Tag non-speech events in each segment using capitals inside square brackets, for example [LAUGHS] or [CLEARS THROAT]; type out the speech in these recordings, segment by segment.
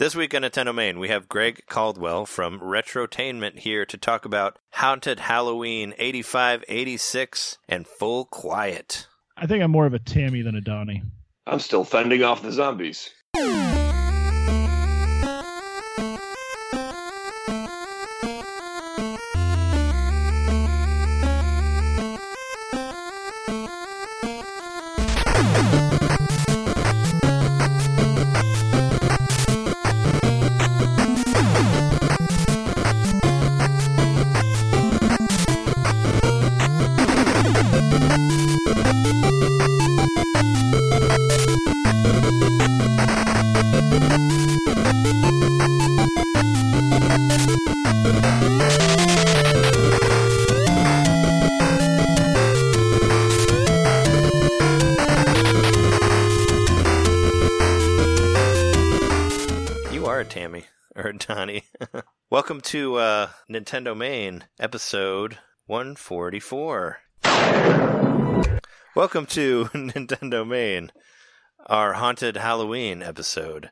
This week on Nintendo Main, we have Greg Caldwell from Retrotainment here to talk about Haunted Halloween 85, 86, and Full Quiet. I think I'm more of a Tammy than a Donnie. I'm still fending off the zombies. Welcome to uh, Nintendo Main, episode 144. Welcome to [LAUGHS] Nintendo Main, our Haunted Halloween episode,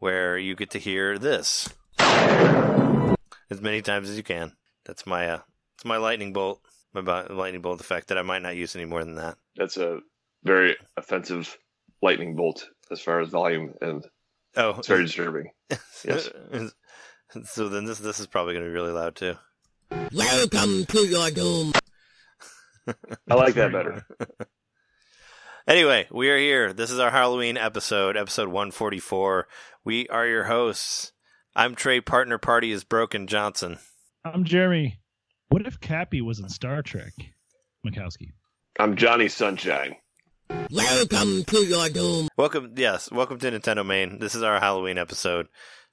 where you get to hear this as many times as you can. That's my uh, it's my lightning bolt, my lightning bolt effect that I might not use any more than that. That's a very offensive lightning bolt as far as volume, and Oh, it's very disturbing. [LAUGHS] Yes. So then this this is probably going to be really loud too. Welcome to your doom. [LAUGHS] I like that better. [LAUGHS] Anyway, we are here. This is our Halloween episode, episode 144. We are your hosts. I'm Trey. Partner party is Broken Johnson. I'm Jeremy. What if Cappy was in Star Trek? Mikowski. I'm Johnny Sunshine. Welcome to your doom. Welcome, yes, welcome to Nintendo Main. This is our Halloween episode.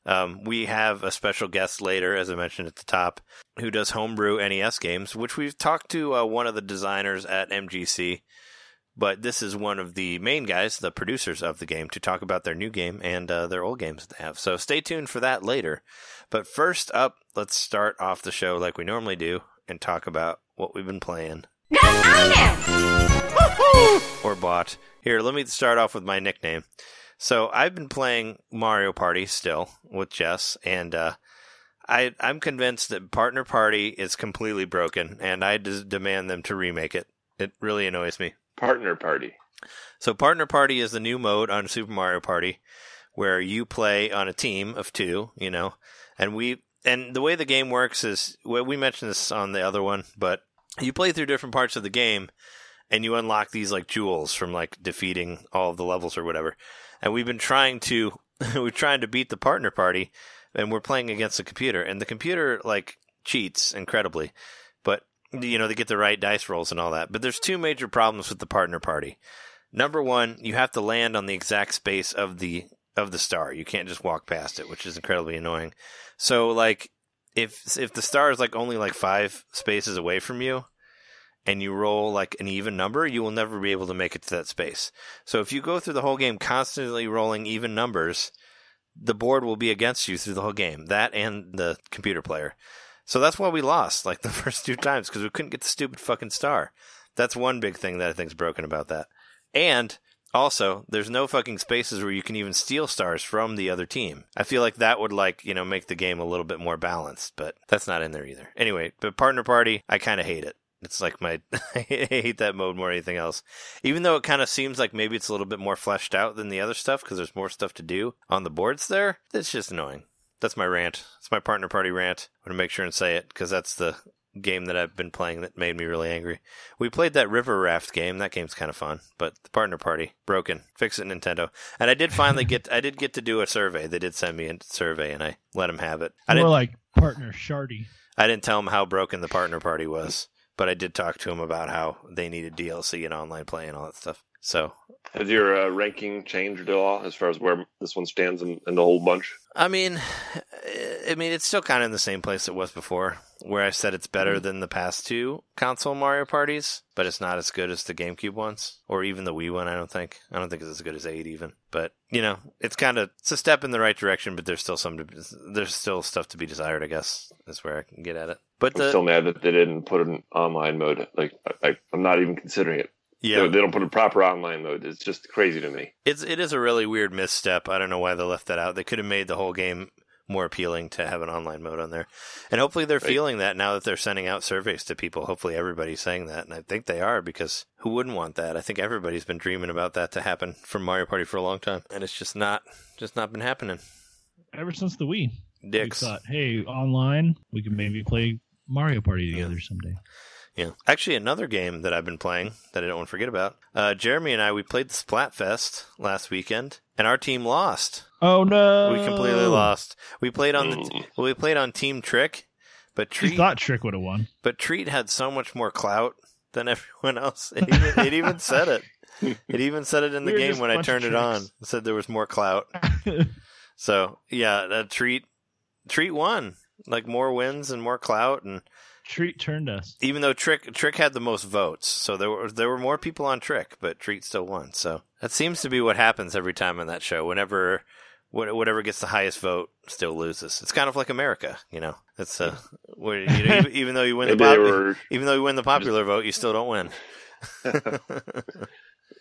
Um, we have a special guest later, as I mentioned at the top, who does homebrew NES games, which we've talked to uh, one of the designers at MGC. But this is one of the main guys, the producers of the game, to talk about their new game and uh, their old games that they have. So stay tuned for that later. But first up, let's start off the show like we normally do and talk about what we've been playing or bought. Here, let me start off with my nickname. So I've been playing Mario Party still with Jess, and uh, I I'm convinced that Partner Party is completely broken, and I des- demand them to remake it. It really annoys me. Partner party. So Partner Party is the new mode on Super Mario Party where you play on a team of two, you know, and we and the way the game works is well, we mentioned this on the other one, but you play through different parts of the game and you unlock these like jewels from like defeating all of the levels or whatever. And we've been trying to [LAUGHS] we're trying to beat the partner party and we're playing against the computer and the computer like cheats incredibly. But you know, they get the right dice rolls and all that. But there's two major problems with the partner party. Number one, you have to land on the exact space of the of the star. You can't just walk past it, which is incredibly annoying. So like if if the star is like only like five spaces away from you and you roll like an even number, you will never be able to make it to that space. So if you go through the whole game constantly rolling even numbers, the board will be against you through the whole game. That and the computer player. So that's why we lost like [LAUGHS] the first two times because we couldn't get the stupid fucking star. That's one big thing that I think's broken about that. And also, there's no fucking spaces where you can even steal stars from the other team. I feel like that would like, you know, make the game a little bit more balanced, but that's not in there either. Anyway, but partner party, I kind of hate it. It's like my [LAUGHS] I hate that mode more than anything else. Even though it kind of seems like maybe it's a little bit more fleshed out than the other stuff because there's more stuff to do on the boards there. It's just annoying. That's my rant. It's my partner party rant. I'm to make sure and say it because that's the game that I've been playing that made me really angry. We played that river raft game. That game's kind of fun, but the partner party broken. Fix it, Nintendo. And I did finally get. I did get to do a survey. They did send me a survey, and I let them have it. I More didn't. like partner Shardy. I didn't tell them how broken the partner party was, but I did talk to him about how they needed DLC and online play and all that stuff. So Has your uh, ranking changed at all as far as where this one stands in, in the whole bunch? I mean, I mean, it's still kind of in the same place it was before, where I said it's better mm-hmm. than the past two console Mario parties, but it's not as good as the GameCube ones, or even the Wii one. I don't think. I don't think it's as good as eight even. But you know, it's kind of it's a step in the right direction, but there's still some to, there's still stuff to be desired. I guess is where I can get at it. But I'm the still mad that they didn't put an online mode. Like I, I'm not even considering it. Yeah, They, they don't put a proper online mode. It's just crazy to me. it's it is a really weird misstep. I don't know why they left that out. They could have made the whole game more appealing to have an online mode on there, and hopefully they're Right. feeling that now that they're sending out surveys to people. Hopefully everybody's saying that, and I think they are because who wouldn't want that? I think everybody's been dreaming about that to happen from Mario Party for a long time, and it's just not just not been happening. Ever since the Wii, Dicks. we thought, hey, online, we can maybe play Mario Party together someday. Yeah. Actually, another game that I've been playing that I don't want to forget about. Uh, Jeremy and I, we played the Splatfest last weekend, and our team lost. Oh no! We completely lost. We played on the Mm. well, we played on Team Trick, but You Treat thought Trick would have won. but Treat had so much more clout than [LAUGHS] everyone else. It even, it even said it. It even said it in the We game when I turned it on. It said there was more clout. [LAUGHS] So yeah, that Treat Treat won. Like more wins and more clout and Treat turned us. even though Trick Trick had the most votes, so there were there were more people on Trick, but Treat still won. So that seems to be what happens every time on that show. Whenever whatever gets the highest vote still loses. It's kind of like America, you know. It's uh, where, you know, even, even though you win the [LAUGHS] Maybe pop- were even though you win the popular vote, you still don't win. [LAUGHS]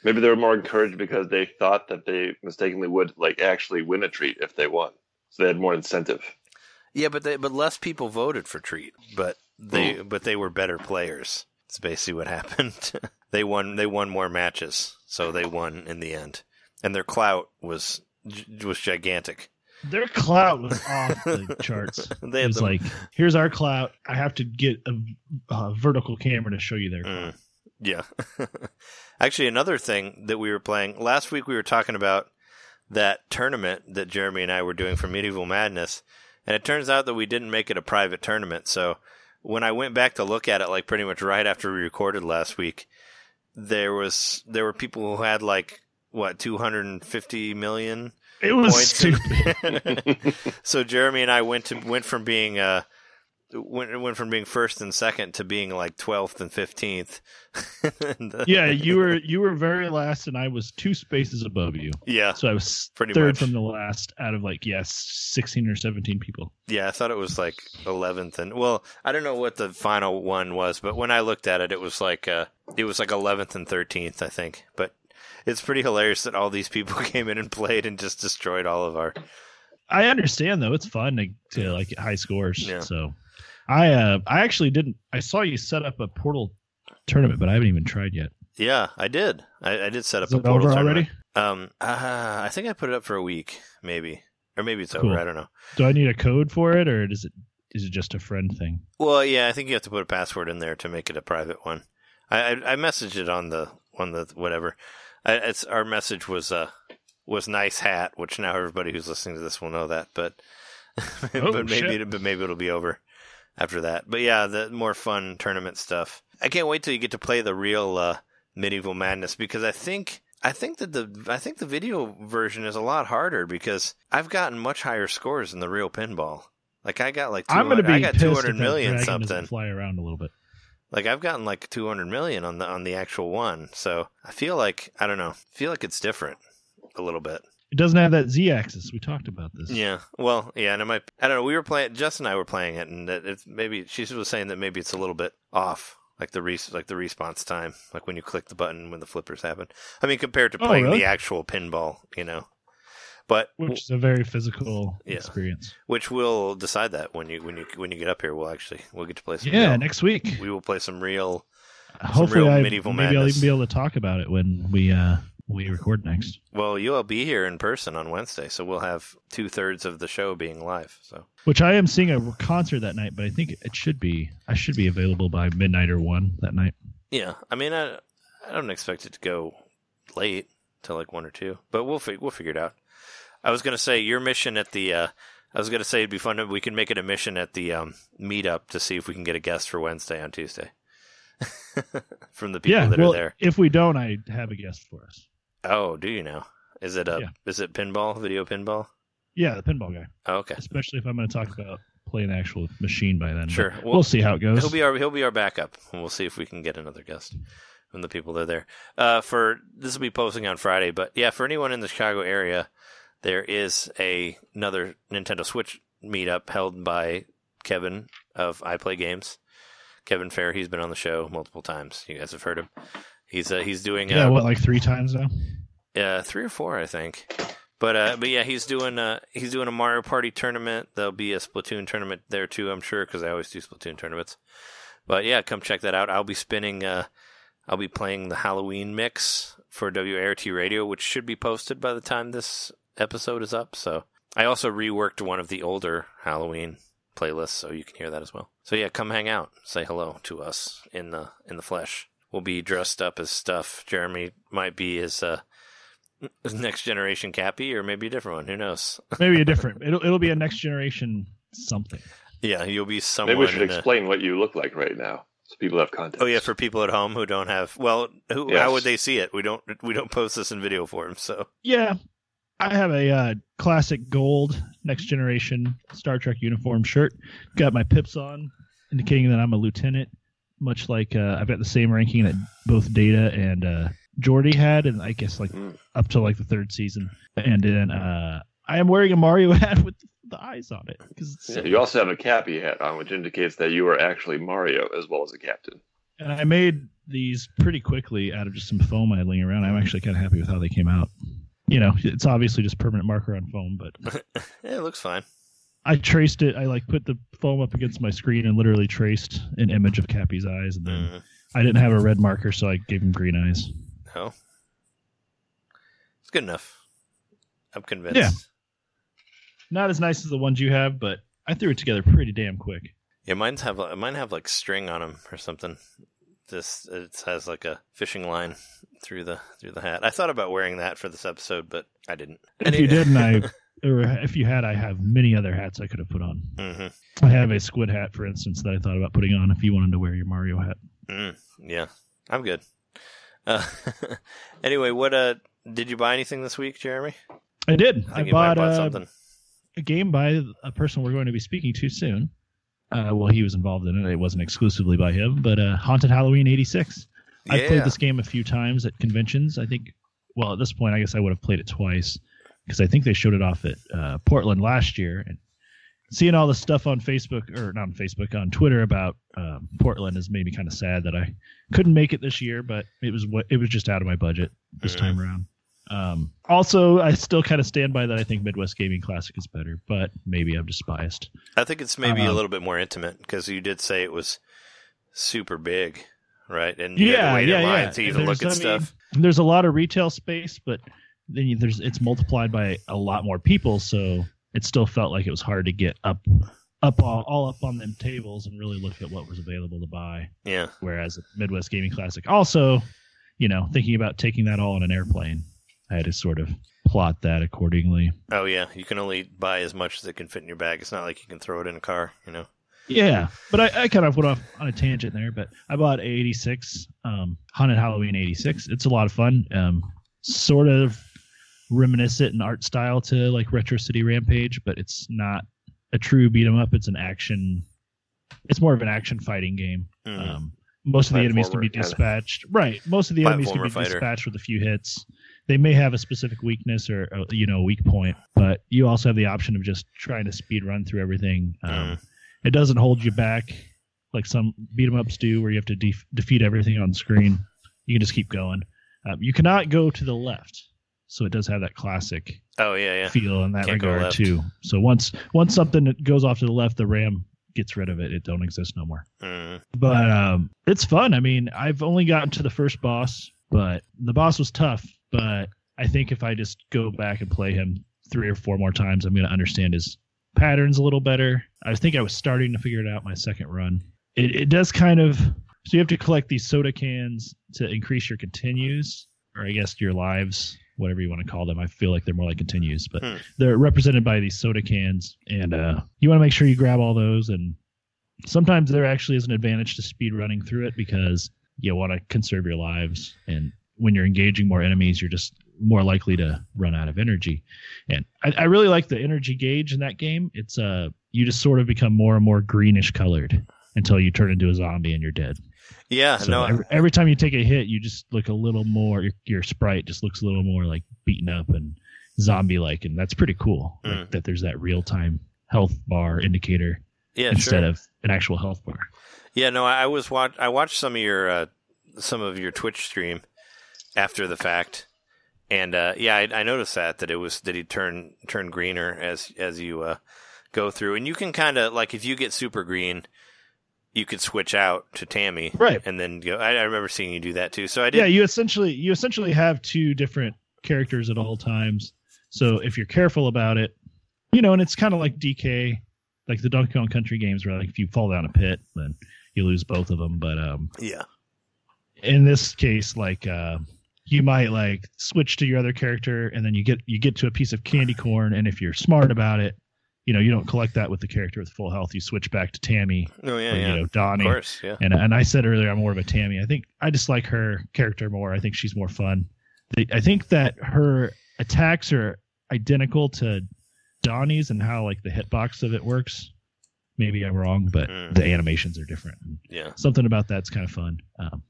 maybe they were more encouraged because they thought that they mistakenly would like actually win a treat if they won. So they had more incentive. yeah, but they, but less people voted for Treat, but they but they were better players. It's basically what happened. [LAUGHS] they won they won more matches, so they won in the end, and their clout was was gigantic. Their clout was off the [LAUGHS] charts. [LAUGHS] They was the- like, here's our clout. I have to get a, a vertical camera to show you their clout. Mm, yeah. Actually, another thing that we were playing last week, we were talking about that tournament that Jeremy and I were doing for Medieval Madness, and it turns out that we didn't make it a private tournament. So when I went back to look at it, like pretty much right after we recorded last week, there was there were people who had like what 250 million It was points. stupid. [LAUGHS] so Jeremy and I went to went from being uh went went from being first and second to being like twelfth and fifteenth. [LAUGHS] yeah, you were you were very last, and I was two spaces above you. yeah, So I was Pretty third much. from the last out of like yes, sixteen or seventeen people. yeah. I thought it was like eleventh, and well, I don't know what the final one was, but when I looked at it, it was like uh, it was like eleventh and thirteenth, I think. But it's pretty hilarious that all these people [LAUGHS] came in and played and just destroyed all of our. I understand though; it's fun to, to like high scores. Yeah. So, I uh I actually didn't. I saw you set up a portal tournament, but I haven't even tried yet. Yeah, I did. I, I did set up Is a portal over tournament. already? Um, uh, I think I put it up for a week, maybe, or maybe it's Cool. over. I don't know. Do I need a code for it, or is it is it just a friend thing? Well, yeah, I think you have to put a password in there to make it a private one. I I, I messaged it on the on the whatever. I, it's our message was uh was nice hat, which now everybody who's listening to this will know that, but [LAUGHS] Oh, but maybe shit. it, but maybe it'll be over after that. But yeah, the more fun tournament stuff. I can't wait till you get to play the real uh, medieval madness because I think I think that the I think the video version is a lot harder because I've gotten much higher scores than the real pinball. Like I got like I'm going to be I got two hundred million something. fly around a little bit. Like I've gotten like 200 million on the on the actual one. So I feel like I don't know. I feel like it's different a little bit. It doesn't have that z-axis. We talked about this. Yeah. Well, yeah, and it might I don't know. We were playing Jess and I were playing it and that it's maybe she was saying that maybe it's a little bit off. Like the res- like the response time, like when you click the button when the flippers happen. I mean, compared to Oh, playing really? the actual pinball, you know. But which is a very physical Yeah. experience. which we'll decide that when you when you when you get up here. We'll actually we'll get to play some. Yeah, real- next week. we will play some real. Hopefully, real I, medieval maybe I'll even be able to talk about it when we uh we record next. Well, you'll be here in person on Wednesday, so we'll have two thirds of the show being live. So Which I am seeing a concert that night, but I think it should be I should be available by midnight or one that night. yeah, I mean, I I don't expect it to go late till like one or two, but we'll fig- we'll figure it out. I was gonna say your mission at the. Uh, I was gonna say it'd be fun if we can make it a mission at the um, meetup to see if we can get a guest for Wednesday on Tuesday. [LAUGHS] From the people yeah, that well, are there. if we don't, I have a guest for us. Oh, do you know? Is it a Yeah. is it pinball video pinball? Yeah, the pinball guy. Oh, okay, Especially if I'm going to talk about playing the actual machine by then. sure. We'll, see how it goes. He'll be our he'll be our backup, and we'll see if we can get another guest from the people that are there. Uh, for this will be posting on Friday, but yeah, for anyone in the Chicago area, there is a another Nintendo Switch meetup held by Kevin of I Play Games. Kevin Fair, he's been on the show multiple times. You guys have heard him. He's uh, he's doing Yeah, uh, what like three times now? uh, three or four, I think. But uh, but yeah, he's doing uh, he's doing a Mario Party tournament. There'll be a Splatoon tournament there too, I'm sure, because I always do Splatoon tournaments. But yeah, come check that out. I'll be spinning. Uh, I'll be playing the Halloween mix for WART Radio, which should be posted by the time this episode is up. So I also reworked one of the older Halloween playlists, so you can hear that as well. So yeah, come hang out, say hello to us in the in the flesh. We'll be dressed up as stuff. Jeremy might be as uh, next generation Cappy, or maybe a different one. Who knows? [LAUGHS] Maybe a different. It'll it'll be a next generation something. Yeah, you'll be someone. Maybe we should in a- explain what you look like right now, so people have context. Oh yeah, for people at home who don't have well, who, Yes. how would they see it? We don't we don't post this in video form, so Yeah, I have a uh, classic gold next generation Star Trek uniform shirt. Got my pips on, indicating that I'm a lieutenant. Much like uh, I've got the same ranking that both Data and uh, Geordi had, and I guess like Mm. up to like the third season. And then uh, I am wearing a Mario [LAUGHS] hat with the eyes on it because it's Yeah, you also have a cappy hat on, which indicates that you are actually Mario as well as a captain. And I made these pretty quickly out of just some foam I had laying around. I'm actually kind of happy with how they came out. You know, it's obviously just permanent marker on foam, but [LAUGHS] it looks fine. I traced it. I like put the foam up against my screen and literally traced an image of Cappy's eyes. And then Mm, I didn't have a red marker, so I gave him green eyes. no, it's good enough. I'm convinced. Yeah. Not as nice as the ones you have, but I threw it together pretty damn quick. Yeah, mine's have mine have like string on them or something. This it has like a fishing line through the through the hat. I thought about wearing that for this episode, but I didn't. If you didn't, I [LAUGHS] or if you had, I have many other hats I could have put on. hmm I have a squid hat, for instance, that I thought about putting on if you wanted to wear your Mario hat. Mm, yeah, I'm good. Uh, [LAUGHS] anyway, what uh did you buy anything this week, Jeremy? I did. I I, think you might bought bought uh, something. a game by a person we're going to be speaking to soon. Uh, well, he was involved in it. It wasn't exclusively by him, but uh, Haunted Halloween '86. I've played this game a few times at conventions. I think, well, at this point, I guess I would have played it twice because I think they showed it off at uh, Portland last year. And seeing all the stuff on Facebook, or not on Facebook, on Twitter about um, Portland has made me kind of sad that I couldn't make it this year. But it was what it was just out of my budget this Mhm. time around. Um, also, I still kind of stand by that. I think Midwest Gaming Classic is better, but maybe I'm just biased. I think it's maybe a Um, little bit more intimate because you did say it was super big, right? And Yeah, yeah, yeah. to even look at I mean, stuff. There's a lot of retail space, but then you, there's it's multiplied by a lot more people, so it still felt like it was hard to get up, up all, all up on them tables and really look at what was available to buy. Yeah, Whereas Midwest Gaming Classic, also, you know, thinking about taking that all on an airplane, I had to sort of plot that accordingly. Oh yeah, you can only buy as much as it can fit in your bag. It's not like you can throw it in a car, you know. Yeah, but I, I kind of went off on a tangent there. But I bought a 86, um, Haunted Halloween 86. It's a lot of fun. Um, sort of reminiscent in art style to like Retro City Rampage, but it's not a true beat 'em up. It's an action. It's more of an action fighting game. Mhm. Um, most of the enemies can be Platformer kinda. dispatched. Right. Most of the enemies can be fighter. dispatched with a few hits. They may have a specific weakness or uh, you know a weak point, but you also have the option of just trying to speed run through everything. Um, Mhm. It doesn't hold you back like some beat 'em ups do, where you have to def- defeat everything on screen. You can just keep going. Um, you cannot go to the left, so it does have that classic Oh yeah, yeah. feel in that Can't regard too. So once once something goes off to the left, the RAM gets rid of it. It don't exist no more. Mm. But um, it's fun. I mean, I've only gotten to the first boss, but the boss was tough. But I think if I just go back and play him three or four more times, I'm going to understand his patterns a little better. I think I was starting to figure it out my second run. It, it does kind of. So you have to collect these soda cans to increase your continues, or I guess your lives, whatever you want to call them. I feel like they're more like continues, but Hmm. they're represented by these soda cans, and uh, you want to make sure you grab all those and sometimes there actually is an advantage to speed running through it because you want to conserve your lives and when you're engaging more enemies you're just more likely to run out of energy and i, I really like the energy gauge in that game it's uh you just sort of become more and more greenish colored until you turn into a zombie and you're dead Yeah, so no, every, every time you take a hit you just look a little more your, your sprite just looks a little more like beaten up and zombie like and that's pretty cool like, Mm. that there's that real-time health bar indicator yeah, instead sure. of an actual health bar Yeah, no, I, I was watch. I watched some of your uh, some of your Twitch stream after the fact, and uh, yeah, I, I noticed that that it was that he turn turn greener as as you uh, go through, and you can kind of like if you get super green, you could switch out to Tammy, Right. and then go. I, I remember seeing you do that too. So I did. Yeah, you essentially you essentially have two different characters at all times. So if you're careful about it, you know, and it's kind of like DK, like the Donkey Kong Country games, where like if you fall down a pit, then you lose both of them. But um, yeah. in this case, like uh, you might like switch to your other character, and then you get you get to a piece of candy corn, and if you're smart about it, you know, you don't collect that with the character with full health. You switch back to Tammy Oh yeah, or yeah. you know Donnie. of course, yeah. And and I said earlier I'm more of a Tammy. I think I just like her character more. I think she's more fun. The, I think that her attacks are identical to Donnie's and how like the hitbox of it works. Maybe I'm wrong, but Mm. the animations are different. Yeah. Something about that's kind of fun. Um,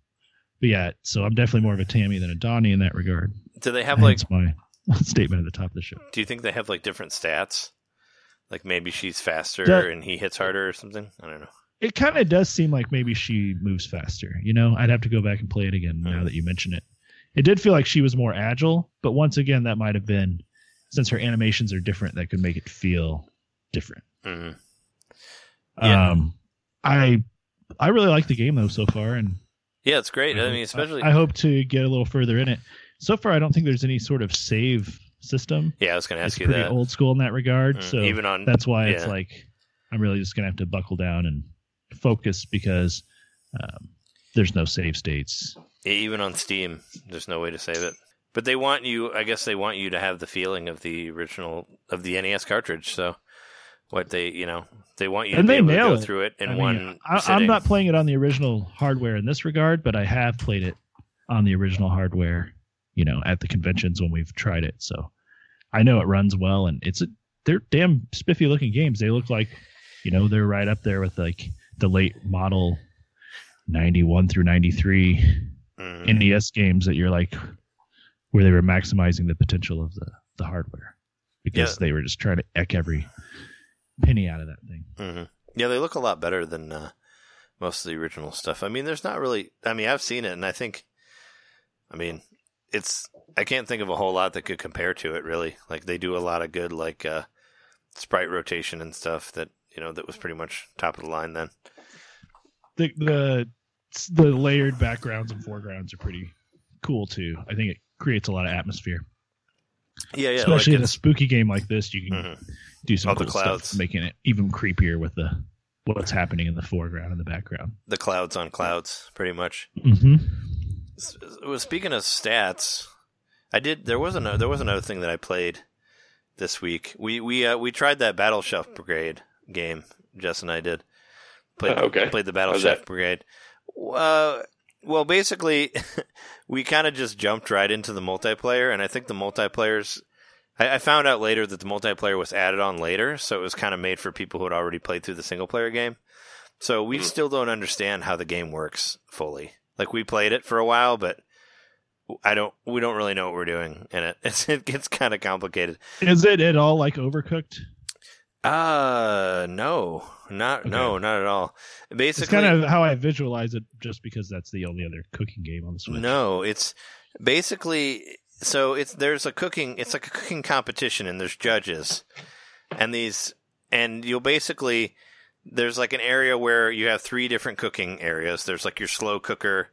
but yeah, so I'm definitely more of a Tammy than a Donnie in that regard. Do they have like? My [LAUGHS] statement at the top of the show. Do you think they have like different stats? Like maybe she's faster That- and he hits harder or something. I don't know. It kind of does seem like maybe she moves faster. You know, I'd have to go back and play it again now Mm. that you mention it. It did feel like she was more agile, but once again, that might have been since her animations are different, that could make it feel different. hmm Yeah. Um, I I really like the game though so far, and Yeah, it's great. I mean, especially. I, I hope to get a little further in it. So far, I don't think there's any sort of save system. yeah, I was going to It's ask you pretty that. old school in that regard. Mm, So even on that's why it's like I'm really just gonna have to buckle down and focus because um, there's no save states. Even on Steam, there's no way to save it. But they want you. I guess they want you to have the feeling of the original of the NES cartridge. So, what they, you know, they want you And to they to nail go it. through it in I mean, one. I, I'm not playing it on the original hardware in this regard, but I have played it on the original hardware. You know, at the conventions when we've tried it, so I know it runs well, and it's a they're damn spiffy looking games. They look like, you know, they're right up there with like the late model 91 through 93 Mhm. NES games that you're like where they were maximizing the potential of the the hardware because Yeah. they were just trying to eck every penny out of that thing. hmm Yeah, they look a lot better than uh, most of the original stuff. I mean, there's not really. I mean, I've seen it, and I think, I mean, it's. I can't think of a whole lot that could compare to it. Really, like they do a lot of good, like uh, sprite rotation and stuff that you know that was pretty much top of the line then. the the the layered backgrounds and foregrounds are pretty cool too. I think it creates a lot of atmosphere, Yeah, yeah, especially like in a spooky game like this. You can mhm. do some All the cool clouds. stuff, making it even creepier with the what's happening in the foreground and the background. the clouds on clouds, pretty much. Mm-hmm. Speaking of stats, I did. There was another. There was another thing that I played this week. We we uh, we tried that Battle Chef Brigade game. Jess and I did. Played, Oh, [LAUGHS] okay. Played the Battle How's Chef that? Brigade. Uh, well, basically, [LAUGHS] we kind of just jumped right into the multiplayer, and I think the multiplayers. I, I found out later that the multiplayer was added on later, so it was kind of made for people who had already played through the single player game. So we Mhm. still don't understand how the game works fully. Like we played it for a while, but I don't. We don't really know what we're doing in it. [LAUGHS] It's, it gets kind of complicated. Is it at all like Overcooked? Uh no, not no, not at all. Basically, It's kind of how I visualize it, just because that's the only other cooking game on the Switch. No, it's basically so it's there's a cooking it's like a cooking competition and there's judges. And these and you'll basically there's like an area where you have three different cooking areas. There's like your slow cooker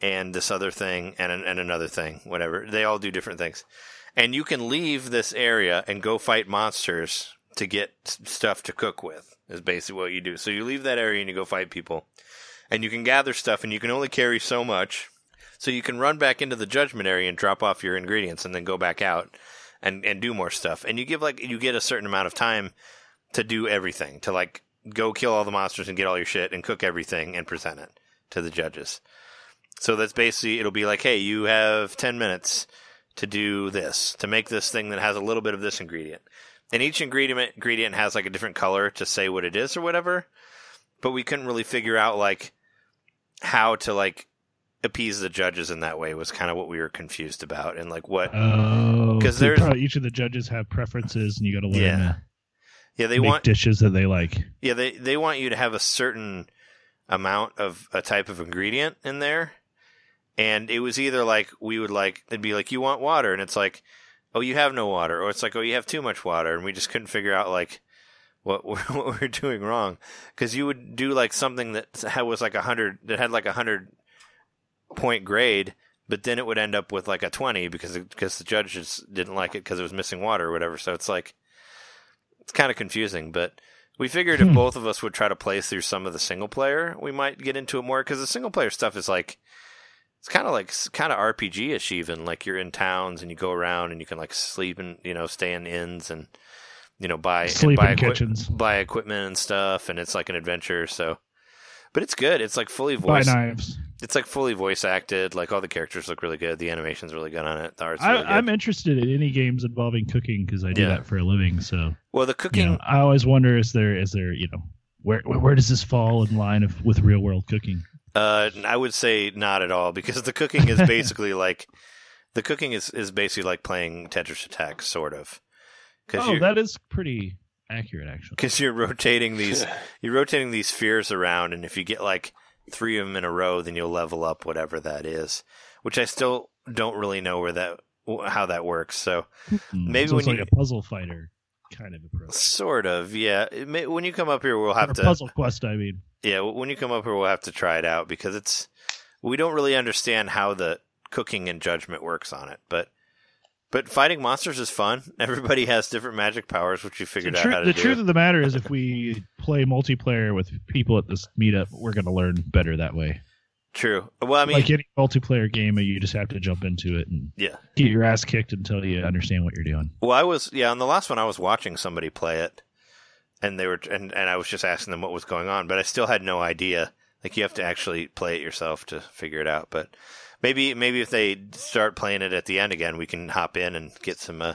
and this other thing and an- and another thing, whatever. They all do different things. And you can leave this area and go fight monsters to get stuff to cook with. Is basically what you do. So you leave that area and you go fight people. And you can gather stuff and you can only carry so much. So you can run back into the judgment area and drop off your ingredients and then go back out and, and do more stuff. And you give like you get a certain amount of time to do everything. To like go kill all the monsters and get all your shit and cook everything and present it to the judges. So that's basically it'll be like, hey, you have ten minutes to do this, to make this thing that has a little bit of this ingredient. And each ingredient ingredient has like a different color to say what it is or whatever. But we couldn't really figure out like how to like appease the judges in that way was kind of what we were confused about and like what Oh, 'Cause so there's- probably each of the judges have preferences, and you got to learn Yeah. Yeah they want dishes that they like. yeah they they want you to have a certain amount of a type of ingredient in there. And it was either like we would like it'd be like you want water, and it's like, oh you have no water, or it's like oh you have too much water, and we just couldn't figure out like what we're, [LAUGHS] what we're doing wrong. Because you would do like something that was like a hundred that had like a hundred point grade, but then it would end up with like a twenty because because the judges didn't like it because it was missing water or whatever. So it's like it's kind of confusing, but. We figured if Hmm. both of us would try to play through some of the single player, we might get into it more because the single player stuff is like it's kind of like kind of RPG ish even. Like you're in towns and you go around and you can like sleep and you know stay in inns and you know buy Sleep buy in equi- kitchens. buy equipment and stuff, and it's like an adventure. So, but it's good. It's like fully Buy knives. It's like fully voice acted. Like all the characters look really good. The animation's really good on it. The art's I, really good. I'm interested in any games involving cooking because I do Yeah. that for a living. So well, the you cooking. know, I always wonder is there is there you know where where, where does this fall in line of with real world cooking? Uh, I would say not at all because the cooking is basically [LAUGHS] like the cooking is is basically like playing Tetris Attack, sort of. Because Oh, that is pretty accurate actually. [LAUGHS] because you're rotating these [LAUGHS] you're rotating these spheres around, and if you get like three of them in a row, then you'll level up whatever that is. Which I still don't really know where that how that works. So Hmm, Maybe so when like you- a puzzle fighter kind of approach. sort of, yeah. May, when you come up here, we'll have a to puzzle quest. I mean, Yeah, when you come up here, we'll have to try it out because it's we don't really understand how the cooking and judgment works on it. But but fighting monsters is fun. [LAUGHS] Everybody has different magic powers, which you the, figured out how to the do. truth of the matter is, if we play multiplayer with people at this meetup, we're going to learn better that way. True. Well, I mean, like any multiplayer game, you just have to jump into it and yeah. get your ass kicked until you understand what you're doing. Well, I was yeah on the last one. I was watching somebody play it, and they were and and I was just asking them what was going on, but I still had no idea. Like you have to actually play it yourself to figure it out. But maybe maybe if they start playing it at the end again, we can hop in and get some. Uh,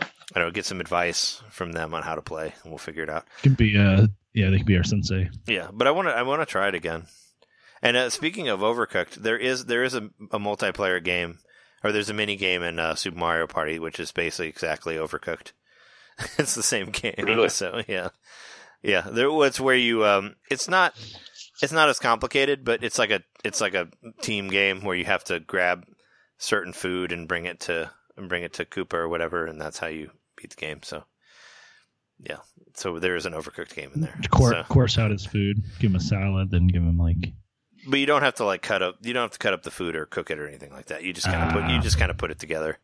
I don't know, get some advice from them on how to play, and we'll figure it out. Can be, uh, yeah, they can be our sensei. Yeah, but I want to I want to try it again. And uh, speaking of Overcooked, there is there is a, a multiplayer game, or there's a mini game in uh, Super Mario Party, which is basically exactly Overcooked. [LAUGHS] it's the same game. Really? So yeah, yeah. There, it's where you um, it's not it's not as complicated, but it's like a it's like a team game where you have to grab certain food and bring it to and bring it to Koopa or whatever, and that's how you beat the game. So. Yeah, so there is an overcooked game in there. Cour- So- Course out his food, give him a salad, then give him like But you don't have to like cut up. You don't have to cut up the food or cook it or anything like that. You just kind of put. You Ah. just kind of put it together.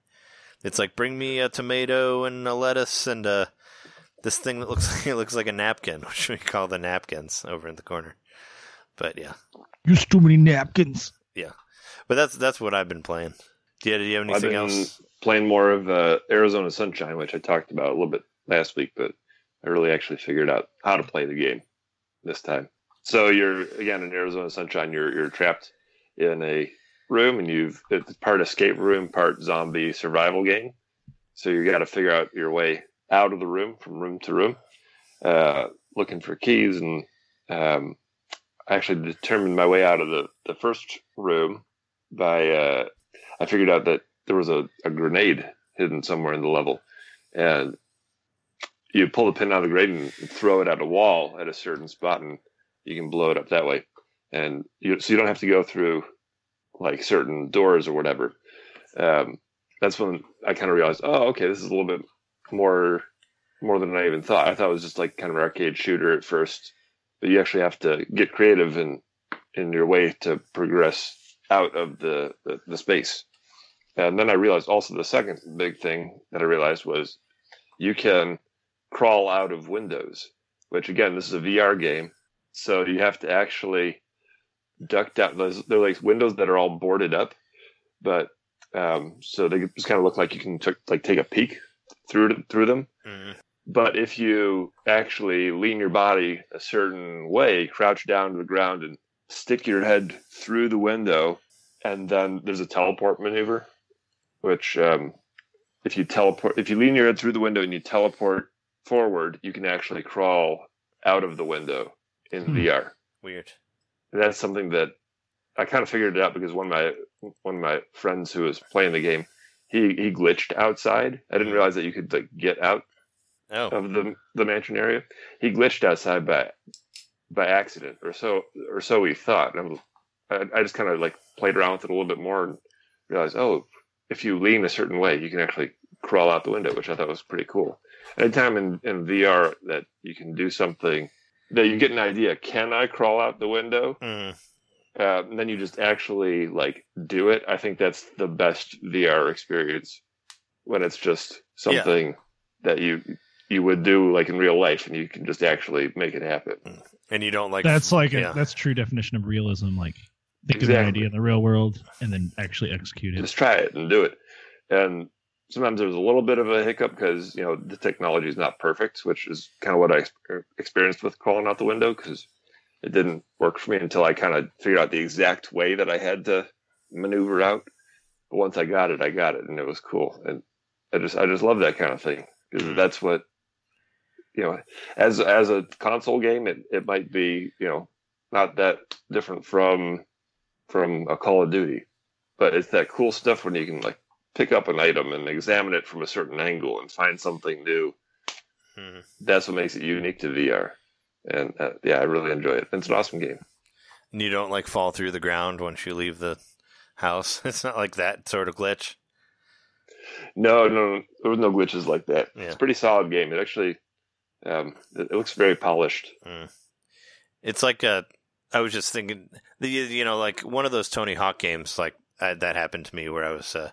It's like bring me a tomato and a lettuce and uh this thing that looks like [LAUGHS] it looks like a napkin, [LAUGHS] which we call the napkins over in the corner. But yeah, use too many napkins. Yeah, but that's that's what I've been playing. Do you, do you have I've anything been else? playing more of uh, Arizona Sunshine, which I talked about a little bit last week, but I really actually figured out how to play the game this time. So you're again in Arizona Sunshine. You're you're trapped in a room, and you've it's part escape room, part zombie survival game. So you got to figure out your way out of the room from room to room, uh, looking for keys, and um, I actually determined my way out of the the first room by uh, I figured out that there was a, a grenade hidden somewhere in the level, and you pull the pin out of the grenade and throw it at a wall at a certain spot, and you can blow it up that way. And you, so you don't have to go through like certain doors or whatever. Um, that's when I kind of realized, oh, okay, this is a little bit more more than I even thought. I thought it was just like kind of an arcade shooter at first, you actually have to get creative in in your way to progress out of the, the, the space. And then I realized also the second big thing that I realized was you can crawl out of windows, which again, this is a VR game. So you have to actually duck down. Those, they're like windows that are all boarded up, but um, so they just kind of look like you can took like take a peek through through them. Mhm. But if you actually lean your body a certain way, crouch down to the ground and stick your head through the window, and then there's a teleport maneuver, which um, if you teleport, if you lean your head through the window and you teleport forward, you can actually crawl out of the window in Hmm. VR. Weird. That's something that I kind of figured it out because one of my one of my friends who was playing the game, he he glitched outside. I didn't realize that you could like get out Oh, of the the mansion area. He glitched outside by by accident, or so or so he thought. And I, I just kind of like played around with it a little bit more and realized, oh, if you lean a certain way, you can actually crawl out the window, which I thought was pretty cool. Anytime in, in VR that you can do something that you get an idea, can I crawl out the window? Mm. Uh, and then you just actually like do it. I think that's the best VR experience when it's just something that you you would do like in real life and you can just actually make it happen. And you don't like That's like a, that's true definition of realism. Like think of an idea in the real world and then actually execute it. just try it and do it. And sometimes there's a little bit of a hiccup because you know the technology is not perfect, which is kind of what I er, experienced with crawling out the window because it didn't work for me until I kind of figured out the exact way that I had to maneuver out. But once I got it, I got it, and it was cool. And I just I just love that kind of thing because mm. that's what you know. As as a console game, it it might be you know not that different from from a Call of Duty, but it's that cool stuff when you can like pick up an item and examine it from a certain angle and find something new. Mhm. That's what makes it unique to VR. And uh, yeah, I really enjoy it. It's an awesome game. And you don't like fall through the ground once you leave the house. [LAUGHS] It's not like that sort of glitch. No, no, there was no glitches like that. Yeah. It's a pretty solid game. It actually, um, it, it looks very polished. It's like a. I was just thinking, the you know, like one of those Tony Hawk games, like uh, that happened to me where I was. Uh,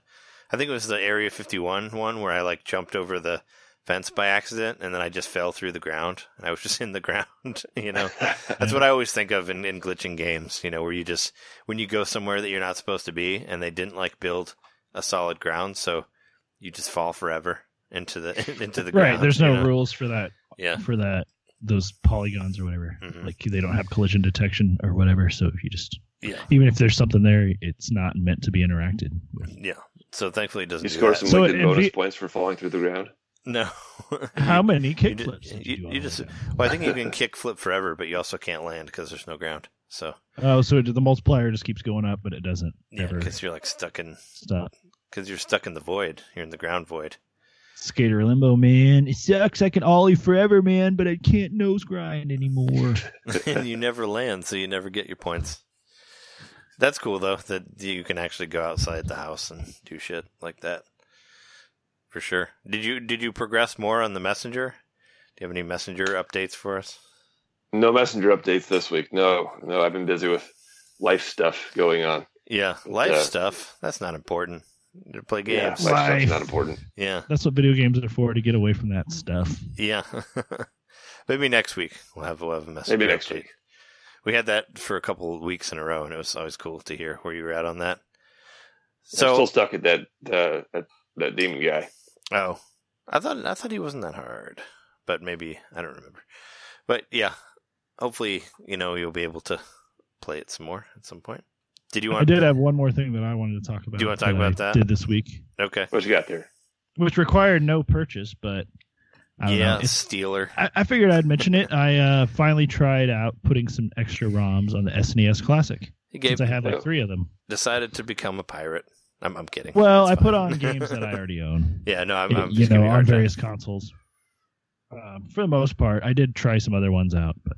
I think it was the Area 51 one where I like jumped over the fence by accident and then I just fell through the ground and I was just [LAUGHS] in the ground. [LAUGHS] You know, that's what I always think of in, in glitching games. You know, where you just when you go somewhere that you're not supposed to be and they didn't like build a solid ground, so you just fall forever into the [LAUGHS] into the ground. right. There's you no know? rules for that Yeah. for that those polygons or whatever. Mhm. Like they don't have collision detection or whatever. So if you just Yeah. even if there's something there, it's not meant to be interacted with. Yeah. So thankfully it doesn't You do score that. some So wicked in bonus V- points for falling through the ground. No. [LAUGHS] How many You, kickflips? ju- did you, do you just that? [LAUGHS] well, I think you can kick flip forever, but you also can't land because there's no ground. So Oh, so the multiplier just keeps going up, but it doesn't yeah, because you're like stuck in stop. because you're stuck in the void. You're in the ground void. Skater limbo, man. It sucks. I can ollie forever, man, but I can't nose grind anymore. [LAUGHS] and you never land, so you never get your points. That's cool though that you can actually go outside the house and do shit like that. For sure. Did you did you progress more on the messenger? Do you have any messenger updates for us? No messenger updates this week. No, no, I've been busy with life stuff going on. Yeah, life Uh, stuff. That's not important. To play games. life Life. stuff's not important. Yeah. That's what video games are for to get away from that stuff. Yeah. [LAUGHS] Maybe next week we'll have, we'll have a messenger Maybe next update. week. We had that for a couple of weeks in a row, and it was always cool to hear where you were at on that. I'm still stuck at that uh, that, that demon guy. oh, I thought I thought he wasn't that hard, but maybe I don't remember. But yeah, hopefully you know you'll be able to play it some more at some point. Did you want? I did have one more thing that I wanted to talk about. Do you wanna talk that I about that? Did this week, Okay. What you got there? which required no purchase, but I don't Yeah, know. Steeler. I, I figured I'd mention it. I uh, finally tried out putting some extra ROMs on the SNES Classic He gave since I have like Yeah. three of them. decided to become a pirate. I'm, I'm kidding. Well, It's I put on games that I [LAUGHS] already own. yeah, no, I'm, I'm you just know, giving on hard time. various consoles. Um, for the most part, I did try some other ones out, but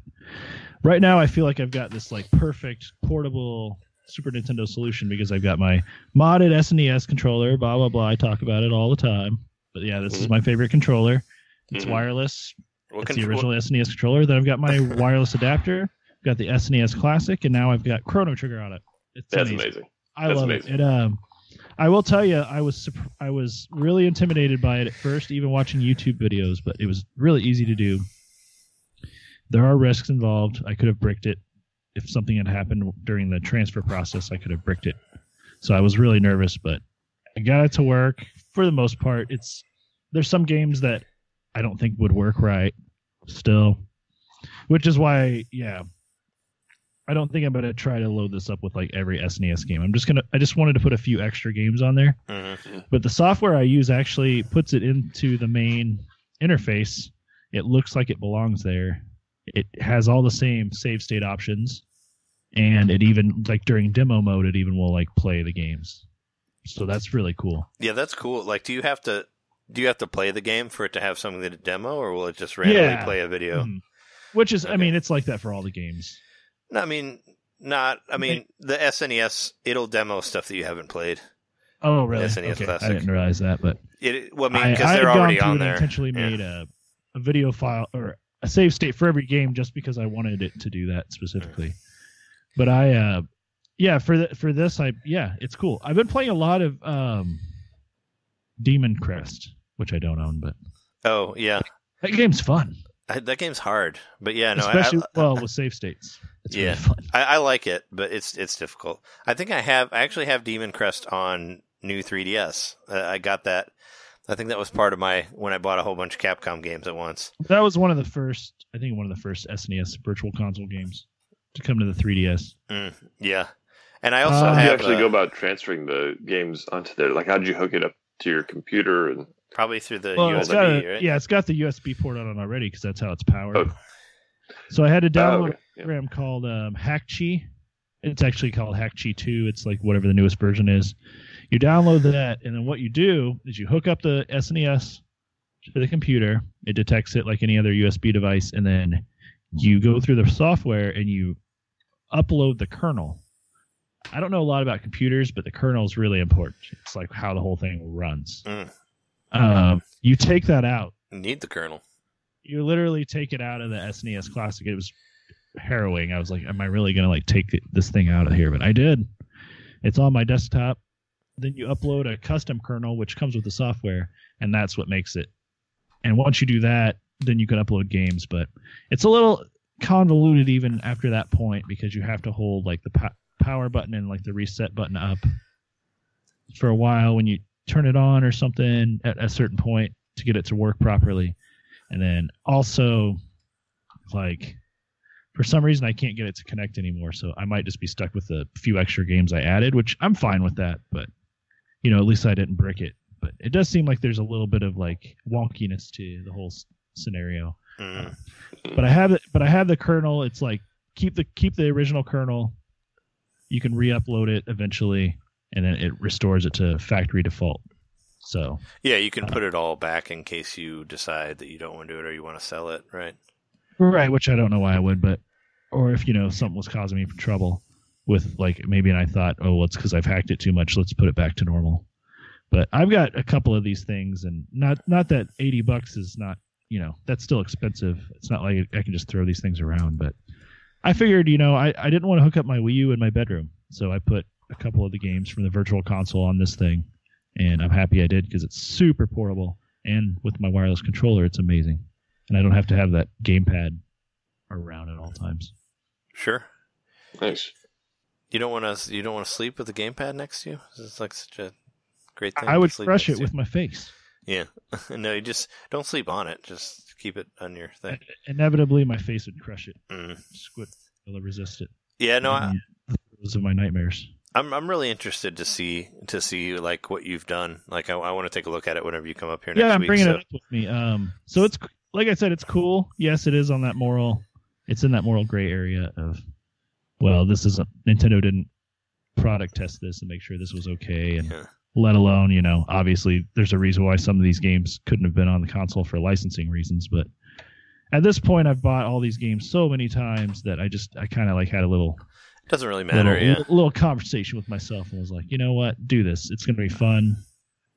right now I feel like I've got this like perfect portable Super Nintendo solution because I've got my modded SNES controller. Blah blah blah. I talk about it all the time. But yeah, this is Mhm. my favorite controller. It's Mhm. wireless. What It's the original SNES controller. Then I've got my [LAUGHS] wireless adapter. I've got the SNES Classic, and now I've got Chrono Trigger on it. It's That's amazing. amazing. I That's love amazing. it. It um, I will tell you, I was I was really intimidated by it at first, even watching YouTube videos, but it was really easy to do. There are risks involved. I could have bricked it if something had happened during the transfer process. I could have bricked it, so I was really nervous, but I got it to work for the most part. It's there's some games that I don't think would work right still, which is why yeah, I don't think I'm gonna try to load this up with like every SNES game. I'm just gonna I just wanted to put a few extra games on there. Mhm. But the software I use actually puts it into the main interface. It looks like it belongs there. It has all the same save state options, and it even like during demo mode, it even will like play the games. So that's really cool. Yeah, that's cool. Like, do you have to do you have to play the game for it to have something to demo, or will it just randomly Yeah. play a video? Mhm. Which is, I mean, it's like that for all the games. No, I mean, not. I mean, the SNES it'll demo stuff that you haven't played. Oh, really? SNES okay. Classic. I didn't realize that, but It. Well, I mean, because they're already on there. intentionally Yeah. made a, a video file or a save state for every game just because I wanted it to do that specifically. But I, uh, yeah, for the, for this, I yeah, it's cool. I've been playing a lot of um, Demon Crest, which I don't own, but Oh yeah, that game's fun, I, that game's hard, but yeah, no, I, especially I, well with save states. It's Yeah. really fun. I, I like it, but it's it's difficult. I think I have I actually have Demon Crest on new 3DS. Uh, I got that. I think that was part of my when I bought a whole bunch of Capcom games at once. That was one of the first, I think, one of the first SNES virtual console games to come to the 3DS. Mm, yeah, and I also Uh, How do you actually uh, go about transferring the games onto there? Like, how did you hook it up to your computer? And probably through the Well, it's USB, got a- right? Yeah, it's got the USB port on it already because that's how it's powered. Oh. So I had to Oh, download okay. a Yeah. program called um, Hakchi. It's actually called Hakchi 2. It's like whatever the newest version is. You download that, and then what you do is you hook up the SNES to the computer. It detects it like any other USB device, and then you go through the software and you upload the kernel. I don't know a lot about computers, but the kernel is really important. It's like how the whole thing runs. Mm. Um, you take that out Need the kernel. you literally take it out of the SNES Classic. It was harrowing. I was like, "Am I really gonna like take this thing out of here?" But I did. It's on my desktop. Then you upload a custom kernel, which comes with the software, and that's what makes it. And once you do that, then you can upload games. But it's a little convoluted even after that point because you have to hold like the po- power button and like the reset button up for a while when you turn it on or something at a certain point to get it to work properly. And then also, like, for some reason, I can't get it to connect anymore. So I might just be stuck with the few extra games I added, which I'm fine with that. But, you know, at least I didn't brick it. But it does seem like there's a little bit of like wonkiness to the whole s- scenario. Mm. But I have it. But I have the kernel. It's like keep the keep the original kernel. You can re-upload it eventually, and then it restores it to factory default. So Yeah, you can put it all back in case you decide that you don't want to do it or you want to sell it, right? Right, which I don't know why I would, but or if you know something was causing me trouble with like maybe and I thought, oh, well, it's because I've hacked it too much. Let's put it back to normal. But I've got a couple of these things, and not not that eighty bucks is not you know that's still expensive. It's not like I can just throw these things around, but I figured you know I I didn't want to hook up my Wii U in my bedroom, so I put a couple of the games from the Virtual Console on this thing, and I'm happy I did because it's super portable, and with my wireless controller, it's amazing and I don't have to have that gamepad around at all times. Sure. Nice. You don't want to. You don't want to sleep with the gamepad next to you. It's like such a great thing. I would crush it with my face. Yeah. [LAUGHS] no, you just don't sleep on it. Just keep it on your thing. Inevitably, my face would crush it. Mm. Squid will resist it. Yeah. No, I, those are my nightmares. I'm I'm really interested to see to see like what you've done. Like I, I want to take a look at it whenever you come up here next Yeah, I'm week. bringing so- it up with me. Um, so it's like I said, it's cool. Yes, it is on that moral. It's in that moral gray area of, well, this isn't Nintendo didn't product test this and make sure this was okay, and Yeah. let alone you know obviously there's a reason why some of these games couldn't have been on the console for licensing reasons, but at this point I've bought all these games so many times that I just I kind of like had a little it Doesn't really matter. little, yeah. little, little conversation with myself and was like, you know what, do this. It's going to be fun.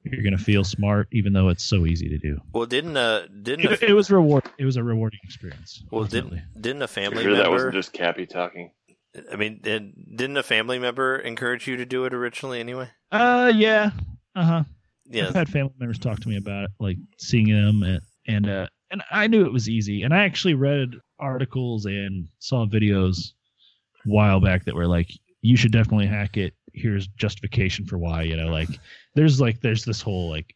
You're going to feel smart, even though it's so easy to do. Well, didn't uh didn't It, a, it was reward. It was a rewarding experience. well ultimately. didn't didn't a family sure that wasn't just Cappy talking? I mean, did, didn't a family member encourage you to do it originally? Anyway. Uh, yeah. Uh huh. Yeah. I've had family members talk to me about it, like seeing them, and and uh, and I knew it was easy. And I actually read articles and saw videos a while back that were like, you should definitely hack it. Here's justification for why. You know, like there's like there's this whole like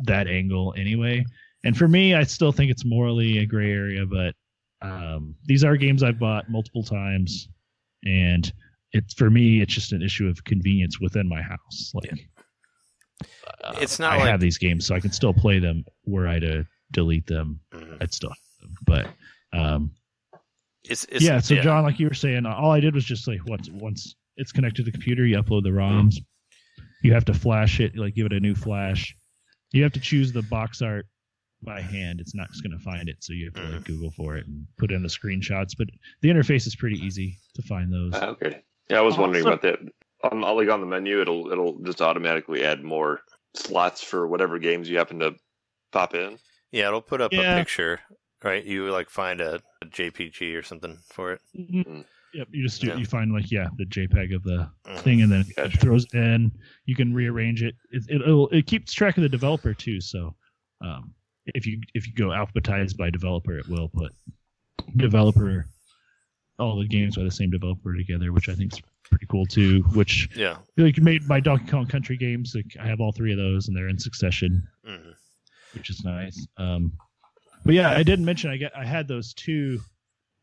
that angle anyway. And for me, I still think it's morally a gray area, but um, these are games I've bought multiple times, and it's for me, it's just an issue of convenience within my house. Like, uh, It's not I like- have these games, so I can still play them. Were I to delete them, Mhm. I'd still have them. But um, It's, it's yeah, so John, like you were saying, all I did was just like once once it's connected to the computer, you upload the ROMs. You have to flash it, like give it a new flash. You have to choose the box art by hand. It's not just going to find it, so you have to like Google for it and put in the screenshots. But the interface is pretty easy to find those. Ah, okay. Yeah, I was wondering Also- about that. On like on the menu, it'll it'll just automatically add more slots for whatever games you happen to pop in. Yeah, it'll put up Yeah. a picture, right? You like find a, a JPG or something for it. Mhm. Yep, you just do, Yeah. you find like yeah the JPEG of the Mhm. thing, and then Gotcha. it throws it in. You can rearrange it. It it it'll, it keeps track of the developer too. So um, if you if you go alphabetized by developer, it will put developer all the games by the same developer together, which I think is pretty cool too. Which Yeah. like made my Donkey Kong Country games. Like I have all three of those, and they're in succession. hmm which is nice. Um, but yeah, I didn't mention I get I had those two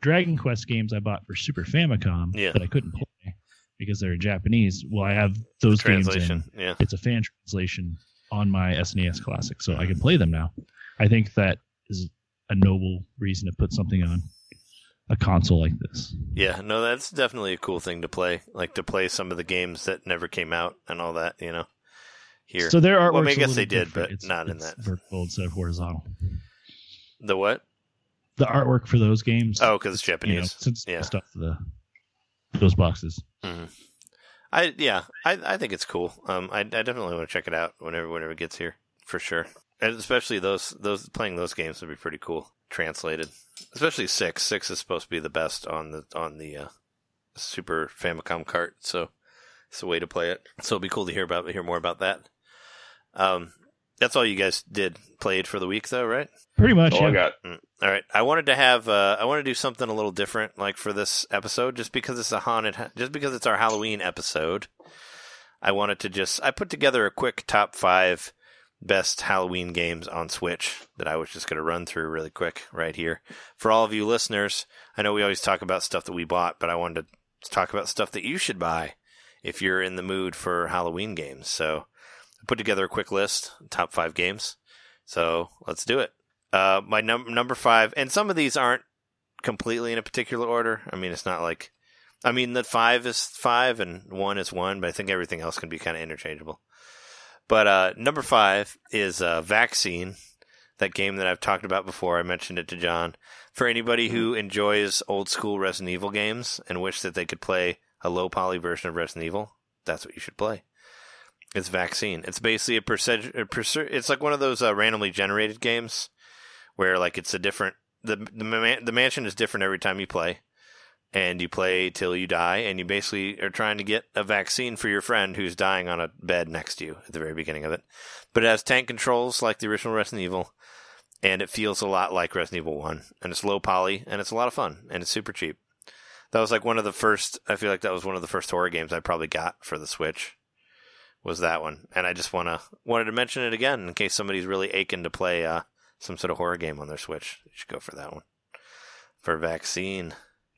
Dragon Quest games I bought for Super Famicom Yeah. that I couldn't play because they're in Japanese. Well, I have those games Translation. in Yeah. it's a fan translation on my SNES Classic, so I can play them now. I think that is a noble reason to put something on a console like this. Yeah. No, that's definitely a cool thing to play. Like to play some of the games that never came out and all that. You know. Here. So their artwork. Well, I mean, I guess they did, but not in that. vertical instead of horizontal. the what? The artwork for those games. Oh, because it's you know, Japanese. since Yeah. stuff the those boxes. hmm I yeah, I I think it's cool. Um, I, I definitely want to check it out whenever whenever it gets here for sure. And especially those those playing those games would be pretty cool translated. Especially six. Six is supposed to be the best on the on the uh, Super Famicom cart. So it's the way to play it. So it'll be cool to hear about hear more about that. Um, that's all you guys did played for the week though, right? Pretty much. All I got. Mm. All right. I wanted to have uh, I want to do something a little different, like for this episode, just because it's a haunted, just because it's our Halloween episode. I wanted to just I put together a quick top five best Halloween games on Switch that I was just going to run through really quick right here for all of you listeners. I know we always talk about stuff that we bought, but I wanted to talk about stuff that you should buy if you're in the mood for Halloween games. So I put together a quick list, top five games. So let's do it. Uh, my num- number five, and some of these aren't completely in a particular order. I mean, it's not like, I mean, the five is five and one is one, but I think everything else can be kind of interchangeable. But uh, number five is uh, Vaccine, that game that I've talked about before. I mentioned it to John. For anybody who enjoys old school Resident Evil games and wish that they could play a low poly version of Resident Evil, that's what you should play. It's Vaccine. It's basically a percent. It's like one of those uh, randomly generated games where like it's a different the the, man, the mansion is different every time you play, and you play till you die, and you basically are trying to get a vaccine for your friend who's dying on a bed next to you at the very beginning of it. But it has tank controls like the original Resident Evil, and it feels a lot like Resident Evil One, and it's low poly, and it's a lot of fun, and it's super cheap. That was like one of the first. I feel like that was one of the first horror games I probably got for the Switch. Was that one, and I just wanna wanted to mention it again in case somebody's really aching to play uh, some sort of horror game on their Switch. You should go for that one. For vaccine,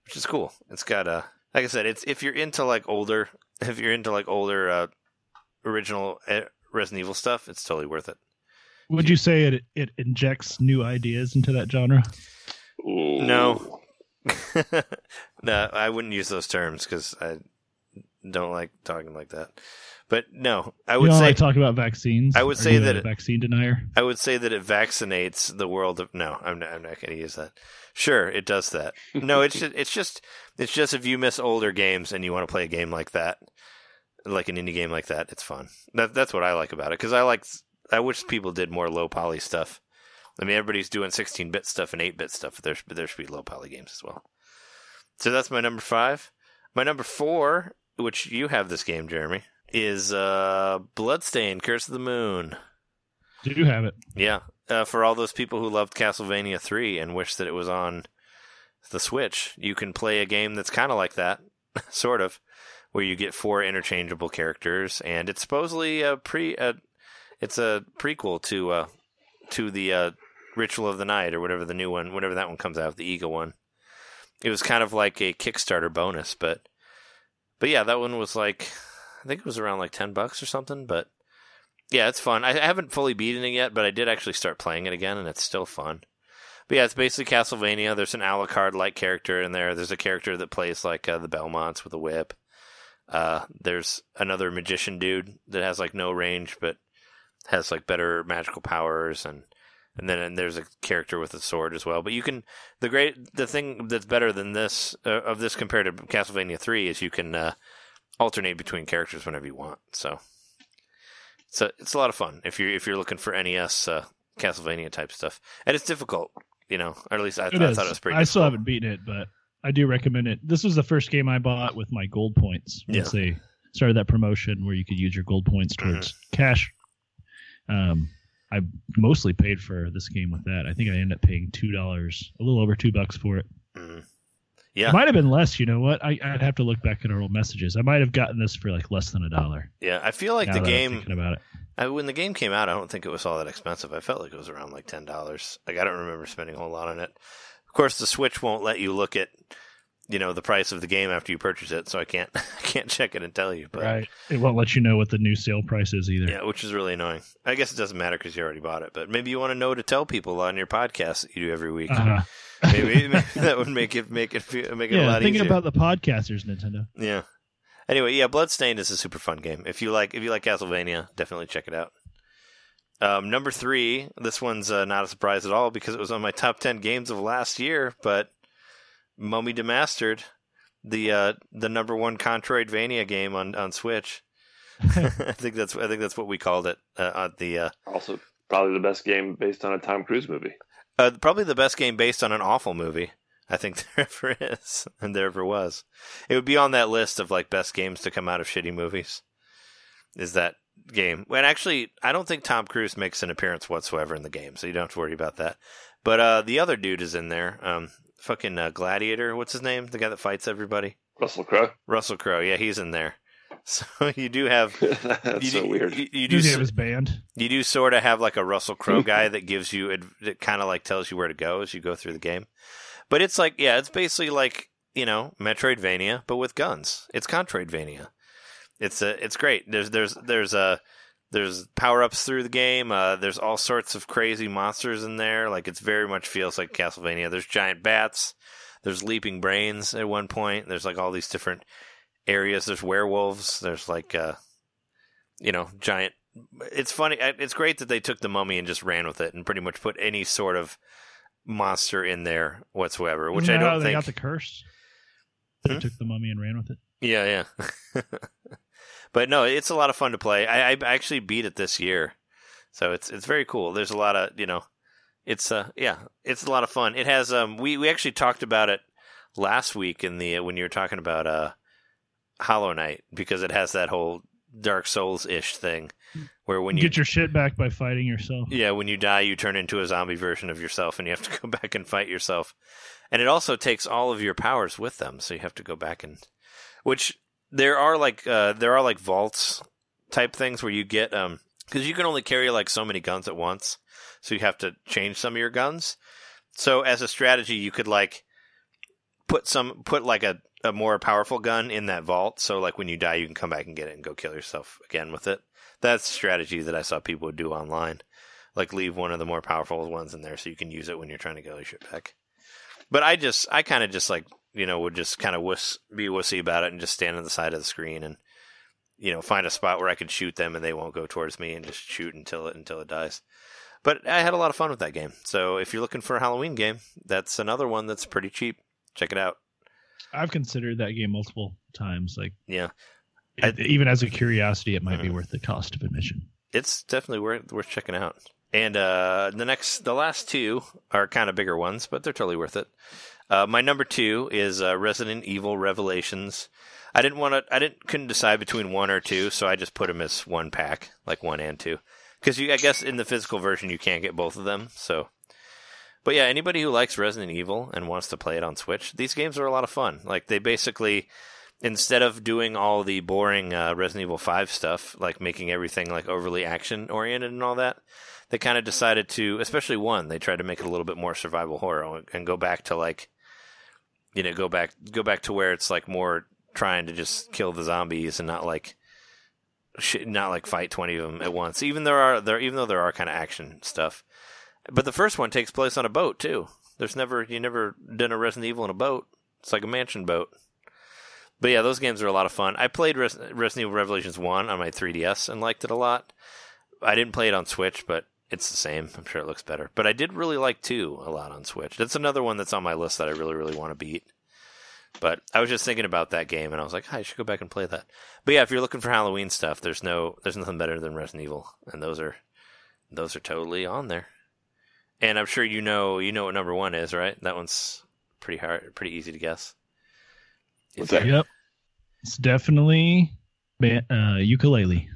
which is cool. It's got a like I said, it's if you're into like older, [LAUGHS] if you're into like older uh, original uh, Resident Evil stuff, it's totally worth it. Would you say it it injects new ideas into that genre? No. [LAUGHS] no, I wouldn't use those terms because I don't like talking like that. But no, I would you know, say I talk about vaccines. I would say that it- vaccine denier. I would say that it vaccinates the world of. No, I'm not. I'm not going to use that. Sure, it does that. No, it's just, it's just it's just if you miss older games and you want to play a game like that, like an indie game like that, it's fun. That that's what I like about it because I like. I wish people did more low poly stuff. I mean, everybody's doing 16 bit stuff and 8 bit stuff. But there, but there should be low poly games as well. So that's my number five. My number four, which you have this game, Jeremy, is uh, Bloodstained: Curse of the Moon. Do you have it? Yeah, uh, for all those people who loved Castlevania 3 and wish that it was on the Switch, you can play a game that's kind of like that, [LAUGHS] sort of, where you get four interchangeable characters, and it's supposedly a pre, uh, it's a prequel to uh, to the uh, Ritual of the Night or whatever the new one, whatever that one comes out, the Eagle one. It was kind of like a Kickstarter bonus, but but yeah, that one was like I think it was around like ten bucks or something, but yeah, it's fun. I haven't fully beaten it yet, but I did actually start playing it again, and it's still fun. But yeah, it's basically Castlevania. There's an Alucard like character in there. There's a character that plays like uh, the Belmonts with a whip. Uh, there's another magician dude that has like no range, but has like better magical powers, and and then and there's a character with a sword as well. But you can the great the thing that's better than this uh, of this compared to Castlevania Three is you can uh, alternate between characters whenever you want. So it's a it's a lot of fun if you're if you're looking for NES uh, Castlevania type stuff, and it's difficult, you know, or at least I, It I thought it was pretty. I still haven't beaten it, but I do recommend it. This was the first game I bought with my gold points. Once they started that promotion where you could use your gold points towards Mm-hmm. cash. Um, I mostly paid for this game with that. I think I ended up paying two dollars, a little over two bucks for it. Yeah, It might have been less. You know what? I, I'd have to look back at our old messages. I might have gotten this for like less than a dollar. yeah. I feel like the game thinking about it. I, when the game came out, I don't think it was all that expensive. I felt like it was around like ten dollars. Like I don't remember spending a whole lot on it. Of course, the Switch won't let you look at, you know, the price of the game after you purchase it, so I can't [LAUGHS] I can't check it and tell you. But right. It won't let you know what the new sale price is either. yeah, which is really annoying. I guess it doesn't matter because you already bought it. But maybe you want to know to tell people on your podcast that you do every week. Uh-huh. Maybe, maybe [LAUGHS] that would make it make it feel, make it a Yeah, lot thinking easier. about the podcasters, Nintendo. Yeah. Anyway, yeah, Bloodstained is a super fun game. If you like, if you like Castlevania, definitely check it out. Um, number three, this one's uh, not a surprise at all because it was on my top ten games of last year. But Mummy Demastered, the uh, the number one Controidvania game on on Switch. [LAUGHS] I think that's I think that's what we called it uh, at the uh, Also, probably the best game based on a Tom Cruise movie. Uh, probably the best game based on an awful movie. I think [LAUGHS] there ever is and there ever was. It would be on that list of like best games to come out of shitty movies. Is that game? And actually, I don't think Tom Cruise makes an appearance whatsoever in the game, so you don't have to worry about that. But uh, the other dude is in there. Um, fucking uh, Gladiator. What's his name? The guy that fights everybody. Russell Crowe. Russell Crowe. Yeah, he's in there. [LAUGHS] So you do have. [LAUGHS] That's you so do, weird. You, you do. His s- name is banned. you do sort of have like a Russell Crowe [LAUGHS] guy that gives you ad- that kind of like tells you where to go as you go through the game. But it's like yeah, it's basically like you know Metroidvania but with guns. It's Controidvania. It's a it's great. There's there's there's a there's power ups through the game. Uh, there's all sorts of crazy monsters in there. Like it's very much feels like Castlevania. There's giant bats. There's leaping brains at one point. There's like all these different areas. There's werewolves. There's like uh, you know giant it's funny. It's great that they took the mummy and just ran with it and pretty much put any sort of monster in there whatsoever, which I don't they think. got the curse. They Hmm? took the mummy and ran with it. Yeah, yeah. [LAUGHS] but no, it's a lot of fun to play. I, I actually beat it this year, so it's it's very cool. There's a lot of you know, it's uh yeah, it's a lot of fun. It has um we we actually talked about it last week in the when you were talking about uh Hollow Knight because it has that whole Dark Souls ish thing where when you Get your shit back by fighting yourself. Yeah, when you die, you turn into a zombie version of yourself, and you have to [LAUGHS] go back and fight yourself. And it also takes all of your powers with them, so you have to go back and, which there are like uh, there are like vaults type things where you get um because you can only carry like so many guns at once, so you have to change some of your guns. So as a strategy, you could like put some put like a a more powerful gun in that vault, so like when you die, you can come back and get it and go kill yourself again with it. That's strategy that I saw people do online like leave one of the more powerful ones in there so you can use it when you're trying to get your shit back. But I just, I kind of just like, you know, would just kind of wuss, be wussy about it and just stand on the side of the screen and, you know, find a spot where I could shoot them and they won't go towards me and just shoot until it until it dies. But I had a lot of fun with that game. So if you're looking for a Halloween game, that's another one that's pretty cheap. Check it out. I've considered that game multiple times. Like Yeah, it- even as a curiosity, it might be Mhm. worth the cost of admission. it's definitely worth worth checking out. And uh, the next, the last two are kind of bigger ones, but they're totally worth it. Uh, my number two is uh, Resident Evil Revelations. I didn't want to, I didn't couldn't decide between one or two, so I just put them as one pack, like one and two, because you, I guess, in the physical version you can't get both of them. So, but yeah, anybody who likes Resident Evil and wants to play it on Switch, these games are a lot of fun. Like they basically instead of doing all the boring uh, Resident Evil 5 stuff, like making everything like overly action oriented and all that, they kind of decided to, especially one, they tried to make it a little bit more survival horror and go back to like, you know, go back go back to where it's like more trying to just kill the zombies and not like not like fight 20 of them at once. Even there are there even though there are kind of action stuff. But the first one takes place on a boat too. There's never you never done a Resident Evil in a boat. It's like a mansion boat. But yeah, those games are a lot of fun. I played Res- Resident Evil Revelations 1 on my 3DS and liked it a lot. I didn't play it on Switch, but it's the same. I'm sure it looks better. But I did really like 2 a lot on Switch. That's another one that's on my list that I really, really want to beat. But I was just thinking about that game, and I was like, ah, I should go back and play that. But yeah, if you're looking for Halloween stuff, there's no, there's nothing better than Resident Evil, and those are, those are totally on there. And I'm sure you know, you know what number one is, right? That one's pretty hard, pretty easy to guess. What's that? Yep. It's definitely uh, Yooka-Laylee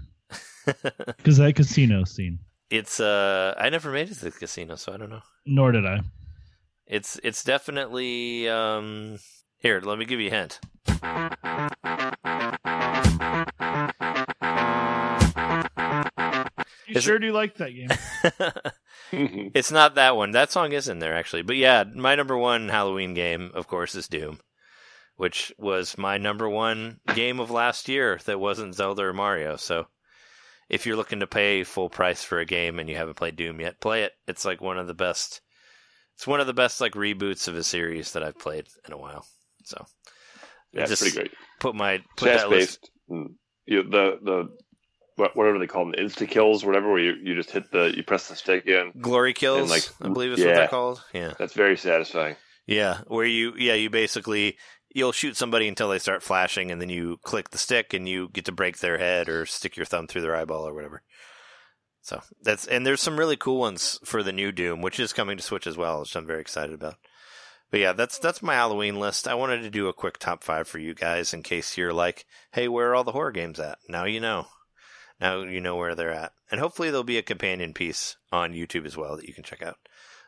[LAUGHS] because that casino scene. it's uh, I never made it to the casino, so I don't know. Nor did I. It's it's definitely um. Here, let me give you a hint. You Is sure do like that game. [LAUGHS] Mm-hmm. it's not that one. That song is in there actually. But yeah, my number one Halloween game, of course, is Doom, which was my number one game of last year that wasn't Zelda or Mario. So if you're looking to pay full price for a game and you haven't played Doom yet, play it. It's like one of the best. It's one of the best like reboots of a series that I've played in a while. So yeah, it's Just pretty great. put my put Fast that list. based. Mm, you the the what- whatever they call them, insta kills, whatever, where you, you just hit the you press the stick in. Glory kills, like, I believe is what yeah. they're called. Yeah. That's very satisfying. Yeah, where you yeah you basically you'll shoot somebody until they start flashing, and then you click the stick and you get to break their head or stick your thumb through their eyeball or whatever. So that's and there's some really cool ones for the new Doom, which is coming to Switch as well, which I'm very excited about. But yeah, that's that's my Halloween list. I wanted to do a quick top five for you guys in case you're like, hey, where are all the horror games at? Now you know. Now you know where they're at. And hopefully there'll be a companion piece on YouTube as well that you can check out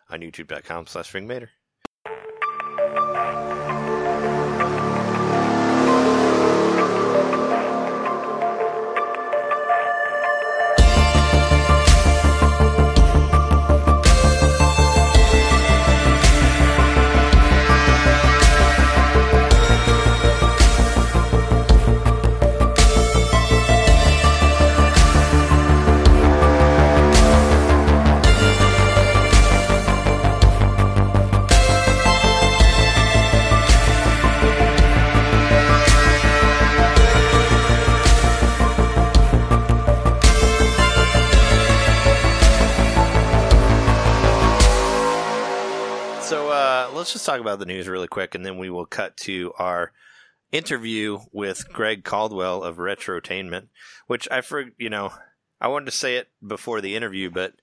on youtube.com slash ringmater. Let's just talk about the news really quick, and then we will cut to our interview with Greg Caldwell of Retrotainment, which I for you know I wanted to say it before the interview, but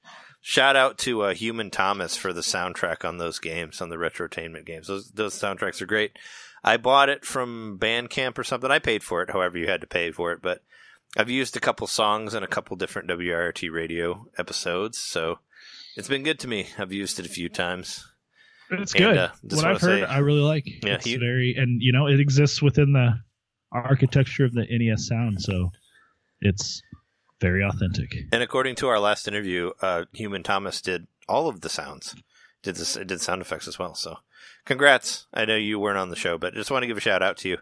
shout out to uh, Human Thomas for the soundtrack on those games on the Retrotainment games. Those those soundtracks are great. I bought it from Bandcamp or something. I paid for it, however you had to pay for it, but I've used a couple songs in a couple different WRT radio episodes, so it's been good to me. I've used it a few times. It's And, good. uh, what I've heard, I really like. Yeah, it's he- very and you know it exists within the architecture of the NES sound, so it's very authentic. And according to our last interview, uh, Human Thomas did all of the sounds, did this, did sound effects as well. So, congrats! I know you weren't on the show, but just want to give a shout out to you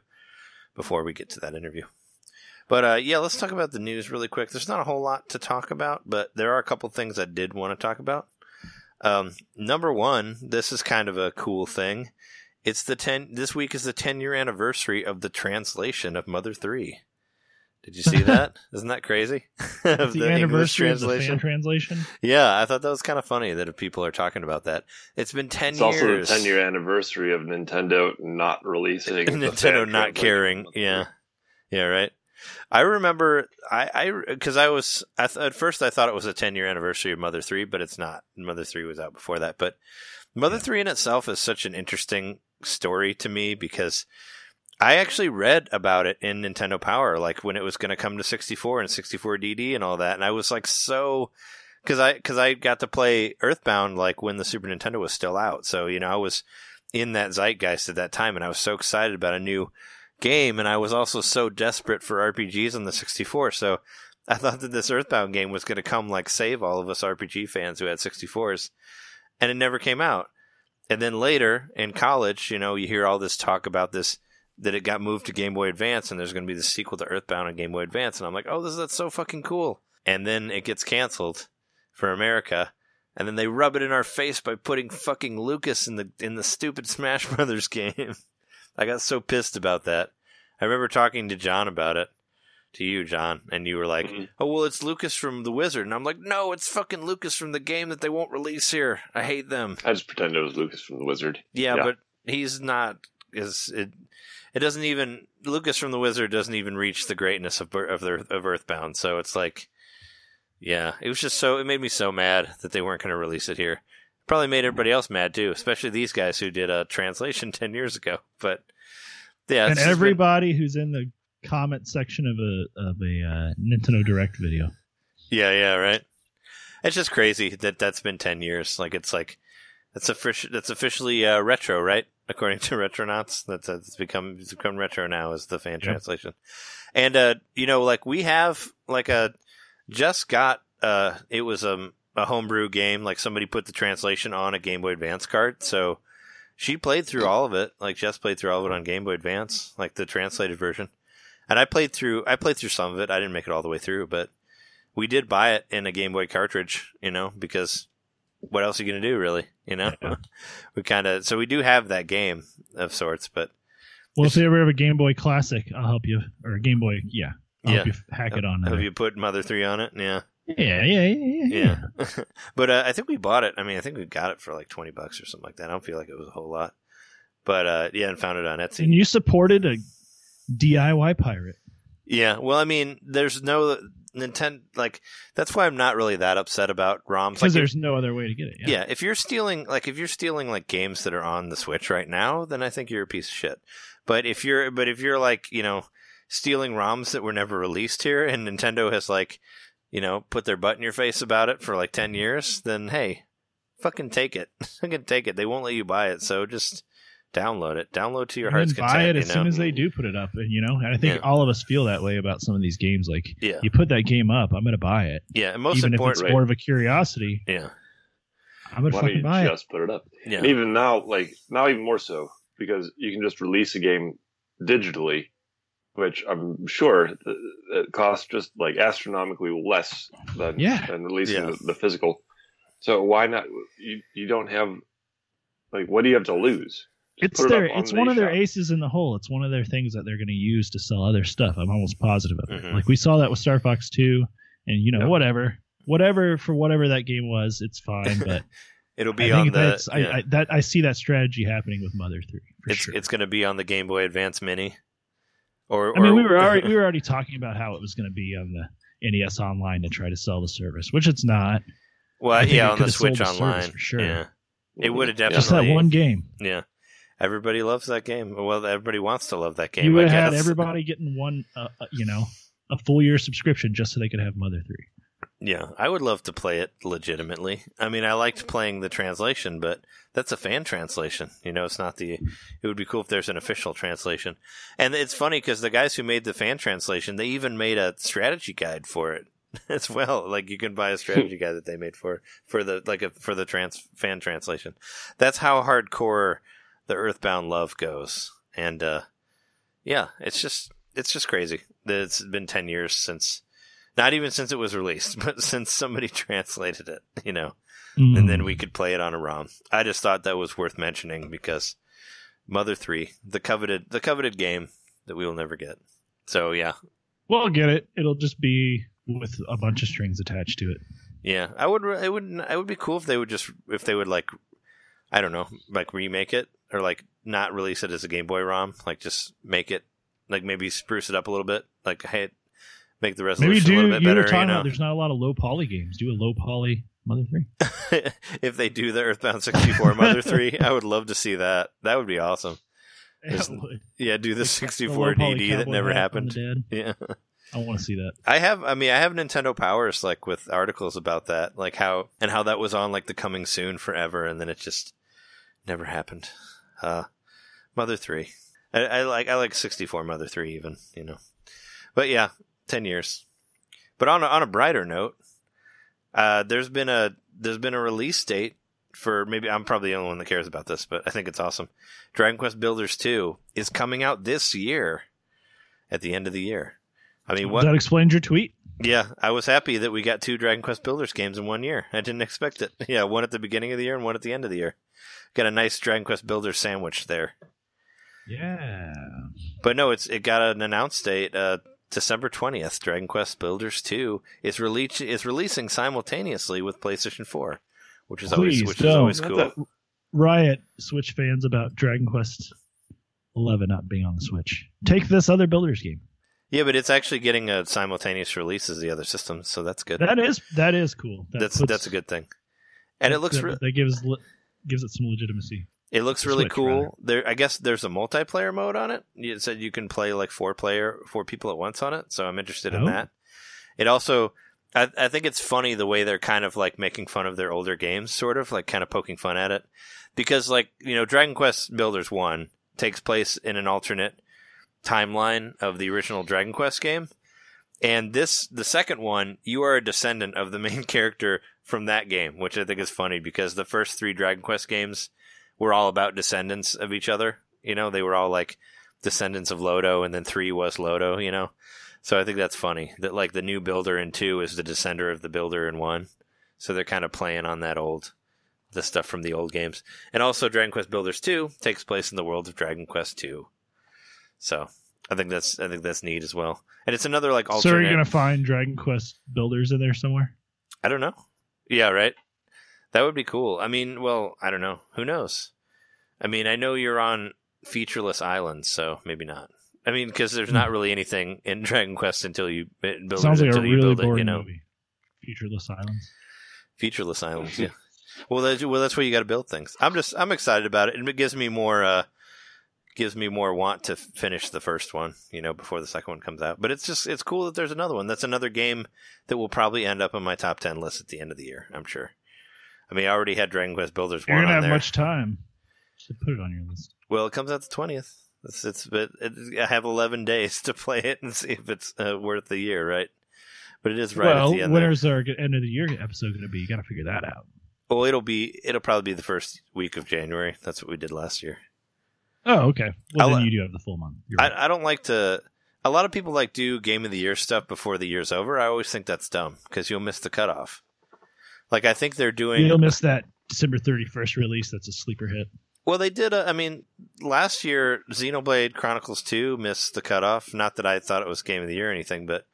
before we get to that interview. But uh, yeah, let's talk about the news really quick. There's not a whole lot to talk about, but there are a couple things I did want to talk about. Um, number one, this is kind of a cool thing. It's the ten. This week is the ten year anniversary of the translation of Mother Three. Did you see [LAUGHS] that? Isn't that crazy? [LAUGHS] of the, anniversary of the fan translation. yeah, I thought that was kind of funny that if people are talking about that. It's been 10 It's years. also the 10 year anniversary of Nintendo not releasing [LAUGHS] Nintendo not caring. Yeah. Yeah, right. I remember I I cuz I was I th- at first I thought it was a 10 year anniversary of Mother 3, but it's not. Mother 3 was out before that, but Mother 3 in itself is such an interesting story to me because I actually read about it in Nintendo Power, like when it was going to come to 64 and 64 DD and all that, and I was like so because I because I got to play Earthbound like when the Super Nintendo was still out, so you know I was in that zeitgeist at that time, and I was so excited about a new game, and I was also so desperate for RPGs on the 64, so I thought that this Earthbound game was going to come like save all of us RPG fans who had 64s, and it never came out. And then later in college, you know, you hear all this talk about this that it got moved to Game Boy Advance and there's going to be the sequel to Earthbound on Game Boy Advance and I'm like, "Oh, this is that's so fucking cool." And then it gets canceled for America. And then they rub it in our face by putting fucking Lucas in the in the stupid [LAUGHS] Smash Brothers game. I got so pissed about that. I remember talking to John about it. To you, John, and you were like, Mhm. "Oh well, it's Lucas from The Wizard," and I'm like, "No, it's fucking Lucas from the game that they won't release here. I hate them." I just pretend it was Lucas from the Wizard. Yeah, Yeah. but he's not is it. It doesn't even Lucas from the Wizard doesn't even reach the greatness of of, their, of Earthbound. So it's like, yeah, it was just so it made me so mad that they weren't going to release it here. Probably made everybody else mad too, especially these guys who did a translation [LAUGHS] ten years ago. But yeah, and just been- everybody who's in the comment section of a of a uh, Nintendo Direct video. Yeah, yeah, right. It's just crazy that that's been ten years. Like it's like that's official. That's officially uh, retro, right? According to [LAUGHS] Retronauts, that's uh, it's become it's become retro now is the fan Yep. translation. And uh, you know, like we have like a just got uh, it was um, a homebrew game. Like somebody put the translation on a Game Boy Advance card, so she played through all of it. Like Jess played through all of it on Game Boy Advance, like the translated version. And I played through I played through some of it. I didn't make it all the way through, but we did buy it in a Game Boy cartridge, you know, because what else are you going to do, really? You know, Yeah. [LAUGHS] we kind of so we do have that game of sorts, but Well, if they ever have a Game Boy Classic, I'll help you. Or a Game Boy, yeah, I'll help Yeah. you hack it on. have you put Mother Three on it? Yeah, Yeah, yeah, yeah, yeah. yeah. [LAUGHS] but uh, I think we bought it. I mean, I think we got it for like twenty bucks or something like that. I don't feel like it was a whole lot, but uh, yeah, and found it on Etsy. And you supported a DIY pirate. Yeah, well, I mean, there's no Nintendo like that's why I'm not really that upset about ROMs. Because Like, if- there's no other way to get it. yeah. Yeah. if you're stealing like if you're stealing like games that are on the Switch right now, then I think you're a piece of shit. But if you're but if you're like, you know, stealing ROMs that were never released here and Nintendo has like, you know, put their butt in your face about it for like 10 years, then hey, fucking take it. [LAUGHS] fucking take it. They won't let you buy it, so just download it. Download to your and heart's then buy content, it as know? soon as they do put it up. And you know, and I think Yeah. all of us feel that way about some of these games. Like yeah. you put that game up, I'm gonna buy it. Yeah, and most Even if it's right. more of a curiosity, yeah. I'm gonna fucking you buy it. just put it up? Yeah. And even now, like now, even more so because you can just release a game digitally, which I'm sure th- it costs just like astronomically less than Yeah. than releasing Yeah. the, the physical. So why not? You you don't have like what do you have to lose? Just It's put it their it's the one of their aces in the hole. It's one of their things that they're going to use to sell other stuff. I'm almost positive of it. Mhm. Like we saw that with Star Fox 2 and you know Yep. whatever. Whatever for whatever that game was, it's fine, but [LAUGHS] It'll I be on the yeah. I, I that I see that strategy happening with Mother 3 for it's sure. it's going to be on the Game Boy Advance Mini. Or, I mean, we were already we were [LAUGHS] already talking about how it was going to be on the NES Online to try to sell the service, which it's not. well, yeah, on the could've Switch the Online for sure. Yeah, it would have definitely Just that one game. Yeah, everybody loves that game. Well, everybody wants to love that game. you would have had everybody getting one, uh, uh, you know, a full year subscription just so they could have Mother Three. Yeah, I would love to play it legitimately. I mean, I liked playing the translation, but that's a fan translation. You know, it's not the. It would be cool if there's an official translation. And it's funny because the guys who made the fan translation, they even made a strategy guide for it [LAUGHS] as well. Like you can buy a strategy guide that they made for for the like a, for the trans fan translation. That's how hardcore the Earthbound love goes. And uh yeah, it's just it's just crazy it's been ten years since not even since it was released, [LAUGHS] but since somebody [LAUGHS] translated it, you know, and Mm. then we could play it on a ROM. I just thought that was worth mentioning because Mother 3, the coveted the coveted game that we will never get. So yeah. Well, I'll get it. It'll just be with a bunch of strings attached to it. Yeah, I would it would it would be cool if they would just if they would like I don't know, like remake it or like not release it as a Game Boy ROM, like just make it like maybe spruce it up a little bit, like hey, make the Maybe resolution do a little bit were better, talking you know. about there's not a lot of low poly games. Do a low poly Mother Three. [LAUGHS] if they do the Earthbound 64 Mother 3, I would love to see that. That would be awesome. [LAUGHS] Yeah, do the [LAUGHS] 64 DD that never happened. Yeah. I want to see that. I have I mean I have Nintendo Powers like with articles about that, like how and how that was on like the coming soon forever and then it just never happened. Uh Mother 3. I, I like I like 64 Mother 3 even, you know. But yeah, 10 years. But on a, on a brighter note, uh there's been a there's been a release date for maybe I'm probably the only one that cares about this, but I think it's awesome. Dragon Quest Builders 2 is coming out this year at the end of the year. I mean, what That explains your tweet. yeah, I was happy that we got two Dragon Quest Builders games in one year. I didn't expect it. [LAUGHS] Yeah, one at the beginning of the year and one at the end of the year. Got a nice Dragon Quest Builders sandwich there. Yeah. But no, it's it got an announced date, uh, December twentieth. Dragon Quest Builders Two is release is releasing simultaneously with PlayStation Four, which is always which is don't. always cool. a- Riot Switch fans about Dragon Quest 11 not being on the Switch. Take this other builders game. Yeah, but it's actually getting a simultaneous release as the other systems, so that's good. That is that is cool. That that's puts- that's a good thing. And it looks that, re- that gives gives it some legitimacy. It looks really Switch, cool. There, I guess there's a multiplayer mode on it. You said you can play like four player, four people at once on it. So I'm interested in Oh. that. It also, I, I think it's funny the way they're kind of like making fun of their older games, sort of like kind of poking fun at it, because like you know, Dragon Quest Builders One takes place in an alternate timeline of the original Dragon Quest game. And this, the second one, you are a descendant of the main [LAUGHS] character from that game, which I think is funny because the first three Dragon Quest games were all about descendants of each other. You know, they were all like descendants of Loto, and then three was Loto, you know? So I think that's funny that like the new builder in two is the descender of the builder in one. So they're kind of playing on that old, the stuff from the old games. And also Dragon Quest Builders 2 takes place in the world of Dragon Quest 2. So I think that's, I think that's neat as well. And it's another like alternate. So are you gonna find Dragon Quest builders in there somewhere? I don't know. Yeah, right. That would be cool. I mean, well, I don't know. Who knows? I mean, I know you're on featureless islands, so maybe not. I mean, because there's not [CLEARS THROAT] really anything in [LAUGHS] Dragon Quest until you build Sounds it, like a you really build it. boring You know, movie. Featureless Islands. featureless islands. Yeah. [LAUGHS] well, that's, well, that's where you got to build things. I'm just I'm excited about it, and it gives me more uh gives me more want to finish the first one. You know, before the second one comes out. But it's just it's cool that there's another one. That's another game that will probably end up on my top ten list at the end of the year. I'm sure. I mean, I already had Dragon Quest Builders You're gonna have there. much time to put it on your list. Well, it comes out the twentieth. It's it's but it, I have eleven days to play it and see if it's uh, worth the year, right? But it is right well, at the end. when there. is our end of the year episode going to be? You got to figure that out. Well, it'll be it'll probably be the first week of January. That's what we did last year. Oh, okay. Well, I'll- then you do have the full month. Right. I, I don't like to. A lot of people like do game of the year stuff before the year's over. I always think that's dumb because you'll miss the cutoff. Like I think they're doing. You'll miss that December 31st release. That's a sleeper hit. Well, they did. A, I mean, last year Xenoblade Chronicles Two missed the cutoff. Not that I thought it was game of the year or anything, but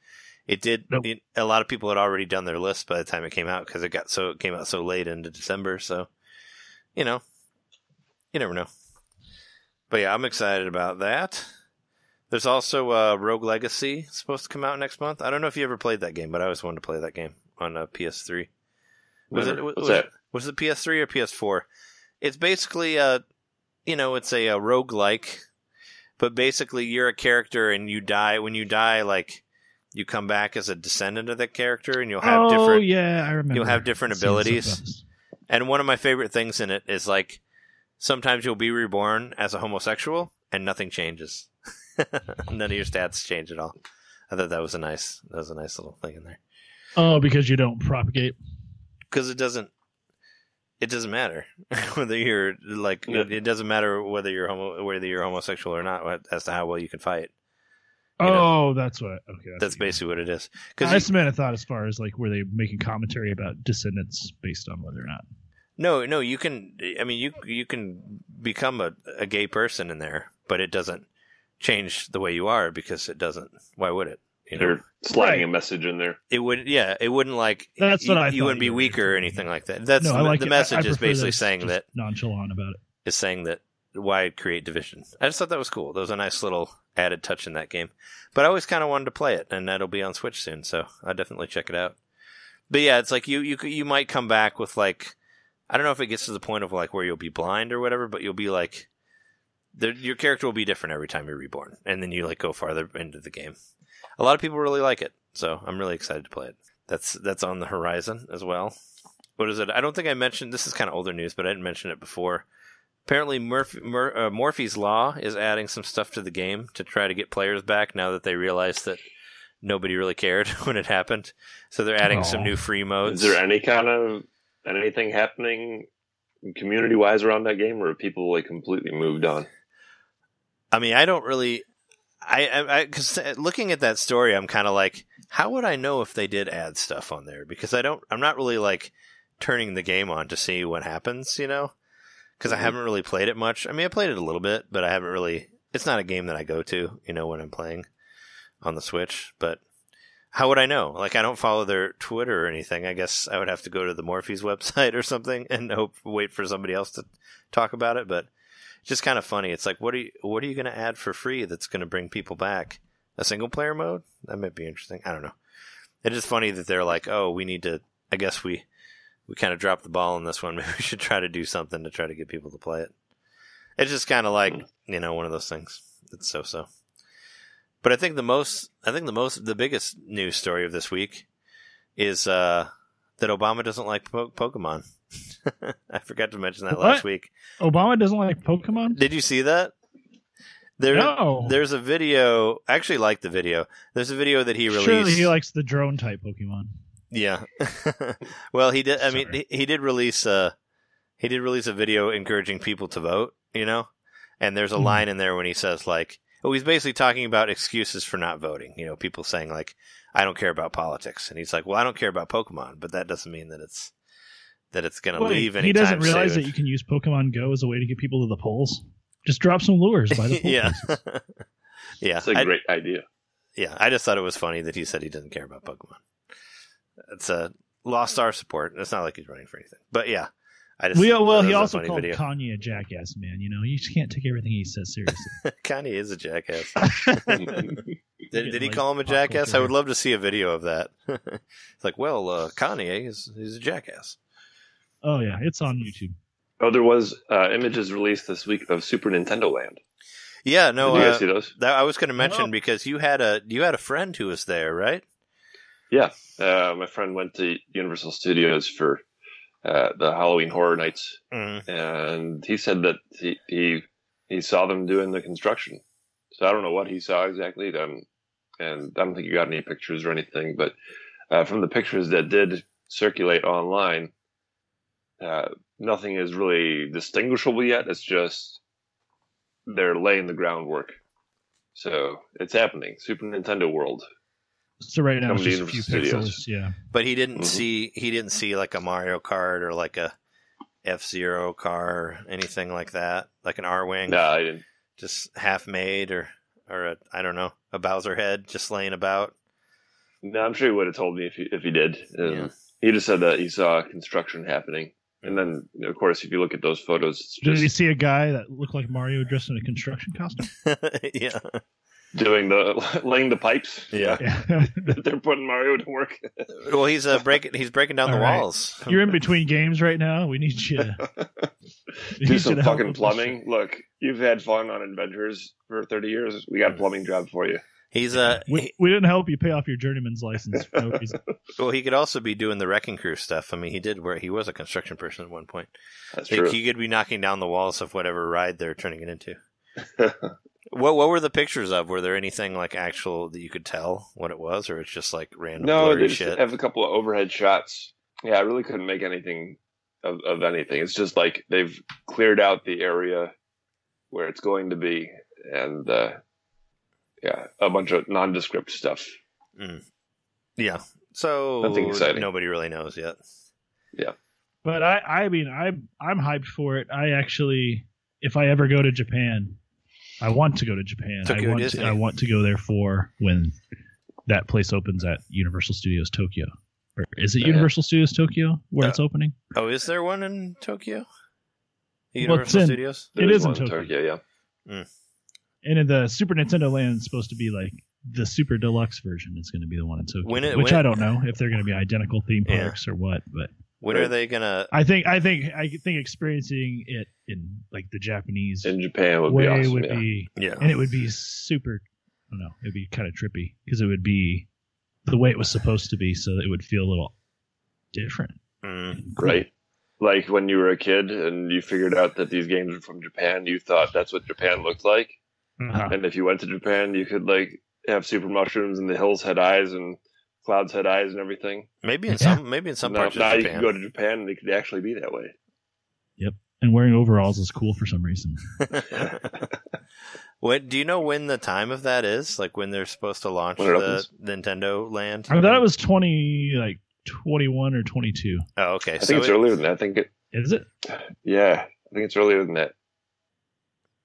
it did. Nope. it- a lot of people had already done their list by the time it came out because it got so it came out so late into December. So, you know, you never know. But yeah, I'm excited about that. There's also uh, Rogue Legacy supposed to come out next month. I don't know if you ever played that game, but I always wanted to play that game on uh, PS3. Was it What's was, that? was it PS3 or PS4? It's basically a, you know, it's a, a rogue like, but basically you're a character and you die. When you die, like you come back as a descendant of that character, and you'll have oh, different. yeah, I remember. you'll have different abilities. And one of my favorite things in it is like sometimes you'll be reborn as a homosexual and nothing changes. [LAUGHS] None of your stats change at all. I thought that was a nice that was a nice little thing in there Oh, because you don't propagate. because it doesn't it doesn't matter [LAUGHS] whether you're like Yeah. it doesn't matter whether you're homo whether you're homosexual or not as to how well you can fight. You know. Oh, that's what. Okay, That's you basically what it is. mean. I just meant a thought as far as like were they making commentary about descendants based on whether or not. no, no, you can. I mean, you you can become a, a gay person in there, but it doesn't change the way you are because it doesn't. Why would it? You know, They're sliding Right. a message in there. it would. Yeah, it wouldn't like. That's you, what I You wouldn't be you weaker or anything like that. That's no, the, I like the it. I- message I is basically saying that nonchalant about it. is saying that why create division. I just thought that was cool. That was a nice little added touch in that game. But I always kind of wanted to play it, and that'll be on Switch soon, so I'll definitely check it out. But yeah, it's like you you you might come back with like I don't know if it gets to the point of like where you'll be blind or whatever, but you'll be like the, your character will be different every time you're reborn, and then you like go farther into the game. A lot of people really like it, so I'm really excited to play it. That's that's on the horizon as well. What is it? I don't think I mentioned this is kind of older news, but I didn't mention it before. Apparently, Murphy, Mur, uh, Morphies Law is adding some stuff to the game to try to get players back now that they realize that nobody really cared [LAUGHS] when it happened. So they're adding some new free modes. Is there any kind of anything happening community wise around that game, or have people like completely moved on? I mean, I don't really. I, I, because looking at that story, I'm kind of like, how would I know if they did add stuff on there? Because I don't, I'm not really like turning the game on to see what happens, you know? Because I Mhm. haven't really played it much. I mean, I played it a little bit, but I haven't really. It's not a game that I go to, you know, when I'm playing on the Switch. But how would I know? Like, I don't follow their Twitter or anything. I guess I would have to go to the Morphies [LAUGHS] website or something and hope wait for somebody else to talk about it. But just kind of funny. It's like, what are you what are you going to add for free that's going to bring people back? A single player mode that might be interesting. I don't know. It is funny that they're like, oh, we need to. I guess we we kind of dropped the ball on this one. [LAUGHS] Maybe we should try to do something to try to get people to play it. It's just kind of like you know one of those things. It's so so. But I think the most, I think the most, the biggest news story of this week is uh, that Obama doesn't like po- Pokemon. [LAUGHS] I forgot to mention that What? last week. Obama doesn't like Pokemon. Did you see that? There, No. there's a video. I actually like the video. There's a video that he released. Surely he likes the drone type Pokemon. Yeah. [LAUGHS] well, he did. I mean, Sorry. he, he did release a he did release a video encouraging people to vote. You know, and there's a Hmm. line in there when he says like, oh, he's basically talking about excuses for not voting. You know, people saying like, I don't care about politics, and he's like, well, I don't care about Pokemon, but that doesn't mean that it's that it's going to Wait, leave he doesn't realize soon. that you can use Pokemon Go as a way to get people to the polls. Just drop some lures by the [LAUGHS] polls. yeah. [LAUGHS] yeah. It's a I- great idea. yeah, I just thought it was funny that he said he doesn't care about Pokemon. It's a lost our support. It's not like he's running for anything, but yeah, I just We, well, he also called video. Kanye a jackass, man. You know, you just can't take everything he says seriously. [LAUGHS] Kanye is a jackass. Did, did he like, call him a pop jackass? I would love to see a video of that. it's like, well, uh, Kanye is he's a jackass. Oh yeah, it's on YouTube. Oh, there was uh, images released this week of Super Nintendo Land. Yeah, no, Did you guys uh, see those? that I was going to mention No. because you had a you had a friend who was there, right? Yeah, uh, my friend went to Universal Studios for uh, the Halloween Horror Nights, Mm. and he said that he, he he saw them doing the construction. So I don't know what he saw exactly, um, and I don't think he got any pictures or anything. But uh, from the pictures that did circulate online, uh, nothing is really distinguishable yet. It's just they're laying the groundwork. So it's happening. Super Nintendo World. So right now Come it's to just a few Universal pixels. Studios. Yeah. But he didn't Mhm. see he didn't see like a Mario Kart or like a F Zero car, or anything like that, like an Arwing, No, I didn't. just half made or or a I don't know a Bowser head just laying about. No, I'm sure he would have told me if he if he did. Um, Yeah. He just said that he saw construction happening, and then of course, if you look at those photos, it's Did just you see a guy that looked like Mario dressed in a construction costume? [LAUGHS] yeah, doing the laying the pipes. Yeah. Yeah. [LAUGHS] they're putting Mario to work. [LAUGHS] well, he's uh, breaking he's breaking down the All right. walls. You're in between games right now. We need you. To, we need Do you some to fucking plumbing. Look, you've had fun on adventures for 30 years. We got a plumbing job for you. He's a. We, we didn't help you pay off your journeyman's license. For no reason. [LAUGHS] well, he could also be doing the wrecking crew stuff. I mean, he did where he was a construction person at one point. That's Like, true. he could be knocking down the walls of whatever ride they're turning it into. [LAUGHS] What what were the pictures of? Were there anything like actual that you could tell what it was, or it's just like random no, blurry they just shit? have a couple of overhead shots. Yeah, I really couldn't make anything of, of anything. It's just like they've cleared out the area where it's going to be, and uh, yeah, a bunch of nondescript stuff. Yeah. So Nothing exciting. nobody really knows yet. Yeah. But I, I mean, I'm I'm hyped for it. I actually, if I ever go to Japan, I want to go to Japan. Tokyo I want Disney. to, I want to go there for when that place opens at Universal Studios Tokyo. Or is it Yeah. Universal Studios Tokyo where Uh, it's opening? Oh, is there one in Tokyo? Universal it's in- Studios. It There is in one Tokyo. yeah. And in the Super Nintendo Land is supposed to be like the Super Deluxe version is going to be the one in Tokyo, When it- which when- I don't know if they're going to be identical theme Yeah. parks or what. But When are they gonna? I think I think I think experiencing it in like the Japanese In Japan would way be awesome. would yeah. be Yeah. and it would be super I don't know, it'd be kind of trippy because it would be the way it was supposed to be, so it would feel a little different. Mm. and cool. Right. Like when you were a kid and you figured out that these games were from Japan, you thought that's what Japan looked like. Uh-huh. And if you went to Japan, you could like have super mushrooms and the hills had eyes and clouds had eyes and everything. Maybe in Yeah. some maybe in some now parts now of you Japan. can go to Japan and it could actually be that way. Yep. And wearing overalls is cool for some reason. [LAUGHS] what do you know when the time of that is? Like when they're supposed to launch the? Nintendo Land? I thought it was twenty like twenty one or twenty two. Oh, okay. I so think it's it- earlier than that. I think it, Is it? [SIGHS] yeah, I think it's earlier than that.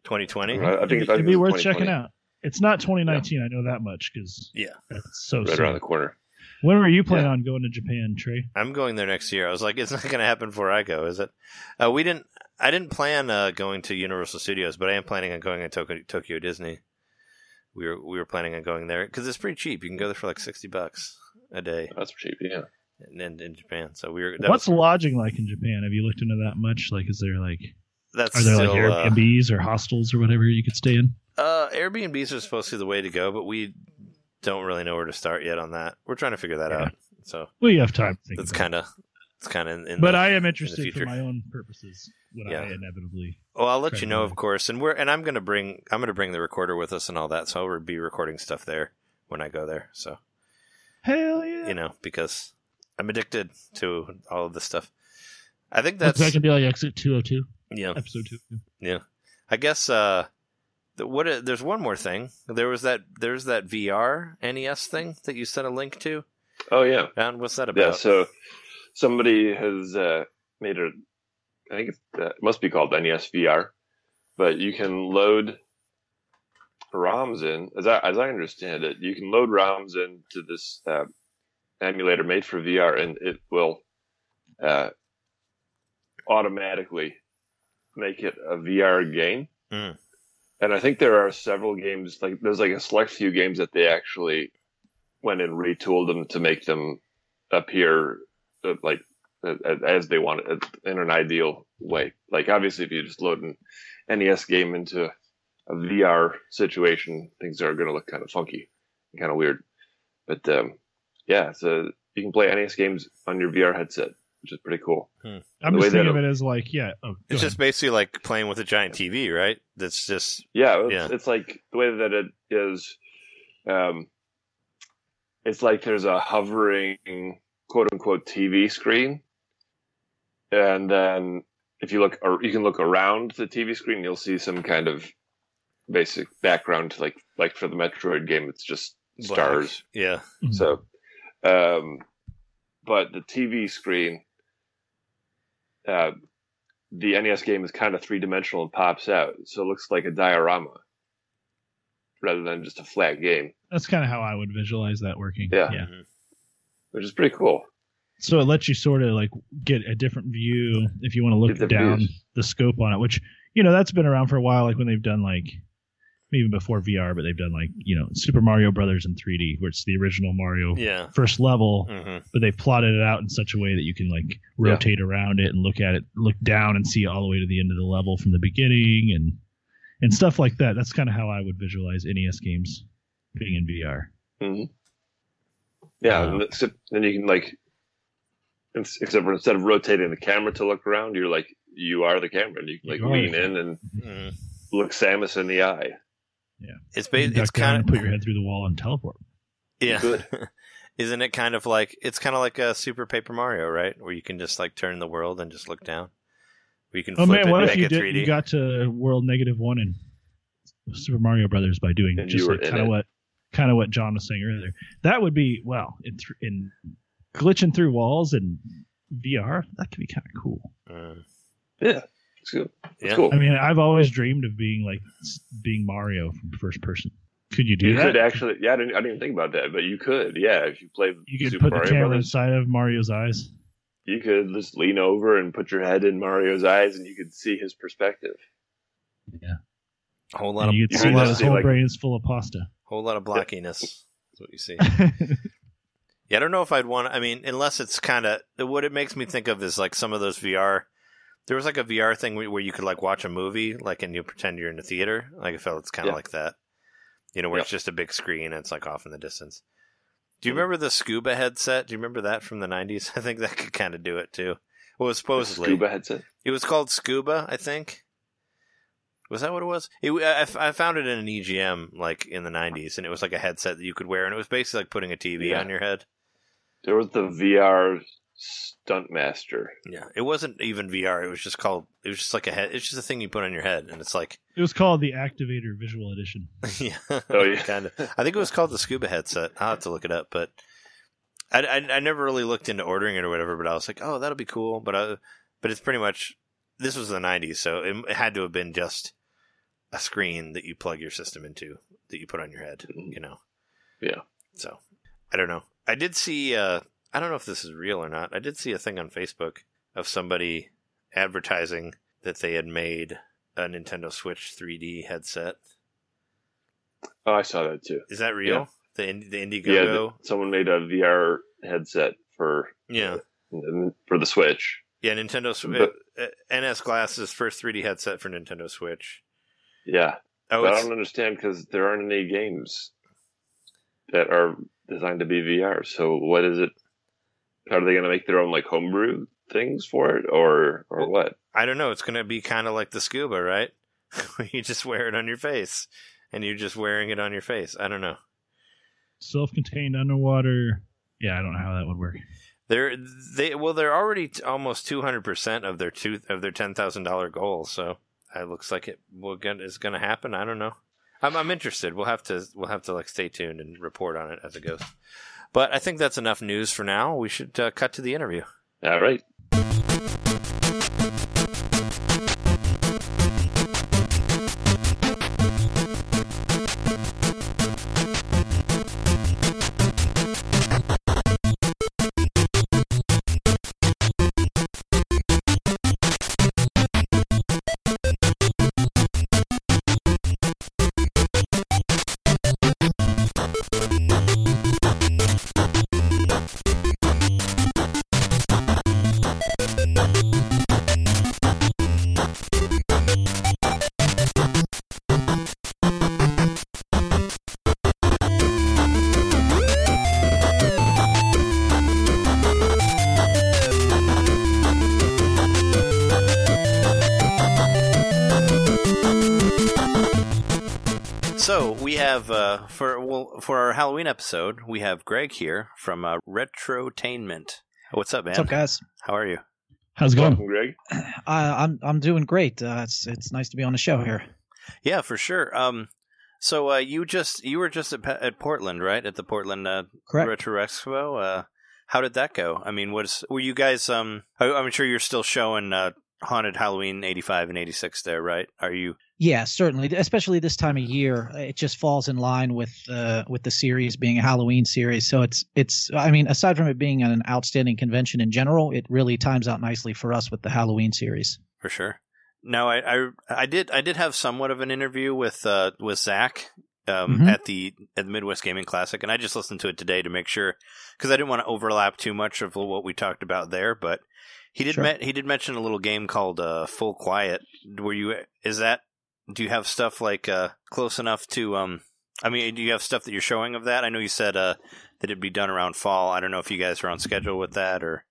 2020. I, I think It'd, it'd be worth checking out. It's not twenty nineteen. I know that much because Yeah. that's so Right soon. around the corner. When were you planning Yeah. on going to Japan, Trey? I'm going there next year. I was like, it's not going to happen before I go, is it? Uh, we didn't. I didn't plan uh, going to Universal Studios, but I am planning on going to Tokyo, Tokyo Disney. We were we were planning on going there because it's pretty cheap. You can go there for like sixty bucks a day, That's cheap. Yeah. And in, in Japan. So we were. What's was, lodging like in Japan? Have you looked into that much? Like, is there like that's are there like still, uh, Airbnbs or hostels or whatever you could stay in? Uh, Airbnbs are supposed to be the way to go, but we don't really know where to start yet on that. We're trying to figure that Yeah. out. So Well, you have time. It's kind of it's kind of in, in. But the, I am interested future. for my own purposes when Yeah. I inevitably. Well, I'll let you know, of course, and we're and I'm gonna bring I'm gonna bring the recorder with us and all that, so I'll be recording stuff there when I go there. So Hell yeah! you know, because I'm addicted to all of this stuff. I think That's that's that could be like Exit 202, yeah. episode two. Yeah, I guess. Uh, the, what? There's one more thing. There was that. There's that VR NES thing that you sent a link to. Oh yeah. Don, what's that about? Yeah. So somebody has uh, made a. I think it's, uh, it must be called NES VR, but you can load ROMs in. As I as I understand it, you can load ROMs into this uh, emulator made for VR, and it will uh, automatically make it a VR game. Mm. And I think there are several games like there's like a select few games that they actually went and retooled them to make them appear uh, like uh, as they want it in an ideal way. Like obviously, if you just load an NES game into a VR situation, things are going to look kind of funky, kind of weird. But um, yeah, so you can play NES games on your VR headset, which is pretty cool. I'm The way just thinking that of it as like, yeah. Oh, It's ahead. just basically like playing with a giant TV, right? That's just Yeah, it's, Yeah. it's like the way that it is. Um, it's like there's a hovering quote unquote TV screen, and then if you look, or you can look around the TV screen, you'll see some kind of basic background, like like for the Metroid game, it's just black. stars. Yeah, Mhm. So, um, but the TV screen, uh, the NES game is kind of three dimensional and pops out, so it looks like a diorama rather than just a flat game, That's kind of how I would visualize that working. Yeah. yeah. Mhm. which is pretty cool. So it lets you sort of like get a different view if you want to look down views. the scope on it, which you know that's been around for a while. Like when they've done like even before VR, but they've done like you know Super Mario Brothers in 3D, where it's the original Mario yeah. first level, hmm but they plotted it out in such a way that you can like rotate around it and look at it, look down and see all the way to the end of the level from the beginning and and stuff like that. That's kind of how I would visualize NES games being in VR. hmm Yeah, and except, then you can like, except for instead of rotating the camera to look around, you're like you are the camera, and you can like You lean in and hmm look Samus in the eye. It's You it's kind of put your head through the wall and teleport. yeah. Good. [LAUGHS] Isn't it kind of like it's kind of like a Super Paper Mario, right? Where you can just like turn the world and just look down. Where you can Oh flip man, it what and if you did? 3D. You got to world negative one in Super Mario Brothers by doing And just like kind of what kind of what John was saying earlier. That would be well in th- in glitching through walls and VR. That could be kind of cool. Mm. Yeah, it's good. It's Yeah. cool. I mean, I've always dreamed of being like being Mario from first person. Could you do you that? could actually, yeah, I didn't, I didn't even think about that, but you could, yeah, if you play you could Super put the Mario camera Brothers, inside of Mario's eyes. you could just lean over and put your head in Mario's eyes, and you could see his perspective. Yeah, a whole lot And of you could see that his whole like- brain is full of pasta. whole lot of blockiness. Is what you see. [LAUGHS] Yeah, I don't know if I'd want. I mean, unless it's kind of what it makes me think of is like some of those VR. There was like a VR thing where you could like watch a movie, like, and you pretend you're in a theater. Like, I felt it's kind of Yeah. like that. You know, where it's just a big screen and it's like off in the distance. Do you Mhm. remember the scuba headset? Do you remember that from the '90s? [LAUGHS] I think that could kind of do it too. Well, it was The supposedly Scuba headset. it was called Scuba, I think. Was that what it was? It, I, I found it in an EGM like in the '90s, and it was like a headset that you could wear, and it was basically like putting a TV Yeah. on your head. There was the VR Stuntmaster. Yeah, it wasn't even VR. It was just called. It was just like a head. It's just a thing you put on your head, and it's like, It was called the Activator Visual Edition. [LAUGHS] yeah, Oh, yeah. [LAUGHS] kind of. I think it was called the Scuba headset. I'll have to look it up, but I, I, I never really looked into ordering it or whatever. But I was like, oh, that'll be cool. But I, but it's pretty much this was the '90s, so it, it had to have been just a screen that you plug your system into that you put on your head. You know. Yeah. So I don't know. I did see. Uh, I don't know if this is real or not. I did see a thing on Facebook of somebody advertising that they had made a Nintendo Switch 3D headset. Oh, I saw that too. Is that real? Yeah. The the Yeah, Indiegogo. the, someone made a VR headset for Yeah. for the Switch. Yeah, Nintendo Switch. Uh, NS Glass's first 3D headset for Nintendo Switch. Yeah, Oh, but I don't understand because there aren't any games that are designed to be VR. So what is it? Are they going to make their own like homebrew things for it, or or Well- what? I don't know. It's going to be kind of like the scuba, right? [LAUGHS] you just wear it on your face, and you're just wearing it on your face. I don't know. Self-contained underwater. Yeah, I don't know how that would work. They're they well, they're already t- almost two hundred percent of their two of their ten thousand dollar goal. So it looks like it will get is going to happen. I don't know. I'm I'm interested. We'll have to we'll have to like stay tuned and report on it as it goes. But I think that's enough news for now. We should uh, cut to the interview. All right. Well for our Halloween episode, we have Greg here from uh, Retrotainment. What's up, man? What's up, guys? How are you? How's it going? Welcome, Greg. [CLEARS THROAT] Uh, I'm I'm doing great. Uh, it's it's nice to be on the show here. Yeah, for sure. Um, so uh, you just you were just at, at Portland, right? At the Portland uh, Retro Expo. Uh, how did that go? I mean, was were you guys? Um, I, I'm sure you're still showing uh, Haunted Halloween '85 and '86 there, right? Are you? Yeah, certainly. Especially this time of year, it just falls in line with uh, with the series being a Halloween series. So it's it's. I mean, aside from it being an outstanding convention in general, it really times out nicely for us with the Halloween series. For sure. No, I, I, I did, I did have somewhat of an interview with, uh, with Zach, um, Mhm. at the at the Midwest Gaming Classic, and I just listened to it today to make sure because I didn't want to overlap too much of what we talked about there. But he did, Sure. me- he did mention a little game called uh, Full Quiet. Were you? Is that? Do you have stuff like uh, close enough to? Um, I mean, do you have stuff that you're showing of that? I know you said uh, that it'd be done around fall. I don't know if you guys are on schedule with that or.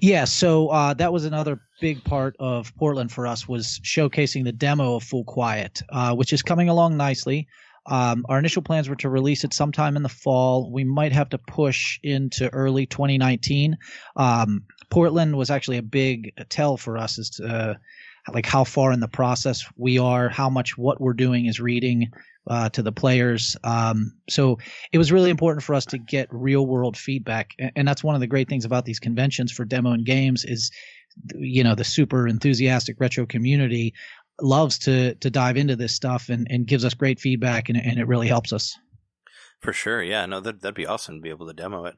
Yeah, so uh, that was another big part of Portland for us was showcasing the demo of Full Quiet, uh, which is coming along nicely. Um, our initial plans were to release it sometime in the fall. We might have to push into early 2019. Um, Portland was actually a big tell for us as to uh, like how far in the process we are, how much what we're doing is reading uh, to the players. Um, so it was really important for us to get real world feedback and that's one of the great things about these conventions for demo and games is you know the super enthusiastic retro community loves to to dive into this stuff and, and gives us great feedback and, and it really helps us For sure, yeah. No, that that'd be awesome to be able to demo it.